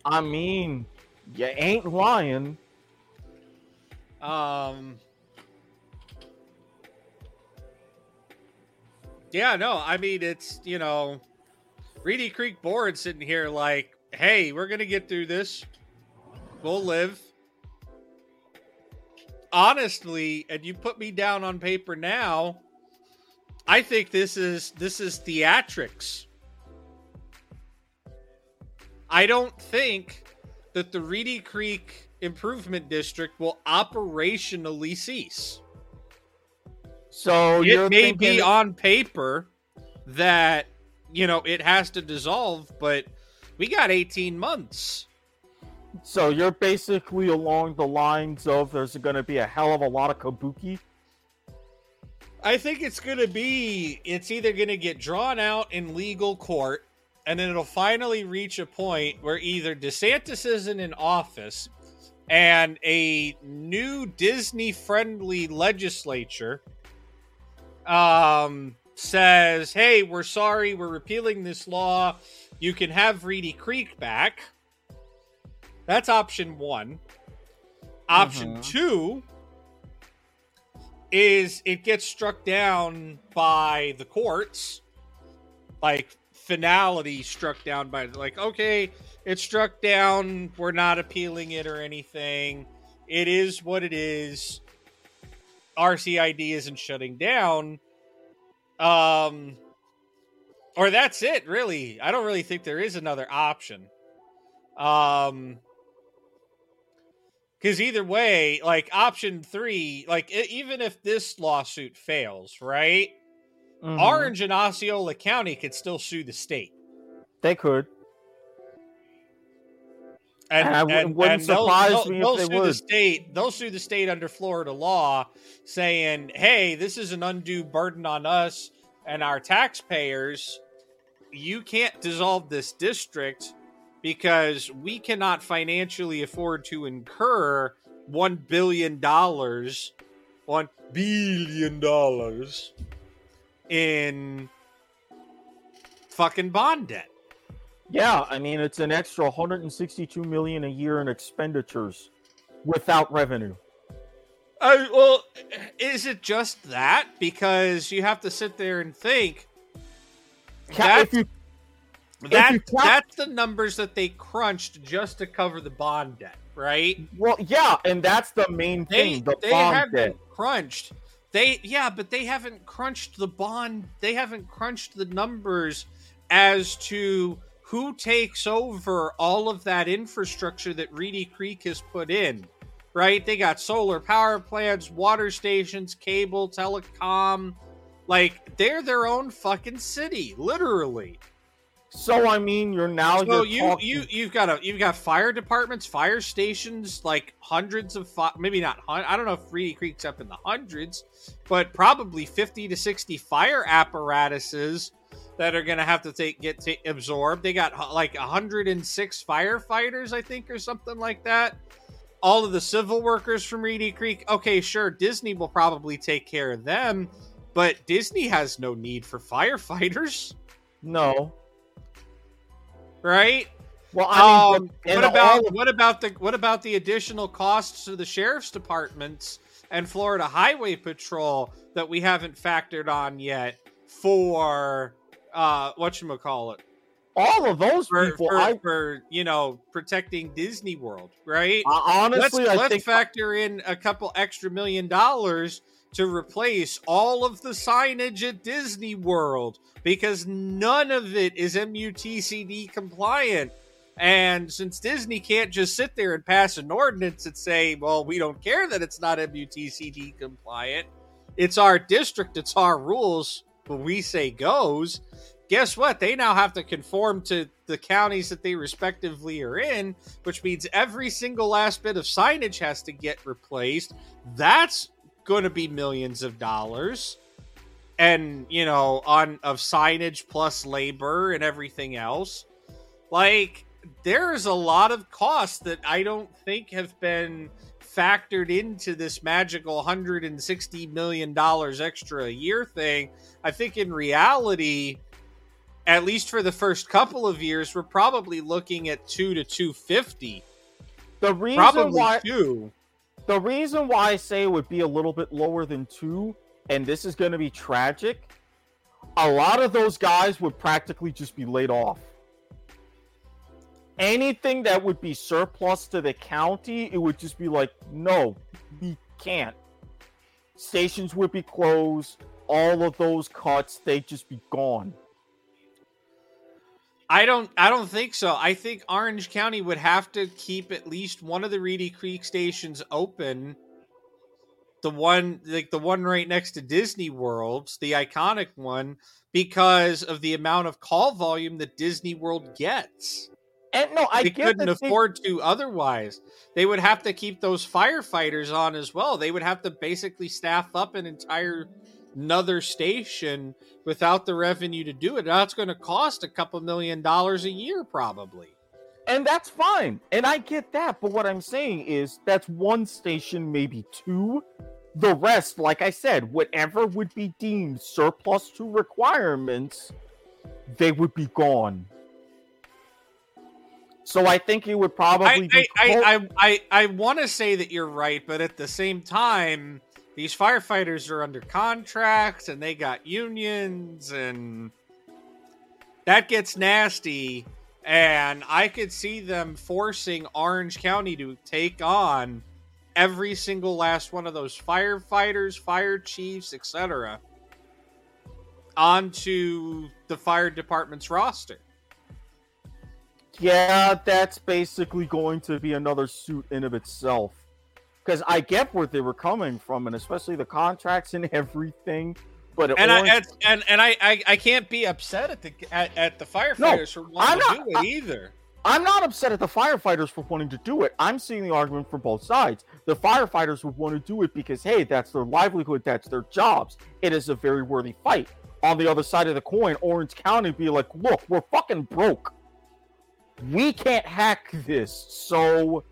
Speaker 1: I mean, you ain't lying.
Speaker 2: Um. Yeah, no, I mean it's you know, Reedy Creek board sitting here like, hey, we're gonna get through this. We'll live. Honestly, and you put me down on paper now, I think this is this is theatrics. I don't think that the Reedy Creek Improvement District will operationally cease.
Speaker 1: So
Speaker 2: it may be on paper that you know it has to dissolve, but we got 18 months.
Speaker 1: So you're basically along the lines of there's going to be a hell of a lot of kabuki.
Speaker 2: I think it's going to be it's either going to get drawn out in legal court and then it'll finally reach a point where either DeSantis isn't in office and a new Disney friendly legislature um says, "Hey, we're sorry, we're repealing this law. You can have Reedy Creek back." That's option 1. Option
Speaker 1: Mhm.
Speaker 2: 2 is it gets struck down by the courts like finality struck down by like okay it's struck down we're not appealing it or anything it is what it is rcid isn't shutting down um or that's it really i don't really think there is another option um because either way, like option three, like e- even if this lawsuit fails, right?
Speaker 1: Mhm.
Speaker 2: Orange and Osceola County could still sue the state,
Speaker 1: They could.
Speaker 2: And,
Speaker 1: And
Speaker 2: and-
Speaker 1: wouldn't
Speaker 2: and they'll-
Speaker 1: surprise
Speaker 2: they'll,
Speaker 1: me if
Speaker 2: they'll
Speaker 1: they
Speaker 2: sue the state. They'll sue the state under Florida law, saying, "Hey, this is an undue burden on us and our taxpayers. You can't dissolve this district." Because we cannot financially afford to incur one billion dollars, one billion dollars in fucking bond debt.
Speaker 1: Yeah, I mean it's an extra 162 million a year in expenditures without revenue.
Speaker 2: Uh, well, is it just that? Because you have to sit there and think.
Speaker 1: Ca-
Speaker 2: That's,
Speaker 1: if you
Speaker 2: that,
Speaker 1: you count-
Speaker 2: that's the numbers that they crunched just to cover the bond debt, right?
Speaker 1: well, yeah, and that's the main
Speaker 2: They
Speaker 1: thing. The
Speaker 2: they
Speaker 1: bond
Speaker 2: haven't
Speaker 1: debt.
Speaker 2: crunched. They yeah, but they haven't crunched the bond. They haven't crunched the numbers as to who takes over all of that infrastructure that Reedy Creek has put in. Right? They got solar power plants, water stations, cable, telecom. Like they're their own fucking city, literally.
Speaker 1: So I mean, you're now
Speaker 2: So
Speaker 1: you're
Speaker 2: you
Speaker 1: talking-
Speaker 2: you you've got a you've got fire departments, fire stations, like hundreds of fi- maybe not hun- I don't know if Reedy Creek's up in the hundreds, but probably fifty to sixty fire apparatuses that are going to have to take get absorbed. They got hu- like hundred and six firefighters, I think, or something like that. All of the civil workers from Reedy Creek. Okay, sure, Disney will probably take care of them, but Disney has no need for firefighters,
Speaker 1: no.
Speaker 2: right?
Speaker 1: Well, I mean,
Speaker 2: um, what about
Speaker 1: of-
Speaker 2: what about the what about the additional costs to the sheriff's departments and Florida Highway Patrol that we haven't factored on yet for uh what you call it
Speaker 1: all of those
Speaker 2: for,
Speaker 1: people?
Speaker 2: for,
Speaker 1: I
Speaker 2: for you know protecting Disney World, right?
Speaker 1: Uh, honestly,
Speaker 2: let's,
Speaker 1: I
Speaker 2: let's
Speaker 1: think-
Speaker 2: factor in a couple extra million dollars to replace all of the signage at Disney World because none of it is MUTCD compliant. And since Disney can't just sit there and pass an ordinance and say, well, we don't care that it's not MUTCD compliant, it's our district, it's our rules, but we say goes. Guess what? They now have to conform to the counties that they respectively are in, which means every single last bit of signage has to get replaced. That's going to be millions of dollars. And, you know, on of signage plus labor and everything else. Like there's a lot of costs that I don't think have been factored into this magical 160 million dollars extra a year thing. I think in reality, at least for the first couple of years, we're probably looking at two to 250.
Speaker 1: The reason
Speaker 2: Probably
Speaker 1: why
Speaker 2: two.
Speaker 1: the reason why I say it would be a little bit lower than two, and this is going to be tragic. A lot of those guys would practically just be laid off. Anything that would be surplus to the county, it would just be like, no, we can't. Stations would be closed. All of those cuts, they'd just be gone.
Speaker 2: I don't I don't think so. I think Orange County would have to keep at least one of the Reedy Creek stations open. The one like the one right next to Disney World, the iconic one, because of the amount of call volume that Disney World gets.
Speaker 1: And no, I
Speaker 2: they
Speaker 1: get
Speaker 2: couldn't
Speaker 1: that they-
Speaker 2: afford to otherwise. They would have to keep those firefighters on as well. They would have to basically staff up an entire another station without the revenue to do it. That's going to cost a couple million dollars a year, probably.
Speaker 1: And that's fine. And I get that. But what I'm saying is that's one station, maybe two. The rest, like I said, whatever would be deemed surplus to requirements, they would be gone. So I think it would probably
Speaker 2: I I, I, I, I, I want to say that you're right, but at the same time, these firefighters are under contracts and they got unions and that gets nasty. And I could see them forcing Orange County to take on every single last one of those firefighters, fire chiefs, etc. onto the fire department's roster.
Speaker 1: Yeah, that's basically going to be another suit in of itself. Because I get where they were coming from, and especially the contracts and everything. But
Speaker 2: and I and, and, and I, I I can't be upset at the at, at the firefighters for
Speaker 1: I'm
Speaker 2: wanting to do it
Speaker 1: I-
Speaker 2: either.
Speaker 1: I'm not upset at the firefighters for wanting to do it. I'm seeing the argument from both sides. The firefighters would want to do it because, hey, that's their livelihood, that's their jobs. It is a very worthy fight. On the other side of the coin, Orange County be like, look, we're fucking broke. We can't hack this, so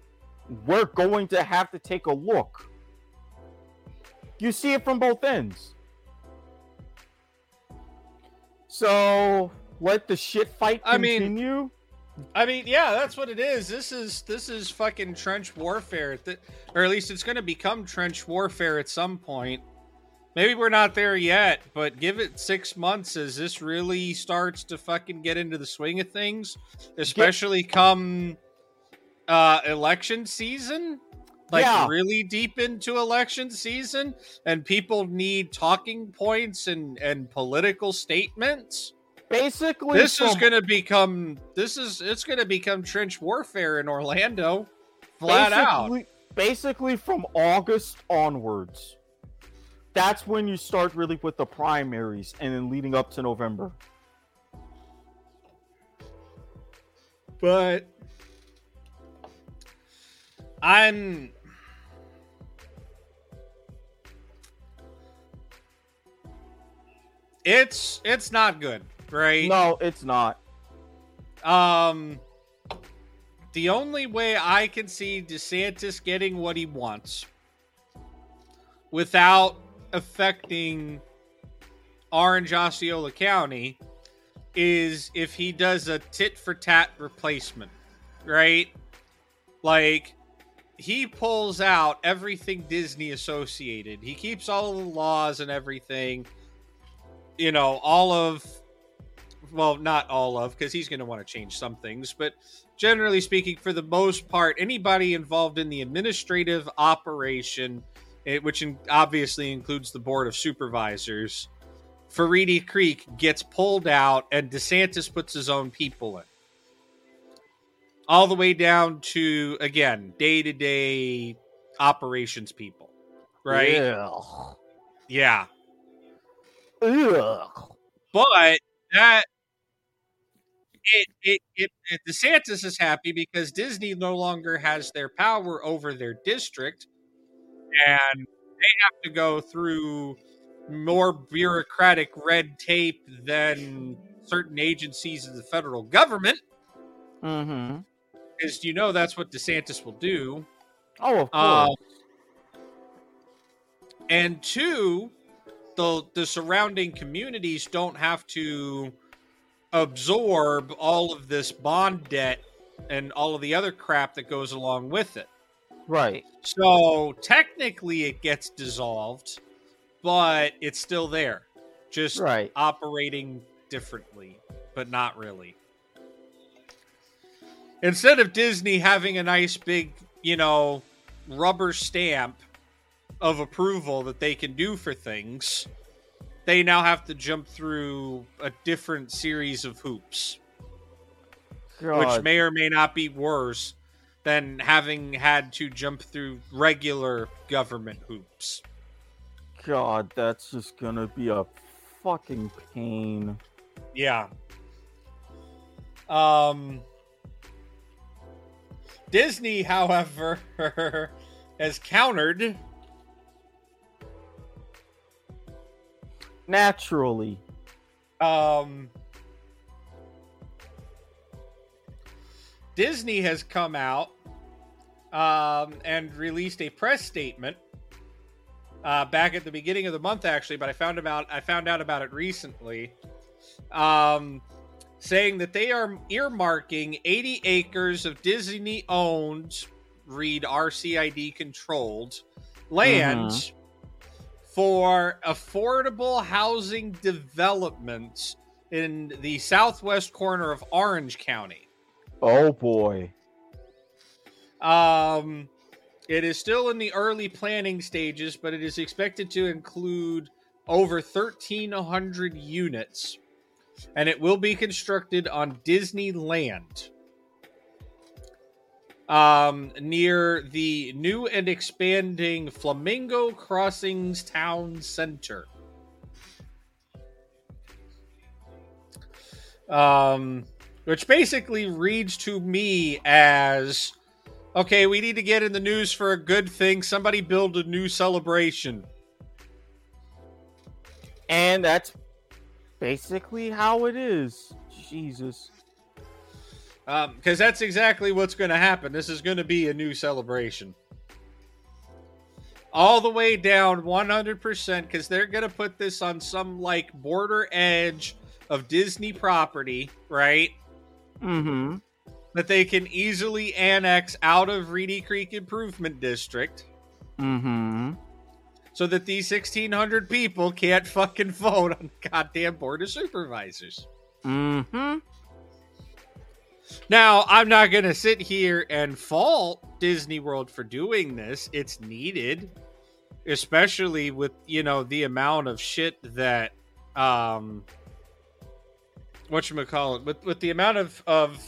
Speaker 1: we're going to have to take a look. You see it from both ends. So let the shit fight
Speaker 2: I mean-
Speaker 1: continue.
Speaker 2: I mean, yeah, that's what it is. This is this is fucking trench warfare, or at least it's going to become trench warfare at some point. Maybe we're not there yet, but give it six months as this really starts to fucking get into the swing of things, especially come uh election season. Like
Speaker 1: Yeah.
Speaker 2: really deep into election season, and people need talking points and and political statements
Speaker 1: Basically,
Speaker 2: this is going to become this is it's going to become trench warfare in Orlando, flat out.
Speaker 1: basically, Basically, from August onwards, that's when you start really with the primaries, and then leading up to November.
Speaker 2: But I'm it's it's not good, right?
Speaker 1: No, it's not.
Speaker 2: Um, the only way I can see DeSantis getting what he wants without affecting Orange Osceola County is if he does a tit for tat replacement, right? Like he pulls out everything Disney associated. He keeps all the laws and everything. You know, all of well, not all of, because he's going to want to change some things, but generally speaking, for the most part, anybody involved in the administrative operation, eh, which in, obviously includes the board of supervisors, of Reedy Creek gets pulled out, and DeSantis puts his own people in. All the way down to, again, day to day operations people, right?
Speaker 1: Ugh.
Speaker 2: Yeah.
Speaker 1: Ugh.
Speaker 2: But that it, it, it, it DeSantis is happy because Disney no longer has their power over their district, and they have to go through more bureaucratic red tape than certain agencies of the federal government.
Speaker 1: Mm-hmm.
Speaker 2: Because you know that's what DeSantis will do.
Speaker 1: Oh, of course.
Speaker 2: Uh, and two, the the surrounding communities don't have to absorb all of this bond debt and all of the other crap that goes along with it.
Speaker 1: Right.
Speaker 2: So technically, it gets dissolved, but it's still there, just
Speaker 1: Right.
Speaker 2: operating differently, but not really. Instead of Disney having a nice big, you know, rubber stamp of approval that they can do for things, they now have to jump through a different series of hoops. which may or may not be worse than having had to jump through regular government hoops.
Speaker 1: God, that's just gonna be a fucking pain.
Speaker 2: Yeah. Um Disney, however, has countered
Speaker 1: Naturally.
Speaker 2: um Disney has come out um, and released a press statement uh, back at the beginning of the month, actually. But I found about I found out about it recently, um, saying that they are earmarking 80 acres of Disney-owned, read RCID controlled land
Speaker 1: Mhm.
Speaker 2: for affordable housing developments in the southwest corner of Orange County.
Speaker 1: Oh boy.
Speaker 2: Um, it is still in the early planning stages, but it is expected to include over 1,300 units, and it will be constructed on Disneyland. Um, near the new and expanding Flamingo Crossings Town Center. Um, which basically reads to me as okay, we need to get in the news for a good thing. Somebody build a new celebration.
Speaker 1: And that's basically how it is. Jesus.
Speaker 2: Um, because that's exactly what's going to happen. This is going to be a new celebration. All the way down 100% because they're going to put this on some like border edge of Disney property, right?
Speaker 1: Mm-hmm.
Speaker 2: That they can easily annex out of Reedy Creek Improvement District
Speaker 1: Mm-hmm.
Speaker 2: so that these 1,600 people can't fucking vote on the goddamn Board of Supervisors.
Speaker 1: Mm-hmm.
Speaker 2: Now, I'm not going to sit here and fault Disney World for doing this. It's needed, especially with, you know, the amount of shit that um whatchamacallit, with with the amount of of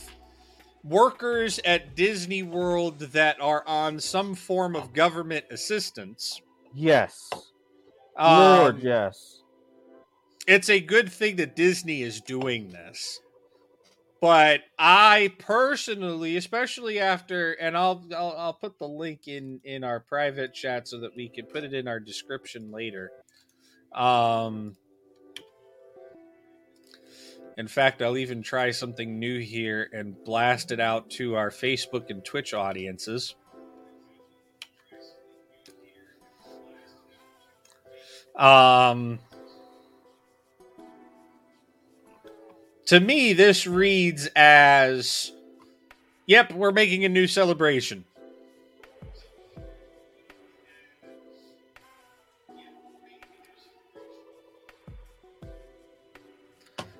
Speaker 2: workers at Disney World that are on some form of government assistance.
Speaker 1: Yes.
Speaker 2: Um,
Speaker 1: Lord, yes.
Speaker 2: it's a good thing that Disney is doing this. But I personally, especially after, and I'll, I'll I'll put the link in in our private chat so that we can put it in our description later. Um, in fact, I'll even try something new here and blast it out to our Facebook and Twitch audiences. Um, to me, this reads as Yep, we're making a new celebration.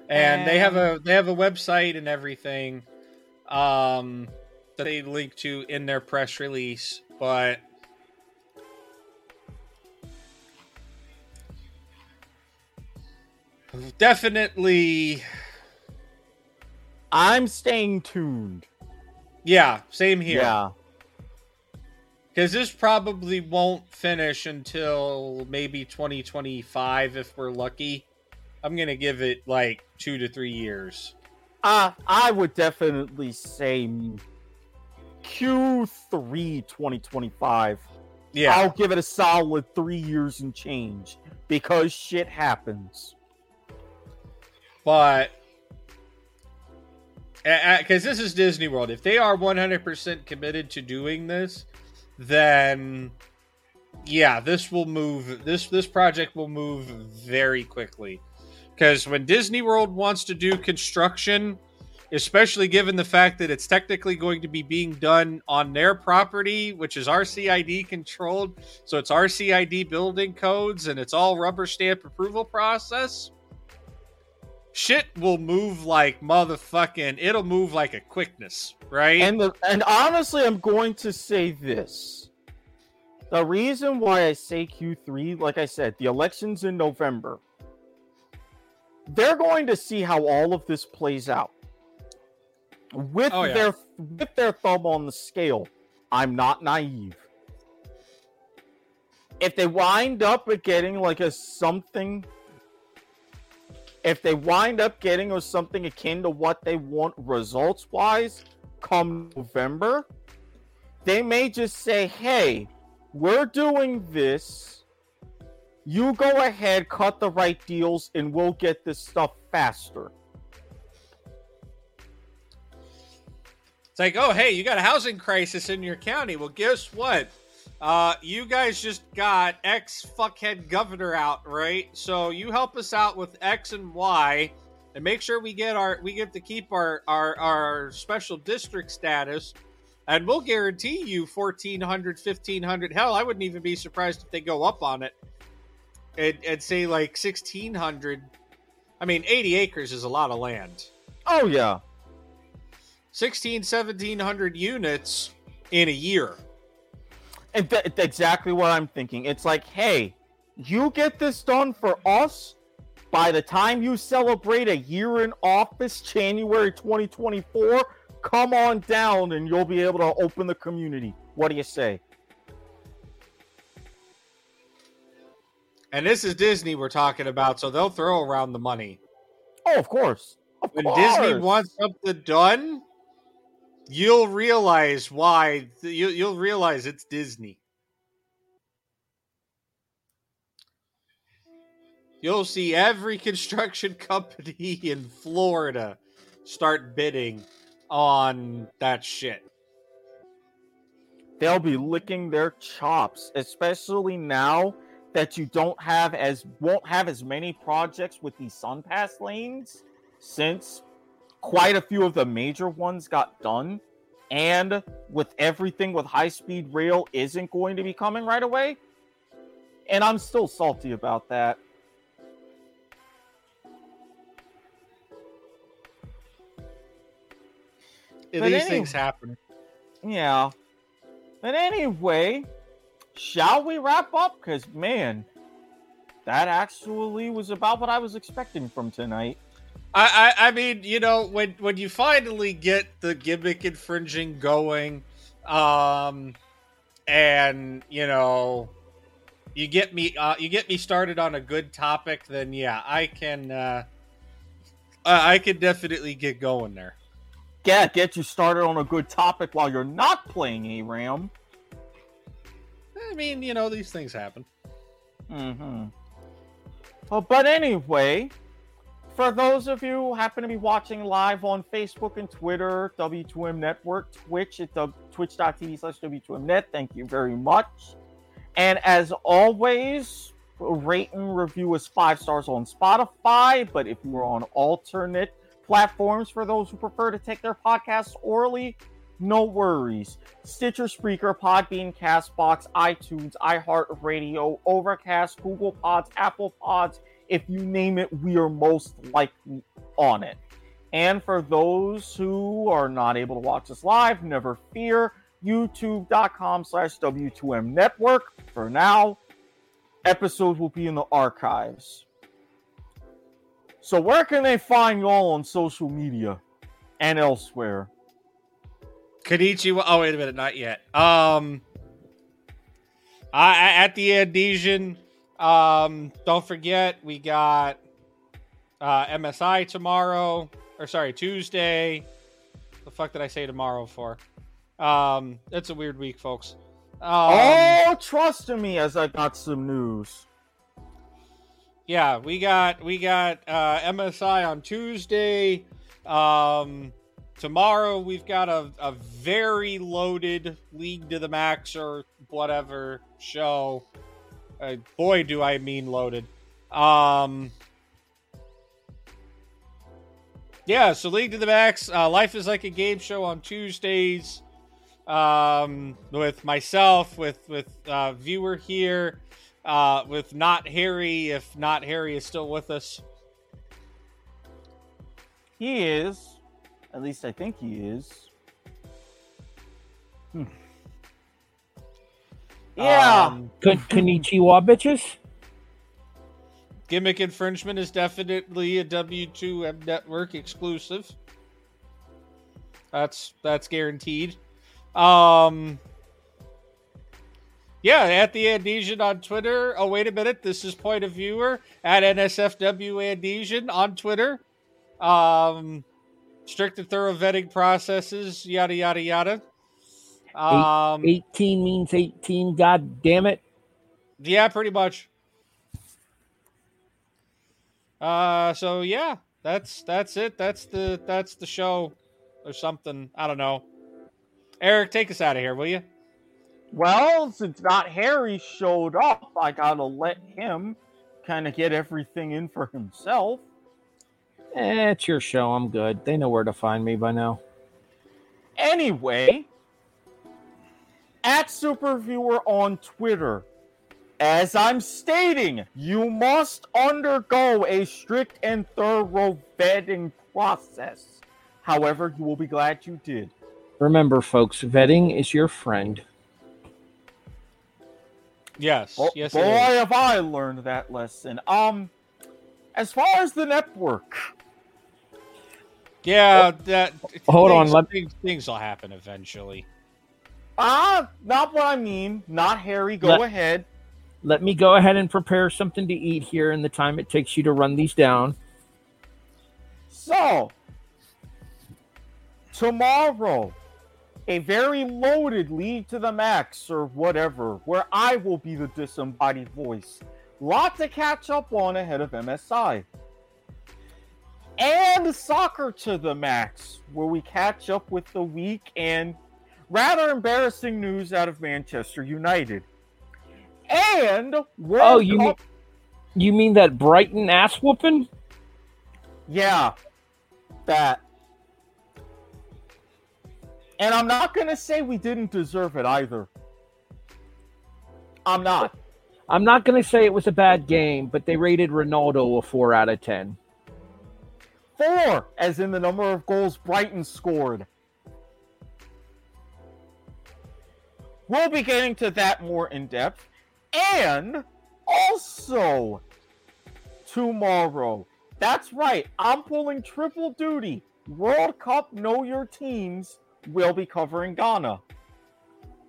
Speaker 2: And they have a they have a website and everything um that they link to in their press release, but definitely
Speaker 1: I'm staying tuned.
Speaker 2: Yeah, same here.
Speaker 1: Yeah.
Speaker 2: Because this probably won't finish until maybe 2025 if we're lucky. I'm going to give it like two to three years.
Speaker 1: Uh, I would definitely say Q3 2025.
Speaker 2: Yeah.
Speaker 1: I'll give it a solid three years and change because shit happens.
Speaker 2: But because this is Disney World, if they are 100% committed to doing this, then yeah, this will move. This this project will move very quickly. Because when Disney World wants to do construction, especially given the fact that it's technically going to be being done on their property, which is RCID controlled, so it's RCID building codes and it's all rubber stamp approval process shit will move like motherfucking it'll move like a quickness right
Speaker 1: And the, and honestly, I'm going to say this. The reason why I say Q3, like I said, the election's in November. They're going to see how all of this plays out. with
Speaker 2: Oh, yeah.
Speaker 1: their with their thumb on the scale. I'm not naive. If they wind up with getting like a something if they wind up getting or something akin to what they want results wise come November, they may just say, hey, we're doing this. You go ahead, cut the right deals, and we'll get this stuff faster.
Speaker 2: It's like, oh, hey, you got a housing crisis in your county. Well, guess what? Uh, you guys just got X fuckhead governor out, right? So you help us out with X and Y, and make sure we get our we get to keep our our our special district status, and we'll guarantee you 1400 1500 Hell, I wouldn't even be surprised if they go up on it, and and say like 1600. I mean, 80 acres is a lot of land.
Speaker 1: Oh yeah.
Speaker 2: 16 1700 units in a year
Speaker 1: and th- exactly what i'm thinking it's like hey you get this done for us by the time you celebrate a year in office january 2024 come on down and you'll be able to open the community what do you say
Speaker 2: and this is disney we're talking about so they'll throw around the money.
Speaker 1: Oh of course. Of
Speaker 2: when
Speaker 1: course.
Speaker 2: disney wants something done you'll realize why you, you'll realize it's disney. You'll see every construction company in florida start bidding on that shit.
Speaker 1: They'll be licking their chops especially now that you don't have as won't have as many projects with these SunPass lanes since quite a few of the major ones got done. And with everything with high speed rail isn't going to be coming right away. And i'm still salty about that.
Speaker 2: These
Speaker 1: But any-
Speaker 2: things happen.
Speaker 1: Yeah. But anyway shall we wrap up? Because man that actually was about what i was expecting from tonight.
Speaker 2: I, I I mean, you know, when when you finally get the gimmick infringing going, um, and you know, you get me uh, you get me started on a good topic, then yeah, I can uh, I I can definitely get going there.
Speaker 1: yeah get you started on a good topic while you're not playing ARAM
Speaker 2: I mean, you know, these things happen.
Speaker 1: Mm-hmm. Well, but anyway, for those of you who happen to be watching live on Facebook and Twitter, W2M Network, Twitch at the twitch.tv slash W2Mnet, thank you very much. And as always, rate and review us five stars on Spotify. But if you are on alternate platforms for those who prefer to take their podcasts orally, no worries. Stitcher, Spreaker, Podbean, Castbox, iTunes, iHeartRadio, Overcast, Google Pods, Apple Pods. If you name it, we are most likely on it. And for those who are not able to watch us live, never fear. YouTube.com slash W2M Network. For now, episodes will be in the archives. So where can they find y'all on social media and elsewhere?
Speaker 2: Kenichi. Oh wait a minute, not yet. Um, I, at the Andesian. Um, don't forget we got uh, MSI tomorrow, or sorry, Tuesday. The fuck did I say tomorrow for? Um, it's a weird week, folks. Um,
Speaker 1: oh, trust in me as I got some news.
Speaker 2: yeah, we got we got uh, MSI on Tuesday. Um, tomorrow we've got a, a very loaded League to the Max or whatever show. Uh, boy, do I mean loaded. Um, yeah, so League to the Max. Uh, Life is like a game show on Tuesdays. Um, with myself, with with uh, viewer here, uh, with not Harry. If not Harry is still with us,
Speaker 1: He is. At least I think he is. Hmm. Yeah.
Speaker 2: Um,
Speaker 3: Kon- Konnichiwa, bitches.
Speaker 2: Gimmick infringement is definitely a W2M network exclusive. That's that's guaranteed. Um Yeah, at the Andesian on Twitter. Oh, wait a minute. This is point of viewer at NSFW Andesian on Twitter. Um strict and thorough vetting processes, yada yada yada.
Speaker 3: Eight-
Speaker 2: Um
Speaker 3: 18 means 18. God damn it.
Speaker 2: Yeah, pretty much. Uh so yeah, that's that's it. That's the that's the show or something. I don't know. Eric, take us out of here, will you?
Speaker 1: Well, since not Harry showed up, I gotta let him kind of get everything in for himself.
Speaker 3: Eh, it's your show. I'm good. They know where to find me by now.
Speaker 1: Anyway, at Superviewer on Twitter, as I'm stating, you must undergo a strict and thorough vetting process. However, you will be glad you did.
Speaker 3: Remember, folks, vetting is your friend.
Speaker 2: Yes.
Speaker 1: Bo-
Speaker 2: yes.
Speaker 1: boy, have I learned that lesson. Um, as far as the network,
Speaker 2: Yeah, that
Speaker 3: Hold on,
Speaker 2: things,
Speaker 3: let-
Speaker 2: things, things will happen eventually.
Speaker 1: ah, not what I mean. Not Harry. Go
Speaker 3: Let-
Speaker 1: ahead.
Speaker 3: Let me go ahead and prepare something to eat here in the time it takes you to run these down.
Speaker 1: So, tomorrow, a very loaded League to the Max or whatever, where I will be the disembodied voice. Lot to catch up on ahead of MSI. And Soccer to the Max, where we catch up with the week and rather embarrassing news out of Manchester United. And World
Speaker 3: Oh, you mean
Speaker 1: Cup-
Speaker 3: you mean that Brighton ass whooping?
Speaker 1: Yeah, that. And I'm not going to say we didn't deserve it either. I'm not.
Speaker 3: I'm not going to say it was a bad game, but they rated Ronaldo a four out of ten.
Speaker 1: Four, as in the number of goals Brighton scored. We'll be getting to that more in depth. And also, tomorrow, that's right, I'm pulling triple duty. World Cup Know Your Teams will be covering Ghana.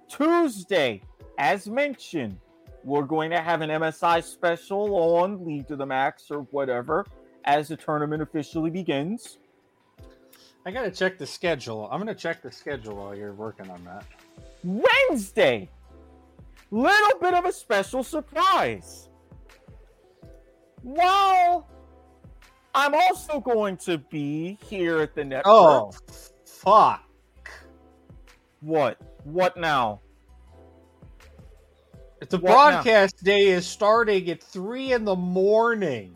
Speaker 1: Tuesday, as mentioned, we're going to have an MSI special on League to the Max or whatever as the tournament officially begins.
Speaker 2: I gotta check the schedule. I'm gonna check the schedule while you're working on that.
Speaker 1: Wednesday, little bit of a special surprise. Well, I'm also going to be here at the network.
Speaker 2: Oh, fuck.
Speaker 1: What? What now?
Speaker 2: The
Speaker 1: What now?
Speaker 2: broadcast day is starting at three in the morning.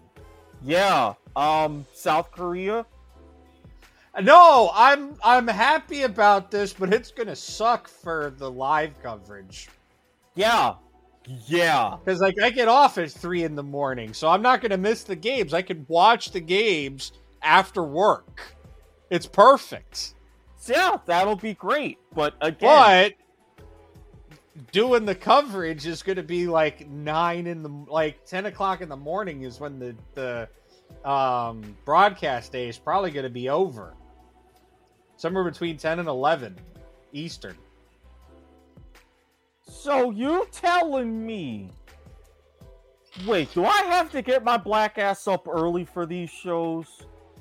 Speaker 1: Yeah, um, South Korea.
Speaker 2: No, I'm I'm happy about this, but it's gonna suck for the live coverage.
Speaker 1: Yeah, yeah.
Speaker 2: Because like I get off at three in the morning, so I'm not gonna miss the games. I can watch the games after work. It's perfect.
Speaker 1: Yeah, that'll be great. But again,
Speaker 2: But doing the coverage is going to be like nine in the like ten o'clock in the morning is when the the um, broadcast day is probably going to be over. Somewhere between ten and eleven Eastern.
Speaker 1: so you telling me? Wait, do I have to get my black ass up early for these shows?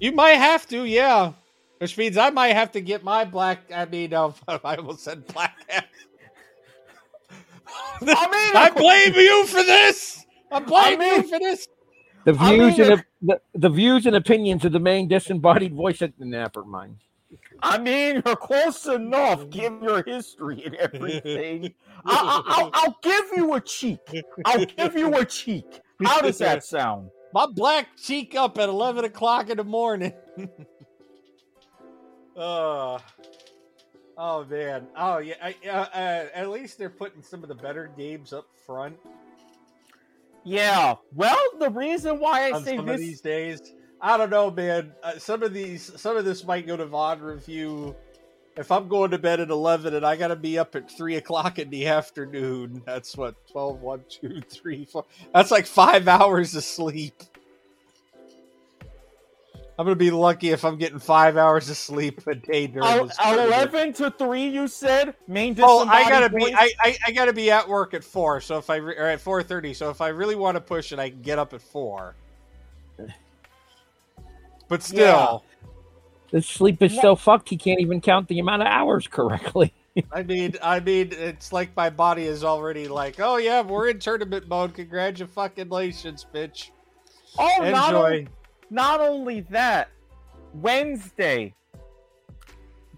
Speaker 2: You might have to, yeah. Which means I might have to get my black. I mean, uh, I almost said black. ass.
Speaker 1: I mean,
Speaker 2: I blame you for this. I blame
Speaker 1: I mean-
Speaker 2: you for this.
Speaker 3: The
Speaker 1: I
Speaker 3: views
Speaker 1: mean,
Speaker 3: and op- the, the views and opinions of the main disembodied voice at the Napper Mine.
Speaker 1: I mean, you're close enough. Give your history and everything. I, I, I'll, I'll give you a cheek. I'll give you a cheek. How does that sound?
Speaker 2: My black cheek up at eleven o'clock in the morning. uh, oh man. Oh yeah. I, uh, uh, at least they're putting some of the better games up front
Speaker 1: Yeah. Well, the reason why I
Speaker 2: on
Speaker 1: say
Speaker 2: some of
Speaker 1: this.
Speaker 2: these days. I don't know, man. Uh, some of these, some of this might go to VOD review. If I'm going to bed at 11 and I got to be up at 3 o'clock in the afternoon, that's what, 12, 1, 2, 3, 4. That's like five hours of sleep. I'm gonna be lucky if I'm getting five hours of sleep a day during
Speaker 1: El-
Speaker 2: this. tournament.
Speaker 1: Eleven to three, you said. Main
Speaker 2: Oh, I gotta be. I, I, I gotta be at work at four. So if I re- or at four thirty. So if I really want to push it, I can get up at four. But still,
Speaker 3: The sleep is so fucked he can't even count the amount of hours correctly.
Speaker 2: I mean, I mean, it's like my body is already like, oh yeah, we're in tournament mode. Congratulations, bitch.
Speaker 1: Oh, not,
Speaker 2: Enjoy.
Speaker 1: on- not only that, Wednesday,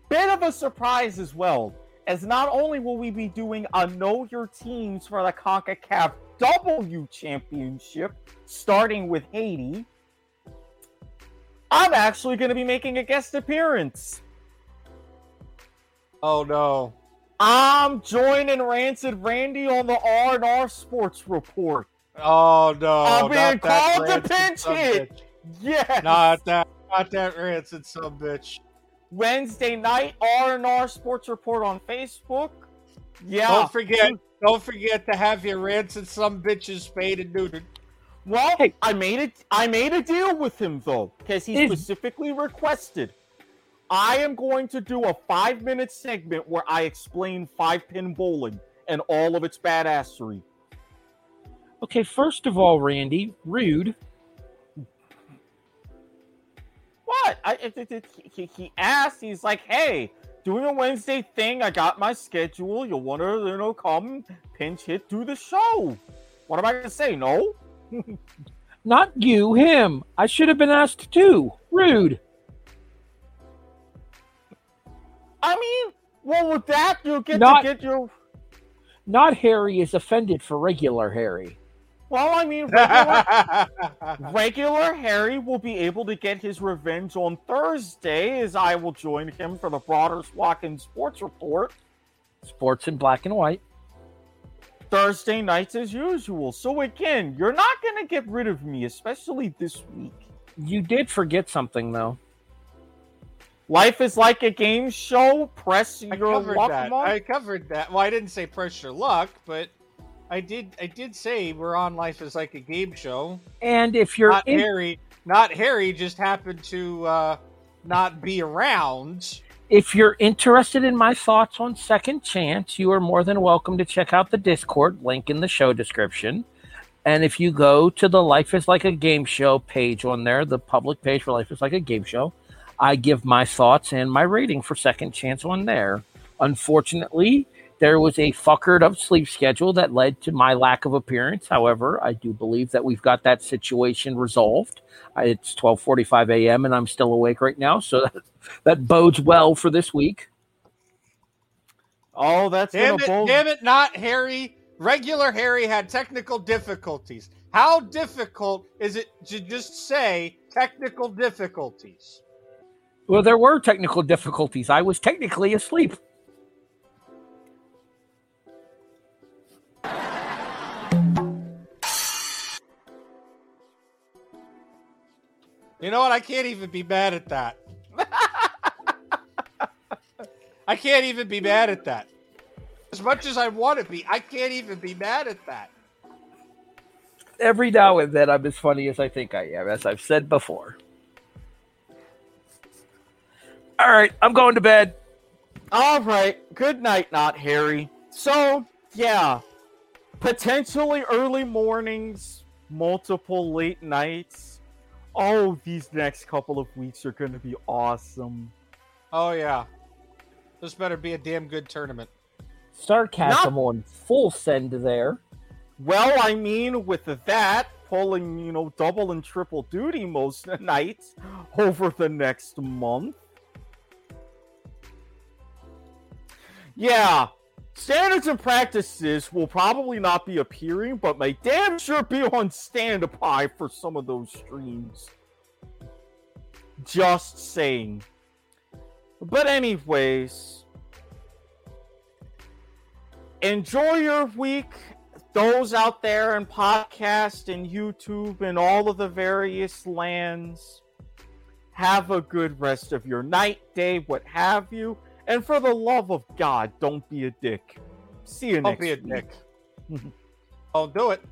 Speaker 1: bit of a surprise as well, as not only will we be doing a Know Your Teams for the CONCACAF W Championship, starting with Haiti, I'm actually going to be making a guest appearance.
Speaker 2: Oh no.
Speaker 1: I'm joining Rancid Randy on the R&R Sports Report.
Speaker 2: Oh no!
Speaker 1: I'm being called
Speaker 2: rancid
Speaker 1: pinch hit.
Speaker 2: Bitch.
Speaker 1: Yes.
Speaker 2: Not that, not that rancid some bitch.
Speaker 1: Wednesday night R&R Sports Report on Facebook. Yeah.
Speaker 2: Don't forget, don't forget to have your rancid some bitches spayed and neutered.
Speaker 1: Well, I made it. I made a deal with him though, because he
Speaker 2: Is-
Speaker 1: specifically requested. I am going to do a five-minute segment where I explain five-pin bowling and all of its badassery.
Speaker 3: Okay, first of all, Randy, rude.
Speaker 1: What? I, it, it, he, he asked. He's like, "Hey, doing a Wednesday thing. I got my schedule. You want to, you know, come pinch hit do the show? What am I gonna say? No?
Speaker 3: Not you, him. I should have been asked too. Rude.
Speaker 1: I mean, well, with that, you'll get
Speaker 3: Not-
Speaker 1: to get your.
Speaker 3: Not Harry is offended for regular Harry.
Speaker 1: Well, I mean, regular, regular Harry will be able to get his revenge on Thursday, as I will join him for the broader Swatkin Sports Report
Speaker 3: Sports in black and white.
Speaker 1: Thursday nights as usual. So again, you're not gonna get rid of me, especially this week.
Speaker 3: You did forget something though.
Speaker 1: Life is like a game show. Press
Speaker 2: I
Speaker 1: your
Speaker 2: covered
Speaker 1: luck
Speaker 2: that. I covered that. Well, I didn't say press your luck, but I did. I did say we're on Life is like a game show.
Speaker 3: And if you're
Speaker 2: not
Speaker 3: in-
Speaker 2: Harry, not Harry, just happened to uh, not be around.
Speaker 3: If you're interested in my thoughts on Second Chance, you are more than welcome to check out the Discord link in the show description. And if you go to the Life is Like a Game Show page on there, the public page for Life is Like a Game Show, I give my thoughts and my rating for Second Chance on there. Unfortunately, there was a fuckered up sleep schedule that led to my lack of appearance. However, I do believe that we've got that situation resolved. It's 12:45 a.m. and I'm still awake right now, so that, that bodes well for this week.
Speaker 1: Oh, that's
Speaker 2: Damn it!
Speaker 1: bode-
Speaker 2: Damn it! Not Harry. Regular Harry had technical difficulties. How difficult is it to just say technical difficulties?
Speaker 3: Well, there were technical difficulties. I was technically asleep.
Speaker 2: You know what? I can't even be mad at that. I can't even be mad at that. As much as I want to be, I can't even be mad at that.
Speaker 3: Every now and then, I'm as funny as I think I am, as I've said before. All right, I'm going to bed.
Speaker 1: All right. Good night, not Harry. So, yeah, potentially early mornings, multiple late nights. Oh, these next couple of weeks are going to be awesome.
Speaker 2: Oh yeah, this better be a damn good tournament.
Speaker 3: Sarcasm on full send there.
Speaker 1: Well, I mean, with that, pulling, you know, double and triple duty most nights over the next month. Yeah, standards and practices will probably not be appearing, but may damn sure be on standby for some of those streams. Just saying. But, anyways, enjoy your week. Those out there in podcast and YouTube and all of the various lands, have a good rest of your night, day, what have you. And for the love of God, don't be a dick. See you
Speaker 2: Don't
Speaker 1: next
Speaker 2: be a
Speaker 1: week.
Speaker 2: dick. Don't do it.